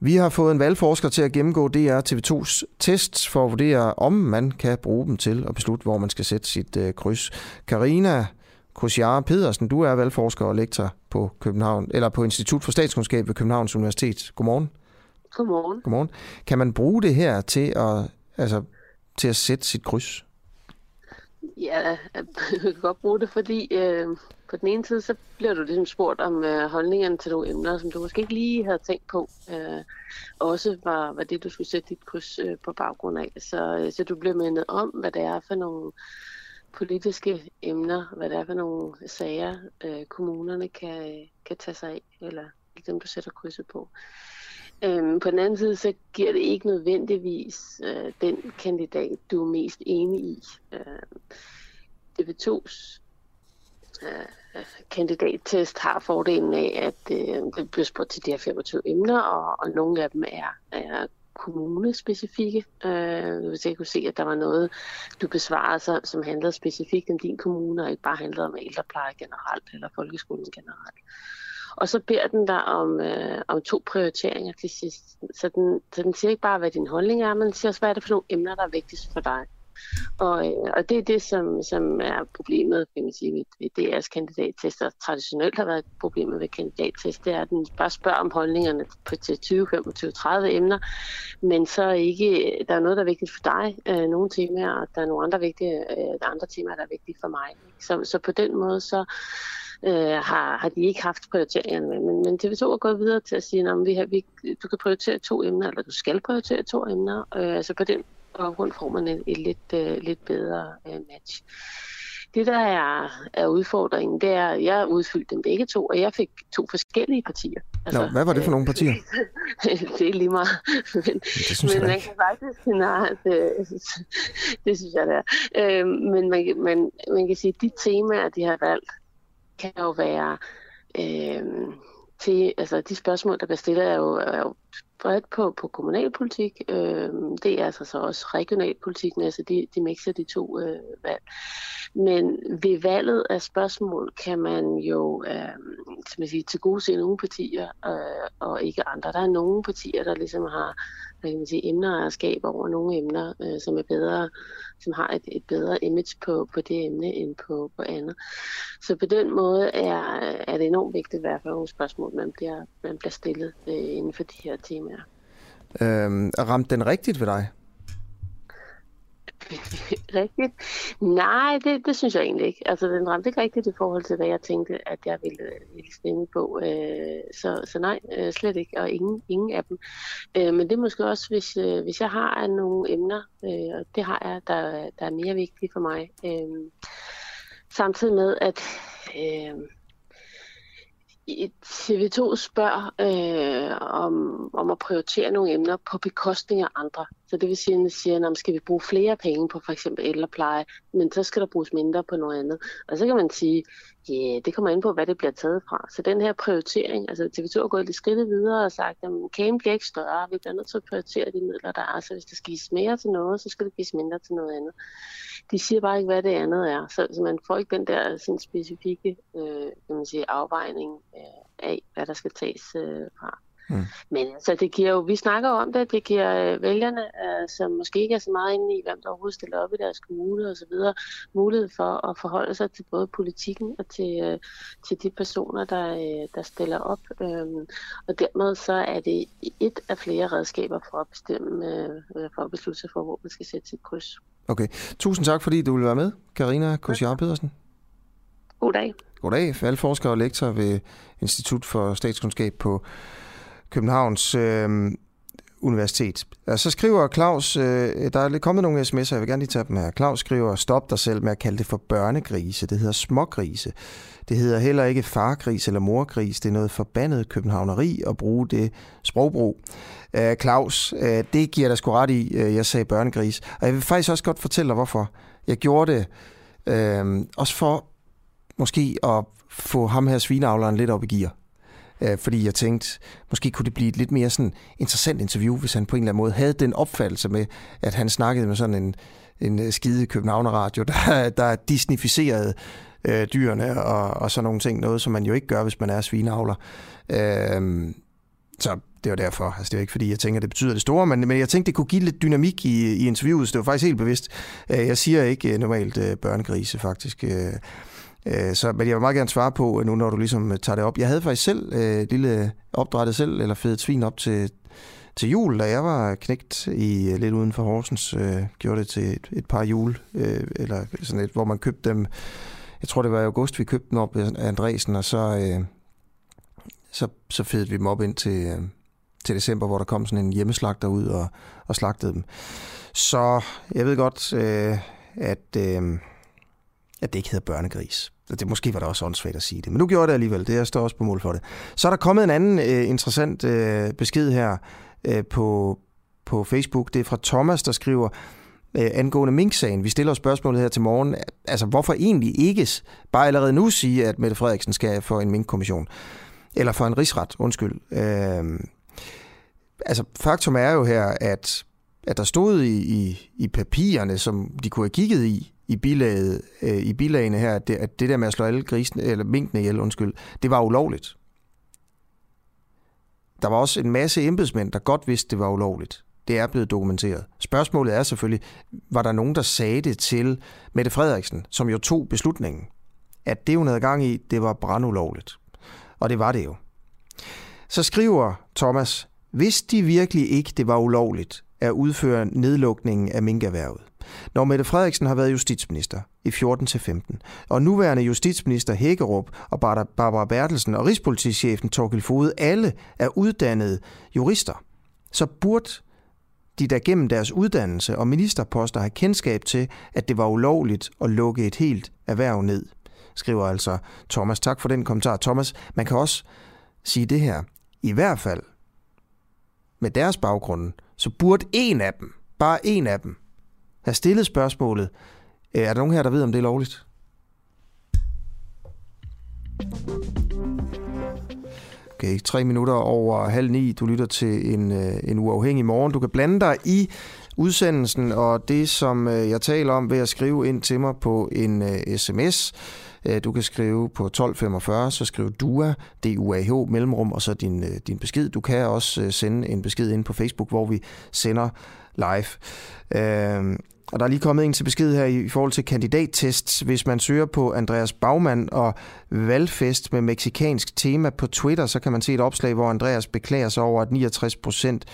A: Vi har fået en valgforsker til at gennemgå DR TV2's tests for at vurdere, om man kan bruge dem til at beslutte, hvor man skal sætte sit øh, kryds. Karina Kosiara Pedersen, du er valgforsker og lektor på København eller på Institut for Statskundskab ved Københavns Universitet. Godmorgen.
L: Godmorgen.
A: Godmorgen. Kan man bruge det her til at, altså, til at sætte sit kryds?
L: Ja, jeg kan godt bruge det, fordi øh, på den ene side, så bliver du ligesom spurgt om øh, holdningerne til nogle emner, som du måske ikke lige havde tænkt på. Øh, også var, var det, du skulle sætte dit kryds øh, på baggrund af. Så, øh, så du bliver mindet om, hvad det er for nogle politiske emner, hvad det er for nogle sager, øh, kommunerne kan, kan tage sig af, eller dem, du sætter krydset på. Øhm, på den anden side, så giver det ikke nødvendigvis øh, den kandidat, du er mest enig i. Øh, DV2's Øh, øh, kandidattest har fordelen af, at øh, det bliver spurgt til de her 25 emner, og, og nogle af dem er, er kommunespecifikke. Øh, hvis jeg kunne se, at der var noget, du besvarede sig, som handlede specifikt om din kommune, og ikke bare handlede om ældrepleje generelt, eller folkeskolen generelt. Og så beder den der om, øh, om to prioriteringer til sidst. Så den, så den siger ikke bare, hvad din holdning er, men den siger også, hvad er det for nogle emner, der er vigtigst for dig. Og, øh, og det er det, som, som er problemet kan man sige, ved, ved DR's kandidattester. Traditionelt har været problemet ved kandidattest, det er, at den bare spørger om holdningerne på, til 20, 25, 30 emner, men så ikke, der er noget, der er vigtigt for dig, øh, nogle temaer, og der er nogle andre, vigtige, øh, der er andre temaer, der er vigtige for mig. Så, så på den måde, så øh, har, har de ikke haft prioriteringerne med. Men, men TV2 er gået videre til at sige, at vi har, vi, du kan prioritere to emner, eller du skal prioritere to emner. Øh, altså på den baggrund får man et, et lidt, øh, lidt bedre øh, match. Det, der er, er udfordringen, det er, at jeg udfyldte dem begge to, og jeg fik to forskellige partier.
A: Altså, Nå, hvad var det for nogle partier?
L: det er lige meget. men,
A: det
L: men man kan faktisk... Nej, det, det synes jeg, det er. Øh, men man, man, man kan sige, at de temaer, de har valgt, kan jo være... Øh, til, altså de spørgsmål, der bliver stillet, er jo, er jo bredt på, på kommunalpolitik. Øh, det er altså så også regionalpolitikken, altså de, de mixer de to øh, valg. Men ved valget af spørgsmål kan man jo øh, som jeg siger, til gode se nogle partier øh, og ikke andre. Der er nogle partier, der ligesom har hvad kan man sige, emneejerskab over nogle emner, øh, som er bedre, som har et, et bedre image på, på det emne end på, på andet. Så på den måde er, er det enormt vigtigt, hvad for nogle spørgsmål, man bliver, man bliver stillet øh, inden for de her temaer.
A: Øhm, ramte den rigtigt ved dig?
L: rigtigt? Nej, det, det synes jeg egentlig ikke. Altså, den ramte ikke rigtigt i forhold til, hvad jeg tænkte, at jeg ville, øh, ville stemme på. Øh, så, så nej, øh, slet ikke, og ingen, ingen af dem. Øh, men det er måske også, hvis, øh, hvis jeg har nogle emner, øh, og det har jeg, der, der er mere vigtige for mig. Øh, samtidig med, at øh, TV2 spørger øh, om, om at prioritere nogle emner på bekostning af andre. Så det vil sige, at man siger, at skal vi bruge flere penge på for eksempel ældrepleje, men så skal der bruges mindre på noget andet. Og så kan man sige, ja, yeah, det kommer ind på, hvad det bliver taget fra. Så den her prioritering, altså TV2 har gået lidt skridt videre og sagt, at kagen bliver ikke større, vi bliver nødt til at prioritere de midler, der er. Så hvis der skal gives mere til noget, så skal det gives mindre til noget andet. De siger bare ikke, hvad det andet er. Så, så man får ikke den der sådan specifikke øh, kan man sige, afvejning øh, af, hvad der skal tages øh, fra. Mm. Men altså, det giver jo, vi snakker om det, det giver øh, vælgerne, øh, som måske ikke er så meget inde i, hvem der overhovedet stiller op i deres kommune og så videre, mulighed for at forholde sig til både politikken og til, øh, til de personer, der, øh, der stiller op. Øh, og dermed så er det et af flere redskaber for at bestemme, øh, for at beslutte sig for, hvor man skal sætte sit kryds.
A: Okay. Tusind tak, fordi du ville være med, Karina Kosiar Pedersen.
L: God dag.
A: Goddag, valgforsker og lektor ved Institut for Statskundskab på Københavns øh, Universitet. Og så skriver Claus, øh, der er kommet nogle sms'er, jeg vil gerne lige tage dem her. Claus skriver, stop dig selv med at kalde det for børnegrise. Det hedder smågrise. Det hedder heller ikke fargris eller morgris. Det er noget forbandet københavneri at bruge det sprogbrug. Øh, Claus, øh, det giver dig sgu ret i, øh, jeg sagde børnegris. Og jeg vil faktisk også godt fortælle dig, hvorfor. Jeg gjorde det øh, også for måske at få ham her svineavleren lidt op i gear. Øh, fordi jeg tænkte, måske kunne det blive et lidt mere sådan interessant interview, hvis han på en eller anden måde havde den opfattelse med, at han snakkede med sådan en, en øh, skide Københavner-radio, der, der disnificerede øh, dyrene og, og sådan nogle ting. Noget, som man jo ikke gør, hvis man er svineavler. Øh, så det var derfor. Altså, det er ikke, fordi jeg tænker, at det betyder det store, men, men jeg tænkte, det kunne give lidt dynamik i, i interviewet, så det var faktisk helt bevidst. Øh, jeg siger ikke øh, normalt børnegrise, faktisk. Øh, så, men jeg vil meget gerne svare på, øh, nu når du ligesom øh, tager det op. Jeg havde faktisk selv øh, lille opdrettet selv, eller fedt svin op til, til jul, da jeg var knægt i øh, lidt uden for Horsens. Øh, gjorde det til et, et par jul, øh, eller sådan et, hvor man købte dem. Jeg tror, det var i august, vi købte dem op af Andresen, og så, øh, så, så fedede vi dem op ind til, øh, til december, hvor der kom sådan en hjemmeslagter ud og, og slagtede dem. Så jeg ved godt, øh, at... Øh, at det ikke hedder børnegris. Det, måske var det også åndssvagt at sige det, men nu gjorde det alligevel. Det jeg står også på mål for det. Så er der kommet en anden øh, interessant øh, besked her øh, på, på Facebook. Det er fra Thomas, der skriver øh, angående Mink-sagen. Vi stiller spørgsmålet her til morgen. Altså, hvorfor egentlig ikke bare allerede nu sige, at Mette Frederiksen skal for en Mink-kommission? Eller for en rigsret, undskyld. Øh, altså, faktum er jo her, at, at der stod i, i, i papirerne, som de kunne have kigget i, i, bilaget, øh, i bilagene her, at det, at det der med at slå alle grisene, eller minkene ihjel, undskyld, det var ulovligt. Der var også en masse embedsmænd, der godt vidste, det var ulovligt. Det er blevet dokumenteret. Spørgsmålet er selvfølgelig, var der nogen, der sagde det til Mette Frederiksen, som jo tog beslutningen, at det, hun havde gang i, det var brandulovligt. Og det var det jo. Så skriver Thomas, hvis de virkelig ikke det var ulovligt at udføre nedlukningen af minkerhvervet, når Mette Frederiksen har været justitsminister i 14-15, og nuværende justitsminister Hækkerup og Barbara Bertelsen og Rigspolitichefen Torgild Fode alle er uddannede jurister, så burde de der gennem deres uddannelse og ministerposter har kendskab til, at det var ulovligt at lukke et helt erhverv ned, skriver altså Thomas. Tak for den kommentar. Thomas, man kan også sige det her. I hvert fald med deres baggrund, så burde en af dem, bare en af dem, have stillet spørgsmålet, øh, er der nogen her, der ved, om det er lovligt? Okay, tre minutter over halv ni. Du lytter til en, øh, en uafhængig morgen. Du kan blande dig i udsendelsen og det, som øh, jeg taler om ved at skrive ind til mig på en uh, sms. Du kan skrive på 1245, så skriv DUA, D-U-A-H, mellemrum, og så din, din besked. Du kan også sende en besked ind på Facebook, hvor vi sender live. Og der er lige kommet en til besked her i forhold til kandidattests. Hvis man søger på Andreas Bagman og valgfest med meksikansk tema på Twitter, så kan man se et opslag, hvor Andreas beklager sig over, at 69 procent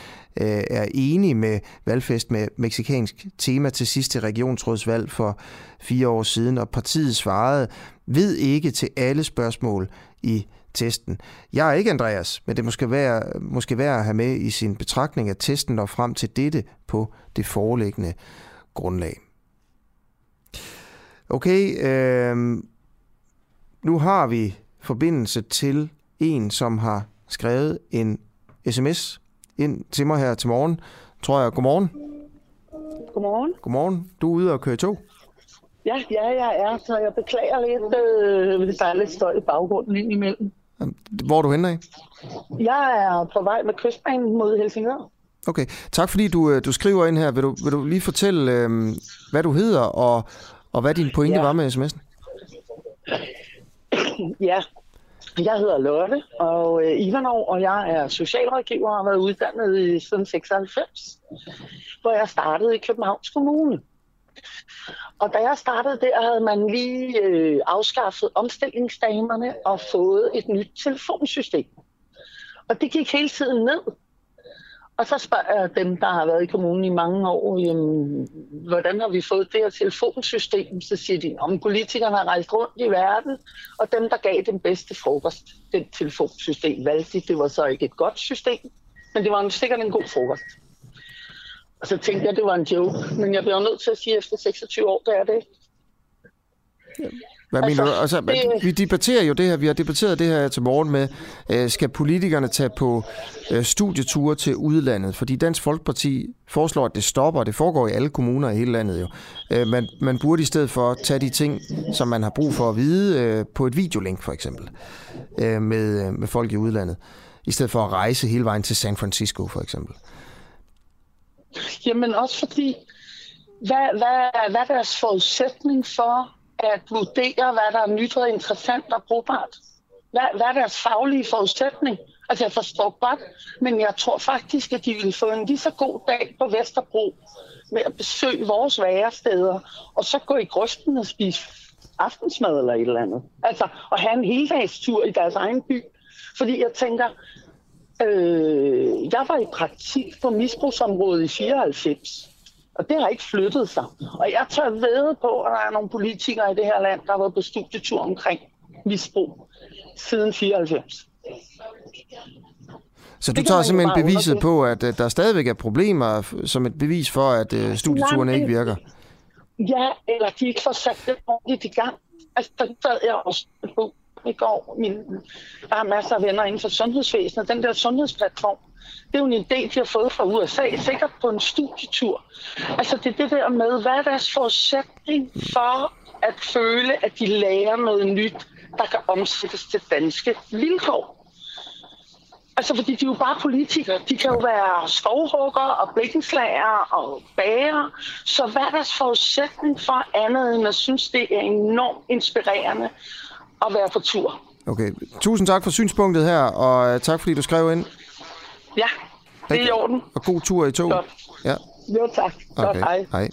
A: øh, er enige med valgfest med meksikansk tema til sidste regionsrådsvalg for fire år siden. Og partiet svarede, ved ikke til alle spørgsmål i testen. Jeg er ikke Andreas, men det måske være, måske være at have med i sin betragtning, at testen når frem til dette på det foreliggende grundlag. Okay, øh, nu har vi forbindelse til en, som har skrevet en sms ind til mig her til morgen. Tror jeg, godmorgen.
M: Godmorgen.
A: Godmorgen. Du er ude og køre i tog?
M: Ja, ja, jeg er, så jeg beklager lidt, øh, hvis der er lidt støj i baggrunden ind imellem.
A: Hvor er du henne af?
M: Jeg er på vej med kystbanen mod Helsingør.
A: Okay, tak fordi du, øh, du skriver ind her. Vil du, vil du lige fortælle, øh, hvad du hedder, og, og hvad din pointe ja. var med sms'en?
M: Ja, jeg hedder Lotte og øh, Ivanov, og jeg er socialrådgiver og har været uddannet i siden 96, hvor jeg startede i Københavns Kommune. Og da jeg startede der, havde man lige øh, afskaffet omstillingsdamerne og fået et nyt telefonsystem. Og det gik hele tiden ned. Og så spørger jeg dem, der har været i kommunen i mange år, jamen, hvordan har vi fået det her telefonsystem? Så siger de, om politikerne har rejst rundt i verden, og dem, der gav den bedste frokost, det telefonsystem valgte de. Det var så ikke et godt system, men det var sikkert en god frokost. Og så tænkte jeg, at det var en joke, men jeg bliver nødt til at sige, at efter 26 år, det er det.
A: Hvad altså, mener du? Altså, det... Vi debatterer jo det her, vi har debatteret det her til morgen med, øh, skal politikerne tage på øh, studieture til udlandet? Fordi Dansk Folkeparti foreslår, at det stopper, det foregår i alle kommuner i hele landet jo. Øh, man, man burde i stedet for tage de ting, som man har brug for at vide, øh, på et videolink for eksempel, øh, med, øh, med folk i udlandet, i stedet for at rejse hele vejen til San Francisco for eksempel.
M: Jamen også fordi, hvad, hvad, hvad er deres forudsætning for at vurdere, hvad der er nyt og interessant og brugbart. Hvad, hvad er deres faglige forudsætning? Altså jeg forstår godt, men jeg tror faktisk, at de ville få en lige så god dag på Vesterbro med at besøge vores væresteder, og så gå i grøften og spise aftensmad eller et eller andet. Altså at have en heldagstur i deres egen by. Fordi jeg tænker, øh, jeg var i praktik på misbrugsområdet i 94. Og det har ikke flyttet sig. Og jeg tør ved på, at der er nogle politikere i det her land, der har været på studietur omkring misbrug siden 94.
A: Så du tager simpelthen beviset på, at der stadigvæk er problemer, som et bevis for, at uh, studieturene ikke virker?
M: Ja, eller de ikke får sat det ordentligt i gang. Altså, der sad jeg også på i går. Min, der er masser af venner inden for sundhedsvæsenet. Den der sundhedsplatform, det er jo en idé, de har fået fra USA, sikkert på en studietur. Altså det er det der med, hvad er deres forudsætning for at føle, at de lærer noget nyt, der kan omsættes til danske vilkår. Altså, fordi de er jo bare politikere. De kan jo være skovhugger og blikkenslager og bager. Så hvad er deres forudsætning for andet, end at synes, det er enormt inspirerende at være på tur?
A: Okay. Tusind tak for synspunktet her, og øh, tak fordi du skrev ind.
M: Ja, det er i orden.
A: Og god tur i tog.
M: Godt.
A: Ja.
M: Jo, tak. Godt, okay. hej.
A: hej.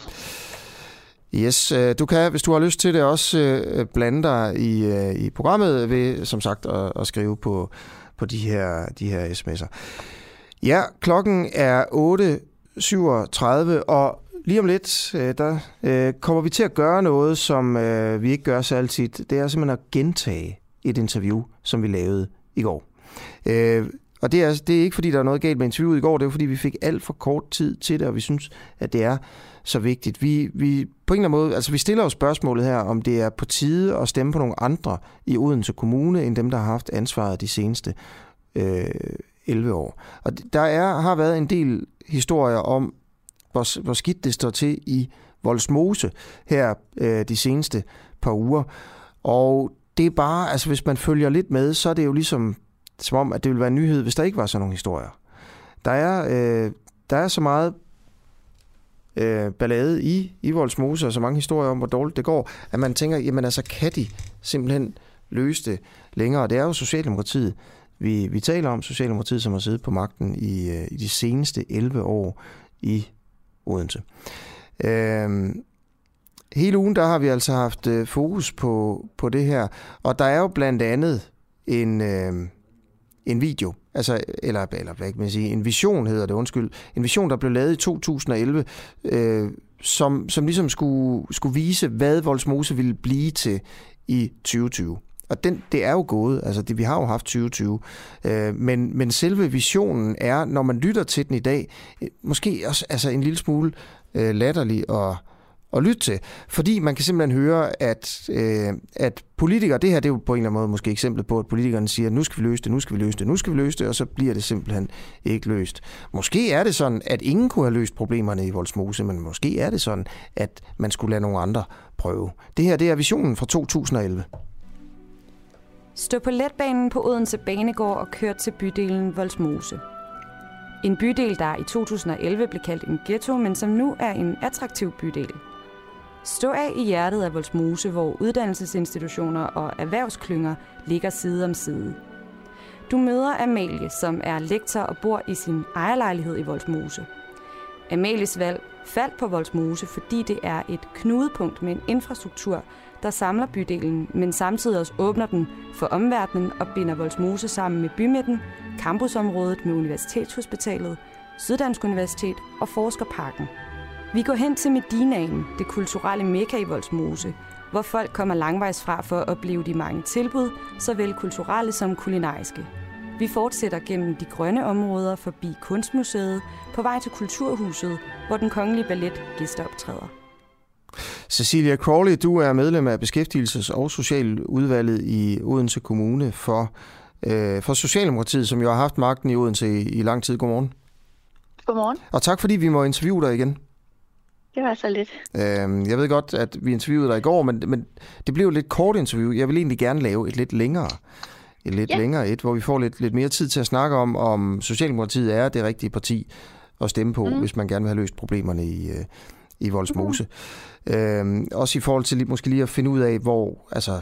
A: Yes, øh, du kan, hvis du har lyst til det, også øh, blande dig i, øh, i programmet ved, som sagt, at, at skrive på, på de her, de her sms'er. Ja, klokken er 8.37, og lige om lidt, der kommer vi til at gøre noget, som vi ikke gør så altid. Det er simpelthen at gentage et interview, som vi lavede i går. Og det er, altså, det er ikke, fordi der er noget galt med interviewet i går, det er fordi, vi fik alt for kort tid til det, og vi synes, at det er så vigtigt. Vi, vi, på en eller anden måde, altså vi stiller jo spørgsmålet her, om det er på tide at stemme på nogle andre i Odense Kommune, end dem, der har haft ansvaret de seneste øh, 11 år. Og der er, har været en del historier om, hvor, hvor skidt det står til i Voldsmose her øh, de seneste par uger. Og det er bare, altså hvis man følger lidt med, så er det jo ligesom som om, at det ville være en nyhed, hvis der ikke var sådan nogle historier. Der er, øh, der er så meget øh, ballade i, i Voldsmose, og så mange historier om, hvor dårligt det går, at man tænker, jamen altså, kan de simpelthen løse det længere? Det er jo Socialdemokratiet, vi, vi taler om Socialdemokratiet, som har siddet på magten i, øh, i de seneste 11 år i Odense. Øh, hele ugen der har vi altså haft øh, fokus på, på det her, og der er jo blandt andet en, øh, en video, altså, eller, eller hvad kan man sige, en vision hedder det, undskyld, en vision, der blev lavet i 2011, øh, som, som ligesom skulle, skulle vise, hvad Voldsmose ville blive til i 2020. Og den, det er jo gået, altså det, vi har jo haft 2020, øh, men, men selve visionen er, når man lytter til den i dag, måske også altså en lille smule øh, latterlig og, at lytte til. Fordi man kan simpelthen høre, at, øh, at politikere, det her det er jo på en eller anden måde måske eksemplet på, at politikerne siger, nu skal vi løse det, nu skal vi løse det, nu skal vi løse det, og så bliver det simpelthen ikke løst. Måske er det sådan, at ingen kunne have løst problemerne i Voldsmose, men måske er det sådan, at man skulle lade nogle andre prøve. Det her det er visionen fra 2011.
N: Stå på letbanen på Odense Banegård og kør til bydelen Voldsmose. En bydel, der i 2011 blev kaldt en ghetto, men som nu er en attraktiv bydel. Stå af i hjertet af Voldsmose, hvor uddannelsesinstitutioner og erhvervsklynger ligger side om side. Du møder Amalie, som er lektor og bor i sin ejerlejlighed i Voldsmose. Amalies valg faldt på Voldsmose, fordi det er et knudepunkt med en infrastruktur, der samler bydelen, men samtidig også åbner den for omverdenen og binder Voldsmose sammen med bymidten, campusområdet med Universitetshospitalet, Syddansk Universitet og Forskerparken. Vi går hen til Medinaen, det kulturelle mekka i Voldsmose, hvor folk kommer langvejs fra for at opleve de mange tilbud, såvel kulturelle som kulinariske. Vi fortsætter gennem de grønne områder forbi Kunstmuseet på vej til Kulturhuset, hvor den kongelige ballet gæsteoptræder.
A: Cecilia Crawley, du er medlem af Beskæftigelses- og Socialudvalget i Odense Kommune for, øh, for Socialdemokratiet, som jo har haft magten i Odense i, i lang tid. Godmorgen.
O: Godmorgen.
A: Og tak fordi vi må interviewe dig igen.
O: Det var så lidt.
A: Øhm, jeg ved godt, at vi interviewede dig i går, men, men det blev et lidt kort interview. Jeg vil egentlig gerne lave et lidt længere et lidt ja. længere et, hvor vi får lidt, lidt mere tid til at snakke om, om Socialdemokratiet er det rigtige parti at stemme på, mm. hvis man gerne vil have løst problemerne i, øh, i Voldsmose. Mm. Øhm, også i forhold til måske lige at finde ud af, hvor altså,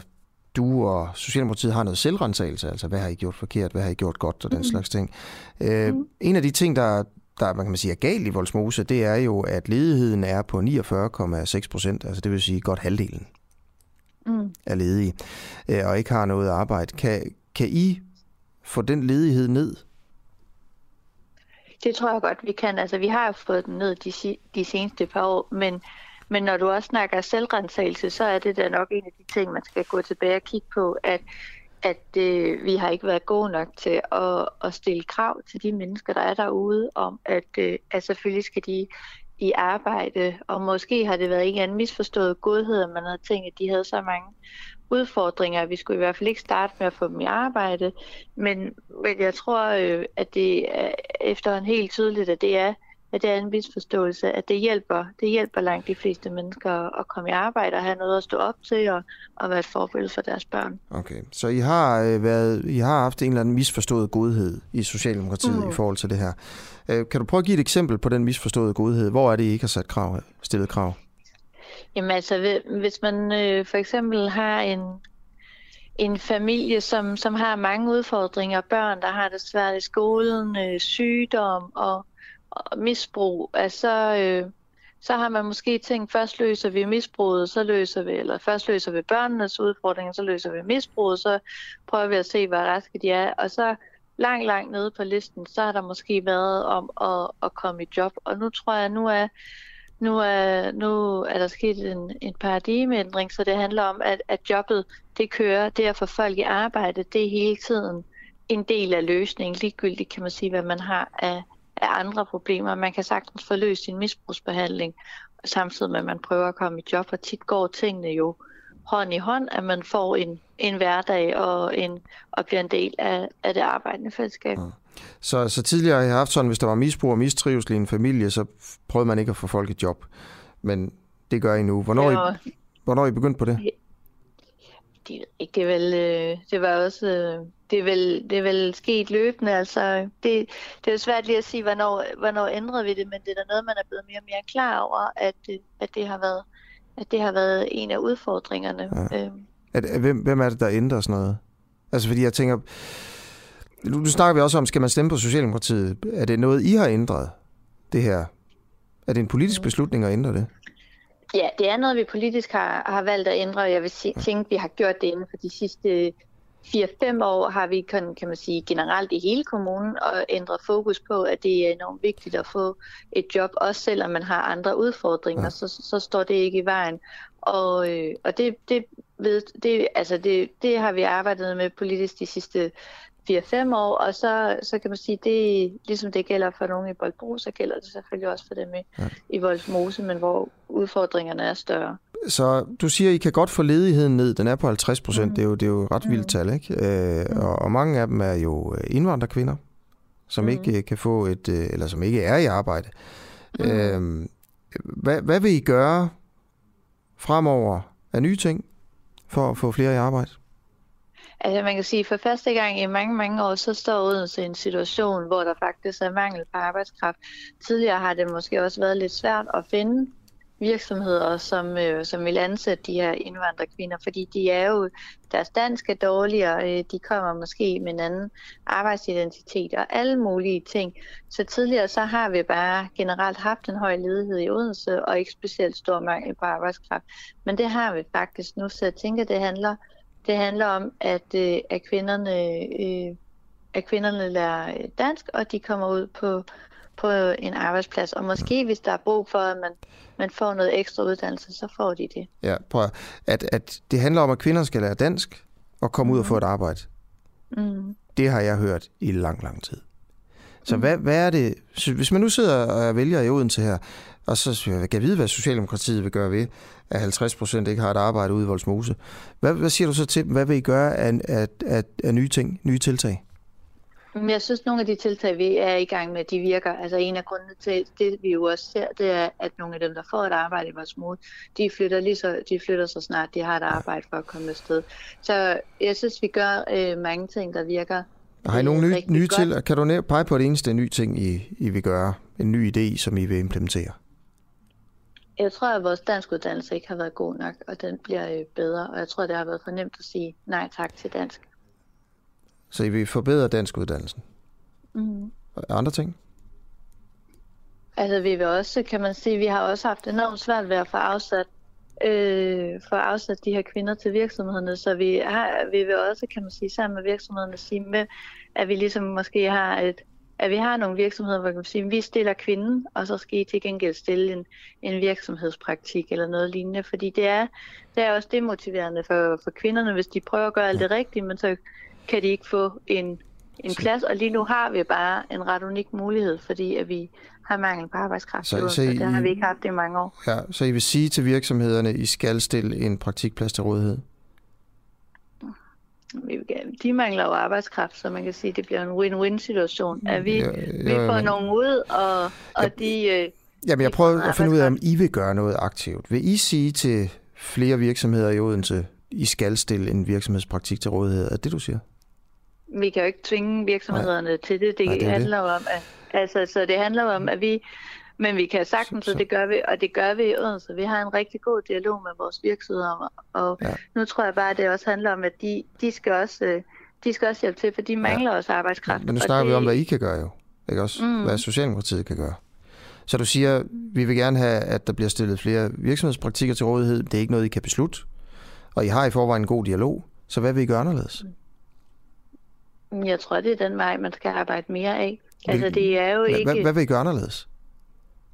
A: du og Socialdemokratiet har noget selvrensagelse, altså hvad har I gjort forkert, hvad har I gjort godt og den mm. slags ting. Øh, mm. En af de ting, der, der man kan man sige, er galt i Voldsmose, det er jo, at ledigheden er på 49,6 procent, altså det vil sige godt halvdelen mm. er ledige, øh, og ikke har noget arbejde. Kan, kan I få den ledighed ned?
O: Det tror jeg godt, vi kan. Altså, vi har jo fået den ned de, de seneste par år, men, men når du også snakker selvrensagelse, så er det da nok en af de ting, man skal gå tilbage og kigge på, at at øh, vi har ikke været gode nok til at, at stille krav til de mennesker, der er derude, om at, øh, at selvfølgelig skal de i arbejde, og måske har det været en anden misforstået godhed, at man havde tænkt, at de havde så mange udfordringer. Vi skulle i hvert fald ikke starte med at få dem i arbejde, men, men jeg tror, øh, at det er efterhånden helt tydeligt, at det er at det er en misforståelse, at det hjælper, det hjælper langt de fleste mennesker at komme i arbejde og have noget at stå op til og, og være et forbillede for deres børn.
A: Okay, så I har, øh, været, I har haft en eller anden misforstået godhed i Socialdemokratiet mm. i forhold til det her. Øh, kan du prøve at give et eksempel på den misforståede godhed? Hvor er det, I ikke har sat krav, stillet krav?
O: Jamen altså, hvis man øh, for eksempel har en, en familie, som, som har mange udfordringer, børn, der har det svært i skolen, øh, sygdom og misbrug, altså, øh, så har man måske tænkt, først løser vi misbruget, så løser vi, eller først løser vi børnenes udfordringer, så løser vi misbruget, så prøver vi at se, hvor raske de er, og så langt, langt nede på listen, så har der måske været om at, at komme i job, og nu tror jeg, nu er nu er, nu er der sket en, en paradigmeændring, så det handler om, at, at jobbet det kører, det at få folk i arbejde, det er hele tiden en del af løsningen, ligegyldigt kan man sige, hvad man har af, af andre problemer. Man kan sagtens få løst sin misbrugsbehandling, samtidig med at man prøver at komme i job, og tit går tingene jo hånd i hånd, at man får en, en hverdag og, en, og bliver en del af, af det arbejdende fællesskab. Ja.
A: Så, så tidligere har jeg haft sådan, hvis der var misbrug og mistrivsel i en familie, så prøvede man ikke at få folk et job. Men det gør I nu. Hvornår, ja, I, hvornår I begyndt på det?
O: Det, ikke, det, vel, øh, det var også... Øh, det, er vel, det vel sket løbende. Altså, det, det er jo svært lige at sige, hvornår, hvornår ændrede vi det, men det er da noget, man er blevet mere og mere klar over, at, at, det, har været, at det har været en af udfordringerne. Ja. Øhm.
A: At, hvem, hvem er det, der ændrer sådan noget? Altså, fordi jeg tænker, nu, nu snakker vi også om, skal man stemme på Socialdemokratiet? Er det noget, I har ændret, det her? Er det en politisk beslutning at ændre det?
O: Ja, det er noget, vi politisk har, har valgt at ændre. Jeg vil sige, tænke, at vi har gjort det inden for de sidste 4-5 år har vi, kan, kan man sige, generelt i hele kommunen og ændret fokus på, at det er enormt vigtigt at få et job, også selvom man har andre udfordringer, ja. så, så står det ikke i vejen. Og, øh, og det, det, ved, det, altså det, det har vi arbejdet med politisk de sidste 4-5 år, og så, så kan man sige, det ligesom det gælder for nogen i Boldbro, så gælder det selvfølgelig også for dem i, ja. i Voldsmose, men hvor udfordringerne er større.
A: Så du siger, I kan godt få ledigheden ned. Den er på 50 procent. Mm. Det, er jo, det er jo et ret vildt mm. tal, ikke? Øh, mm. og, og mange af dem er jo øh, indvandrerkvinder, som mm. ikke kan få et, øh, eller som ikke er i arbejde. Mm. Øh, hvad, hvad vil I gøre fremover af nye ting for at få flere i arbejde?
O: Altså man kan sige, for første gang i mange, mange år, så står Odense altså i en situation, hvor der faktisk er mangel på arbejdskraft. Tidligere har det måske også været lidt svært at finde virksomheder, som, øh, som vil ansætte de her indvandrerkvinder, fordi de er jo, deres dansk er dårligere, øh, de kommer måske med en anden arbejdsidentitet og alle mulige ting. Så tidligere så har vi bare generelt haft en høj ledighed i Odense, og ikke specielt stor mangel på arbejdskraft. Men det har vi faktisk nu, så jeg tænker, det handler, det handler om, at, øh, at kvinderne... Øh, at kvinderne lærer dansk, og de kommer ud på, på en arbejdsplads. Og måske hvis der er brug for, at man, man får noget ekstra uddannelse, så får de det.
A: Ja, prøv at, at det handler om, at kvinder skal lære dansk og komme mm. ud og få et arbejde. Mm. Det har jeg hørt i lang, lang tid. Så mm. hvad, hvad er det, hvis man nu sidder og vælger i Odense her, og så kan jeg vide, hvad Socialdemokratiet vil gøre ved, at 50 procent ikke har et arbejde ude i Voldsmose. Hvad, hvad siger du så til dem? Hvad vil I gøre af, af, af, af nye ting, nye tiltag?
O: Men jeg synes, nogle af de tiltag, vi er i gang med, de virker. Altså en af grundene til det, vi jo også ser, det er, at nogle af dem, der får et arbejde i vores mod, de flytter, lige så, de flytter så snart, de har et arbejde for at komme afsted. Så jeg synes, vi gør øh, mange ting, der virker.
A: Har I nogle nye, nye til? Kan du pege på det eneste nye ting, I, I vil gøre? En ny idé, som I vil implementere?
O: Jeg tror, at vores dansk uddannelse ikke har været god nok, og den bliver øh, bedre. Og jeg tror, det har været for nemt at sige nej tak til dansk.
A: Så I vil forbedre dansk uddannelsen? Mm. Andre ting?
O: Altså vi vil også, kan man sige, vi har også haft enormt svært ved at få afsat, øh, få afsat de her kvinder til virksomhederne, så vi, har, vi vil også, kan man sige, sammen med virksomhederne sige med, at vi ligesom måske har et, at vi har nogle virksomheder, hvor kan sige, at vi stiller kvinden, og så skal I til gengæld stille en, en virksomhedspraktik eller noget lignende, fordi det er, det er også demotiverende for, for kvinderne, hvis de prøver at gøre alt det rigtige, men så kan de ikke få en, en plads, og lige nu har vi bare en ret unik mulighed, fordi at vi har mangel på arbejdskraft, så, så, I, det har vi ikke haft i mange år.
A: Ja, så I vil sige til virksomhederne, at I skal stille en praktikplads til rådighed?
O: De mangler jo arbejdskraft, så man kan sige, at det bliver en win-win situation. At vi, ja, ja, vi får nogen ud, og, og ja, de... Øh,
A: jamen, jeg prøver at finde ud af, om I vil gøre noget aktivt. Vil I sige til flere virksomheder i Odense, I skal stille en virksomhedspraktik til rådighed? Er det, du siger?
O: vi kan jo ikke tvinge virksomhederne Nej. til det. Det, Nej, det handler det. om, at, altså, så det handler om, at vi, men vi kan sagtens, så, så. det gør vi, og det gør vi i Odense. Vi har en rigtig god dialog med vores virksomheder, og ja. nu tror jeg bare, at det også handler om, at de, de skal også... Øh, de skal også hjælpe til, for de mangler ja. også arbejdskraft.
A: Men nu snakker det... vi om, hvad I kan gøre jo. Ikke også? Mm. Hvad Socialdemokratiet kan gøre. Så du siger, vi vil gerne have, at der bliver stillet flere virksomhedspraktikker til rådighed. Det er ikke noget, I kan beslutte. Og I har i forvejen en god dialog. Så hvad vil I gøre anderledes?
O: Jeg tror, det er den vej, man skal arbejde mere af. Altså, det er jo ikke...
A: Hvad, hvad vil I gøre anderledes?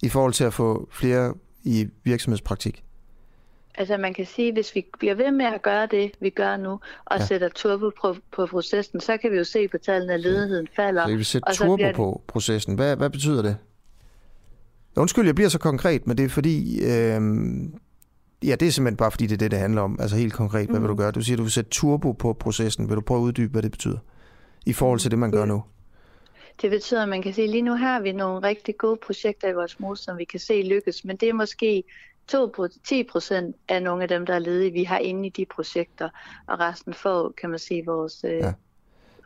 A: I forhold til at få flere i virksomhedspraktik?
O: Altså man kan sige, at hvis vi bliver ved med at gøre det, vi gør nu, og ja. sætter turbo på, på processen, så kan vi jo se på tallene, at ledigheden falder. Så
A: I vil sætte turbo det... på processen. Hvad, hvad betyder det? Undskyld, jeg bliver så konkret, men det er fordi... Øh, ja, det er simpelthen bare fordi, det er det, det handler om. Altså helt konkret, hvad mm. vil du gøre? Du siger, du vil sætte turbo på processen. Vil du prøve at uddybe, hvad det betyder? i forhold til det, man gør nu?
O: Det betyder, at man kan se, at lige nu har vi nogle rigtig gode projekter i vores mus, som vi kan se lykkes, men det er måske 10 procent af nogle af dem, der er ledige, vi har inde i de projekter, og resten får, kan man sige, vores, øh, ja.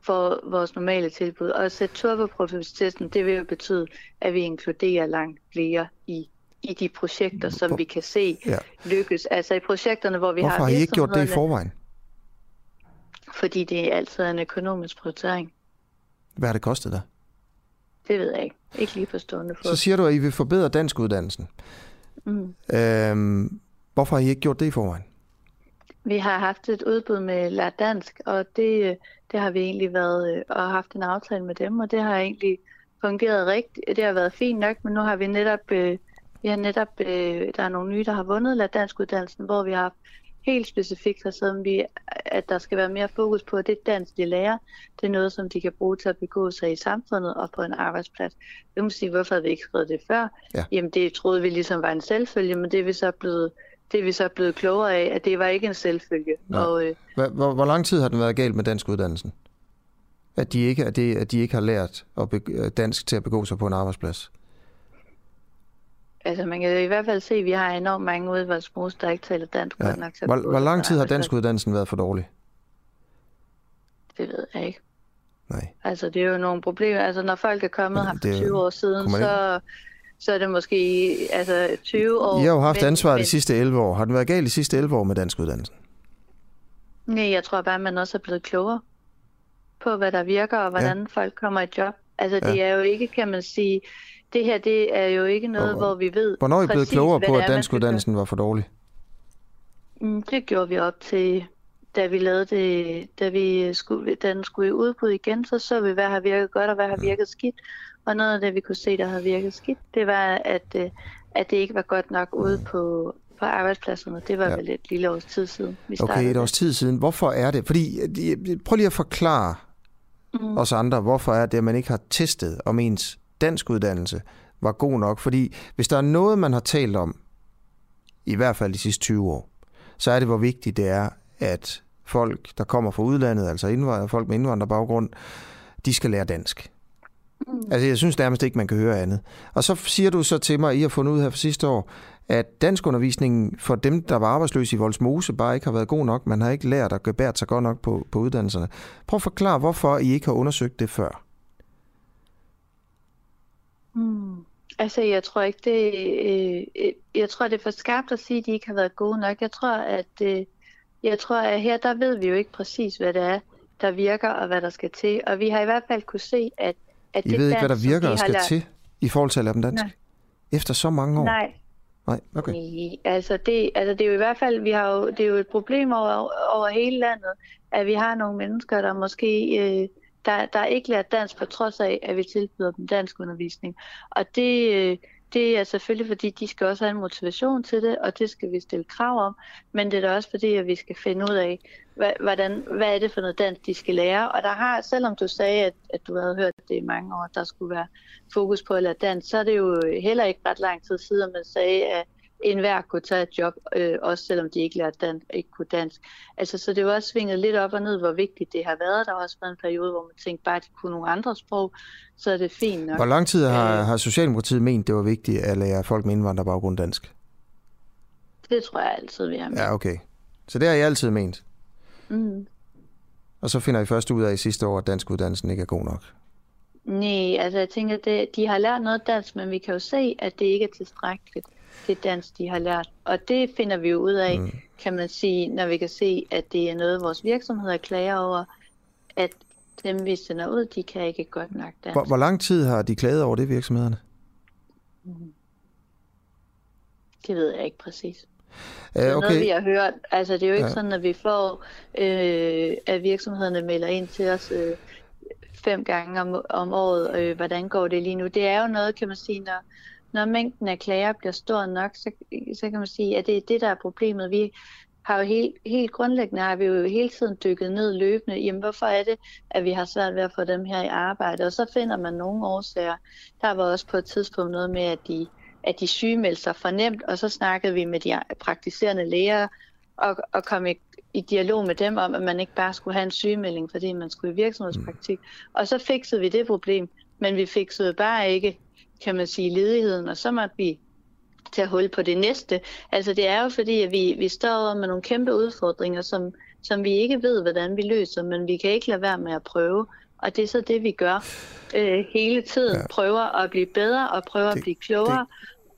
O: for vores normale tilbud. Og at sætte turbo på processen, det vil jo betyde, at vi inkluderer langt flere i i de projekter, som Hvor, vi kan se ja. lykkes. Altså i projekterne, hvor vi
A: Hvorfor
O: har...
A: Hvorfor har I ikke gjort det i forvejen?
O: Fordi det er altid en økonomisk prioritering.
A: Hvad har det kostet dig?
O: Det ved jeg ikke. Ikke lige på stående fod.
A: Så siger du, at I vil forbedre dansk uddannelsen. Mm. Øhm, hvorfor har I ikke gjort det i forvejen?
O: Vi har haft et udbud med Lær Dansk, og det, det har vi egentlig været og haft en aftale med dem, og det har egentlig fungeret rigtigt. Det har været fint nok, men nu har vi netop, vi har netop der er nogle nye, der har vundet Lær Dansk uddannelsen, hvor vi har haft helt specifikt har sådan, vi, at der skal være mere fokus på, at det dansk, de lærer, det er noget, som de kan bruge til at begå sig i samfundet og på en arbejdsplads. Det må sige, hvorfor har vi ikke skrevet det før? Ja. Jamen det troede vi ligesom var en selvfølge, men det er vi så blevet, det er vi så blevet klogere af, at det var ikke en selvfølge.
A: Og, øh, hvor, hvor, hvor lang tid har den været galt med dansk uddannelsen? At de ikke, at det, at de ikke har lært at be, dansk til at begå sig på en arbejdsplads?
O: Altså man kan i hvert fald se, at vi har enormt mange ude i vores mos, der ikke taler dansk ja. godt nok.
A: Hvor, hvor lang tid har danskuddannelsen været for dårlig?
O: Det ved jeg ikke.
A: Nej.
O: Altså det er jo nogle problemer. Altså når folk er kommet her for 20 år siden, så, så er det måske altså 20 år.
A: I har jo haft ansvaret de sidste 11 år. Har den været galt de sidste 11 år med danskuddannelsen?
O: Nej, jeg tror bare, at man også er blevet klogere på, hvad der virker, og hvordan ja. folk kommer i job. Altså det ja. er jo ikke, kan man sige, det her det er jo ikke noget, og, hvor vi ved
A: Hvornår er
O: I
A: blevet klogere på, at danskuddannelsen var for dårlig?
O: Mm, det gjorde vi op til, da vi lavede det, da vi skulle, da den skulle i udbud igen, så så vi, hvad har virket godt og hvad har virket skidt. Og noget af det, vi kunne se, der havde virket skidt, det var, at, øh, at det ikke var godt nok ude på, på arbejdspladserne. Det var ja. vel et lille års tid siden,
A: vi startede. Okay, et års tid siden. Hvorfor er det? Fordi, prøv lige at forklare mm. os andre, hvorfor er det, at man ikke har testet, om ens dansk uddannelse var god nok. Fordi hvis der er noget, man har talt om, i hvert fald de sidste 20 år, så er det, hvor vigtigt det er, at folk, der kommer fra udlandet, altså indvandrere, folk med indvandrerbaggrund, de skal lære dansk. Mm. Altså, jeg synes nærmest ikke, man kan høre andet. Og så siger du så til mig, at I har fundet ud her for sidste år, at danskundervisningen for dem, der var arbejdsløse i Voldsmose, bare ikke har været god nok. Man har ikke lært at gebære sig godt nok på, på uddannelserne. Prøv at forklare, hvorfor I ikke har undersøgt det før.
O: Hmm. Altså, jeg tror ikke, det, øh, jeg tror, det er for skarpt at sige, at de ikke har været gode nok. Jeg tror, at, øh, jeg tror, at her, der ved vi jo ikke præcis, hvad det er, der virker, og hvad der skal til. Og vi har i hvert fald kunne se, at, at
A: I
O: det
A: ved ikke, hvad der virker og skal lært... til, i forhold til at lære dem dansk? Nej. Efter så mange år?
O: Nej.
A: Nej, okay.
O: Nej, altså det, altså det er jo i hvert fald, vi har jo, det er jo et problem over, over hele landet, at vi har nogle mennesker, der måske... Øh, der, der er ikke lært dansk på trods af, at vi tilbyder dem dansk undervisning. Og det, øh, det er selvfølgelig, fordi de skal også have en motivation til det, og det skal vi stille krav om. Men det er da også fordi, at vi skal finde ud af, hvordan, hvad er det for noget dansk, de skal lære. Og der har, selvom du sagde, at, at du havde hørt det i mange år, der skulle være fokus på at lære dansk, så er det jo heller ikke ret lang tid siden, man sagde, at enhver kunne tage et job, øh, også selvom de ikke lærte dansk, ikke kunne dansk. Altså, så det var også svinget lidt op og ned, hvor vigtigt det har været. Der har også været en periode, hvor man tænkte, bare at de kunne nogle andre sprog, så er det fint nok.
A: Hvor lang tid har, øh, har Socialdemokratiet ment, det var vigtigt at lære folk med indvandrerbaggrund dansk?
O: Det tror jeg altid, vi har ment.
A: Ja, okay. Så det har I altid ment? Mm. Og så finder I først ud af i sidste år, at dansk uddannelsen ikke er god nok?
O: Nej, altså jeg tænker, at de har lært noget dansk, men vi kan jo se, at det ikke er tilstrækkeligt det dansk, de har lært. Og det finder vi jo ud af, mm. kan man sige, når vi kan se, at det er noget, vores virksomheder klager over, at dem, vi sender ud, de kan ikke godt nok dansk.
A: Hvor, hvor lang tid har de klaget over det, virksomhederne? Mm.
O: Det ved jeg ikke præcis. Det er okay. noget, vi har hørt. Altså, det er jo ikke ja. sådan, at vi får, øh, at virksomhederne melder ind til os øh, fem gange om, om året, øh, hvordan går det lige nu. Det er jo noget, kan man sige, når, når mængden af klager bliver stor nok, så, så kan man sige, at det er det, der er problemet. Vi har jo helt, helt grundlæggende har vi jo hele tiden dykket ned løbende. Jamen, hvorfor er det, at vi har svært ved at få dem her i arbejde? Og så finder man nogle årsager. Der var også på et tidspunkt noget med, at de, at de sygemeldte sig for nemt, og så snakkede vi med de praktiserende læger og, og kom i, i dialog med dem om, at man ikke bare skulle have en sygemelding, fordi man skulle i virksomhedspraktik. Mm. Og så fikset vi det problem, men vi fiksede bare ikke kan man sige, ledigheden, og så måtte vi tage hul på det næste. Altså det er jo fordi, at vi, vi står over med nogle kæmpe udfordringer, som, som vi ikke ved, hvordan vi løser, men vi kan ikke lade være med at prøve. Og det er så det, vi gør øh, hele tiden. Ja. Prøver at blive bedre og prøver det, at blive klogere.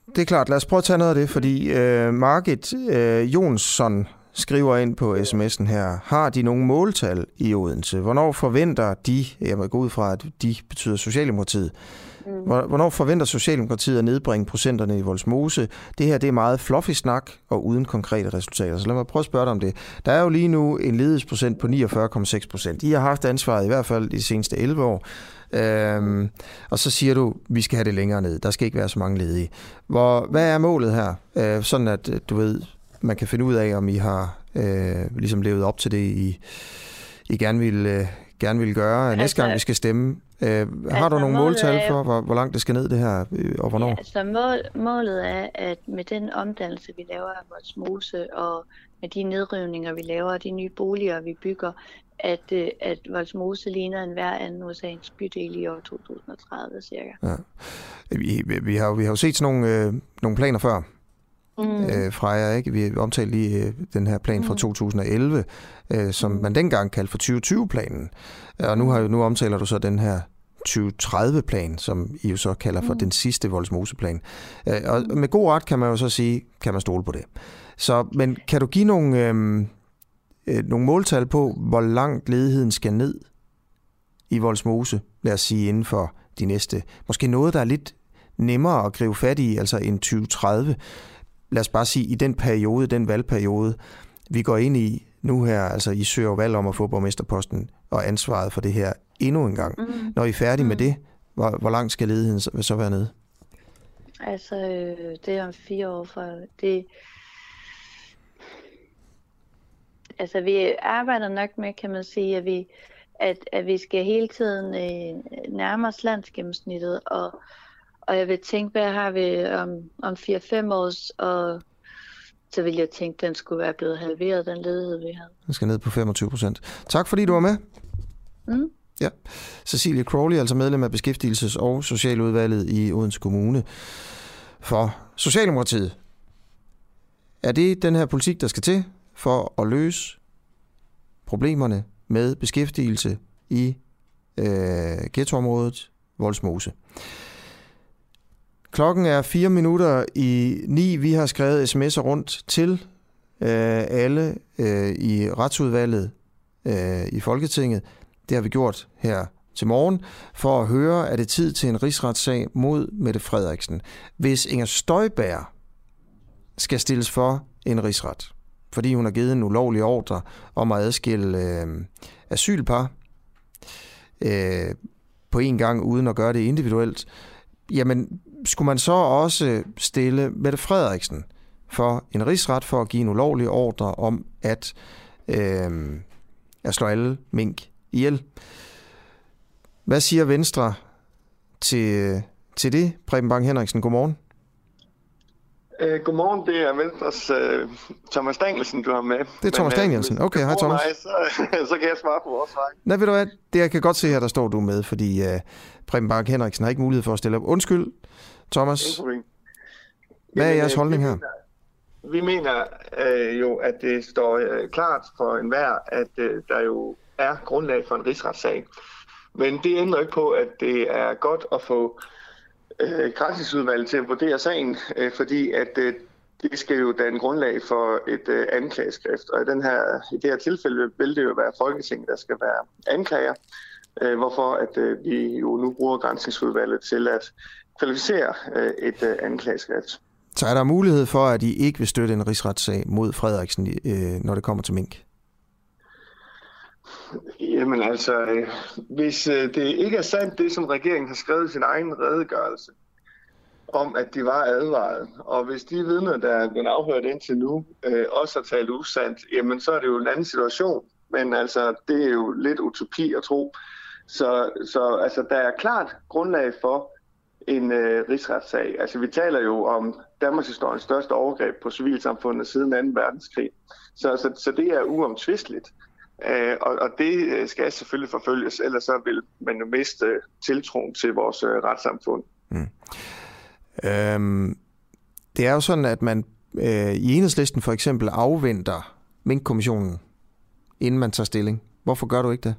A: Det, det er klart. Lad os prøve at tage noget af det, fordi øh, Margit øh, Jonsson skriver ind på sms'en her, har de nogle måltal i Odense? Hvornår forventer de, jeg må gå ud fra, at de betyder Socialdemokratiet, Mm. Hvornår forventer Socialdemokratiet at nedbringe procenterne i Voldsmose? Det her det er meget fluffy snak og uden konkrete resultater. Så lad mig prøve at spørge dig om det. Der er jo lige nu en ledighedsprocent på 49,6 procent. I har haft ansvaret i hvert fald de seneste 11 år. Øhm, og så siger du, vi skal have det længere ned. Der skal ikke være så mange ledige. Hvor, hvad er målet her? Øh, sådan at du ved, man kan finde ud af, om I har øh, ligesom levet op til det, I, I gerne vil, øh, gerne vil gøre altså, næste gang, vi skal stemme. Øh, altså, har du nogle måltal er, for, hvor, hvor langt det skal ned det her, øh, og hvornår? Ja,
O: altså mål, målet er, at med den omdannelse, vi laver af vores mose, og med de nedrivninger, vi laver, og de nye boliger, vi bygger, at, øh, at Voldsmose ligner en hver anden USA's bydel i år 2030 cirka. Ja.
A: Vi, vi, har, vi har jo set sådan nogle, øh, nogle planer før, mm. øh, fra jer. Ikke? Vi omtalte lige øh, den her plan fra mm. 2011, øh, som mm. man dengang kaldte for 2020-planen. Og nu, har, nu omtaler du så den her 2030-plan, som I jo så kalder for mm. den sidste voldsmoseplan. Øh, og med god ret kan man jo så sige, kan man stole på det. Så, men kan du give nogle, øh, øh, nogle måltal på, hvor langt ledigheden skal ned i Voldsmose, lad os sige inden for de næste, måske noget, der er lidt nemmere at gribe fat i, altså en 2030, lad os bare sige, i den periode, den valgperiode, vi går ind i nu her, altså I søger valg om at få borgmesterposten og ansvaret for det her endnu en gang. Mm. Når I er færdige mm. med det, hvor, hvor langt skal ledigheden så, så være nede?
O: Altså, øh, det er om fire år for det. Altså, vi arbejder nok med, kan man sige, at vi, at, at vi skal hele tiden øh, nærme os landsgennemsnittet, og og jeg vil tænke, hvad har vi om, om 4-5 års, og så vil jeg tænke, den skulle være blevet halveret, den ledighed, vi havde.
A: Den skal ned på 25 procent. Tak fordi du var med.
O: Mm.
A: Ja. Cecilie Crowley, altså medlem af Beskæftigelses- og Socialudvalget i Odense Kommune for Socialdemokratiet. Er det den her politik, der skal til for at løse problemerne med beskæftigelse i øh, ghettoområdet Voldsmose? Klokken er 4 minutter i 9. Vi har skrevet sms'er rundt til øh, alle øh, i retsudvalget øh, i Folketinget. Det har vi gjort her til morgen, for at høre, er det tid til en rigsretssag mod Mette Frederiksen. Hvis Inger Støjberg skal stilles for en rigsret, fordi hun har givet en ulovlig ordre om at adskille øh, asylpar øh, på en gang, uden at gøre det individuelt, jamen skulle man så også stille Mette Frederiksen for en rigsret for at give en ulovlig ordre om at, øh, at slå alle mink ihjel. Hvad siger Venstre til, til det? Preben Bang Henriksen, godmorgen.
P: Uh, godmorgen, det er Venstres uh, Thomas Danielsen, du har med.
A: Det er Thomas Men, øh, Danielsen. Okay, hej Thomas.
P: Mig, så, så kan jeg svare på vores vej.
A: Nej, ved du hvad? Det jeg kan godt se her, der står du med, fordi uh, Preben Bang Henriksen har ikke mulighed for at stille op. Undskyld, Thomas. Hvad er jeres holdning her?
P: Vi mener uh, jo, at det står uh, klart for enhver, at uh, der jo er grundlag for en rigsretssag. Men det ændrer ikke på, at det er godt at få øh, grænsesudvalget til at vurdere sagen, øh, fordi at øh, det skal jo danne grundlag for et øh, anklageskrift. Og i, den her, i det her tilfælde vil det jo være Folketinget, der skal være anklager, øh, hvorfor at øh, vi jo nu bruger grænsningsudvalget til at kvalificere øh, et øh, anklageskrift.
A: Så er der mulighed for, at I ikke vil støtte en rigsretssag mod Frederiksen, øh, når det kommer til mink?
P: Jamen altså, øh, hvis øh, det ikke er sandt, det som regeringen har skrevet i sin egen redegørelse, om at de var advaret, og hvis de vidner, der er blevet afhørt indtil nu, øh, også har talt usandt, jamen så er det jo en anden situation. Men altså, det er jo lidt utopi at tro. Så, så altså, der er klart grundlag for en øh, rigsretssag. Altså, vi taler jo om Danmarks historiens største overgreb på civilsamfundet siden 2. verdenskrig. Så, så, så det er uomtvisteligt. Øh, og, og det øh, skal selvfølgelig forfølges, ellers så vil man jo miste øh, tiltroen til vores øh, retssamfund. Mm.
A: Øhm, det er jo sådan, at man øh, i enhedslisten for eksempel afventer Mink-kommissionen inden man tager stilling. Hvorfor gør du ikke det?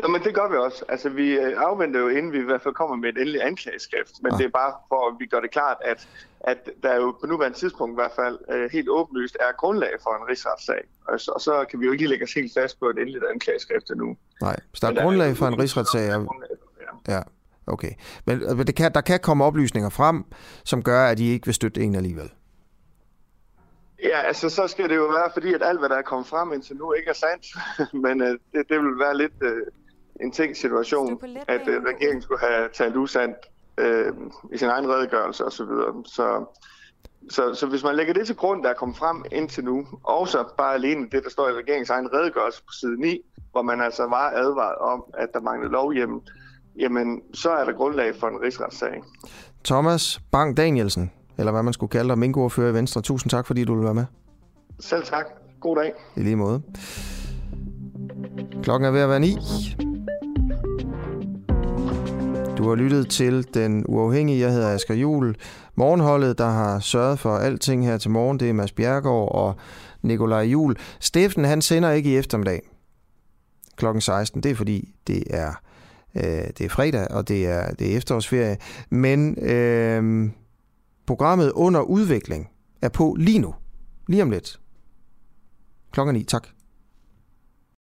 P: Ja, men det gør vi også. Altså, vi øh, afventer jo, inden vi i hvert fald kommer med et endeligt anklageskrift. Men ja. det er bare for, at vi gør det klart, at, at der jo på nuværende tidspunkt i hvert fald øh, helt åbenlyst er grundlag for en rigsretssag. Og så, og så kan vi jo ikke lægge os helt fast på et endeligt anklageskrift endnu.
A: Nej, så der er grundlag for en rigsretssag. Ja. ja, okay. Men det kan, der kan komme oplysninger frem, som gør, at I ikke vil støtte en alligevel.
P: Ja, altså så skal det jo være, fordi at alt, hvad der er kommet frem indtil nu, ikke er sandt. Men uh, det, det vil være lidt en ting situation, at uh, regeringen skulle have talt usandt uh, i sin egen redegørelse osv. Så, så, så, så hvis man lægger det til grund, der er kommet frem indtil nu, og så bare alene det, der står i regeringens egen redegørelse på side 9, hvor man altså var advaret om, at der manglede lovhjem, jamen så er der grundlag for en rigsretssag.
A: Thomas Bang Danielsen, eller hvad man skulle kalde dig, minkoordfører i Venstre. Tusind tak, fordi du vil være med.
P: Selv tak. God dag.
A: I lige måde. Klokken er ved at være ni. Du har lyttet til Den Uafhængige. Jeg hedder Asger Jul. Morgenholdet, der har sørget for alting her til morgen, det er Mads Bjergård og Nikolaj Jul. Steffen, han sender ikke i eftermiddag klokken 16. Det er fordi, det er, øh, det er fredag, og det er, det er efterårsferie. Men øh, programmet Under Udvikling er på lige nu. Lige om lidt. Klokken 9. Tak.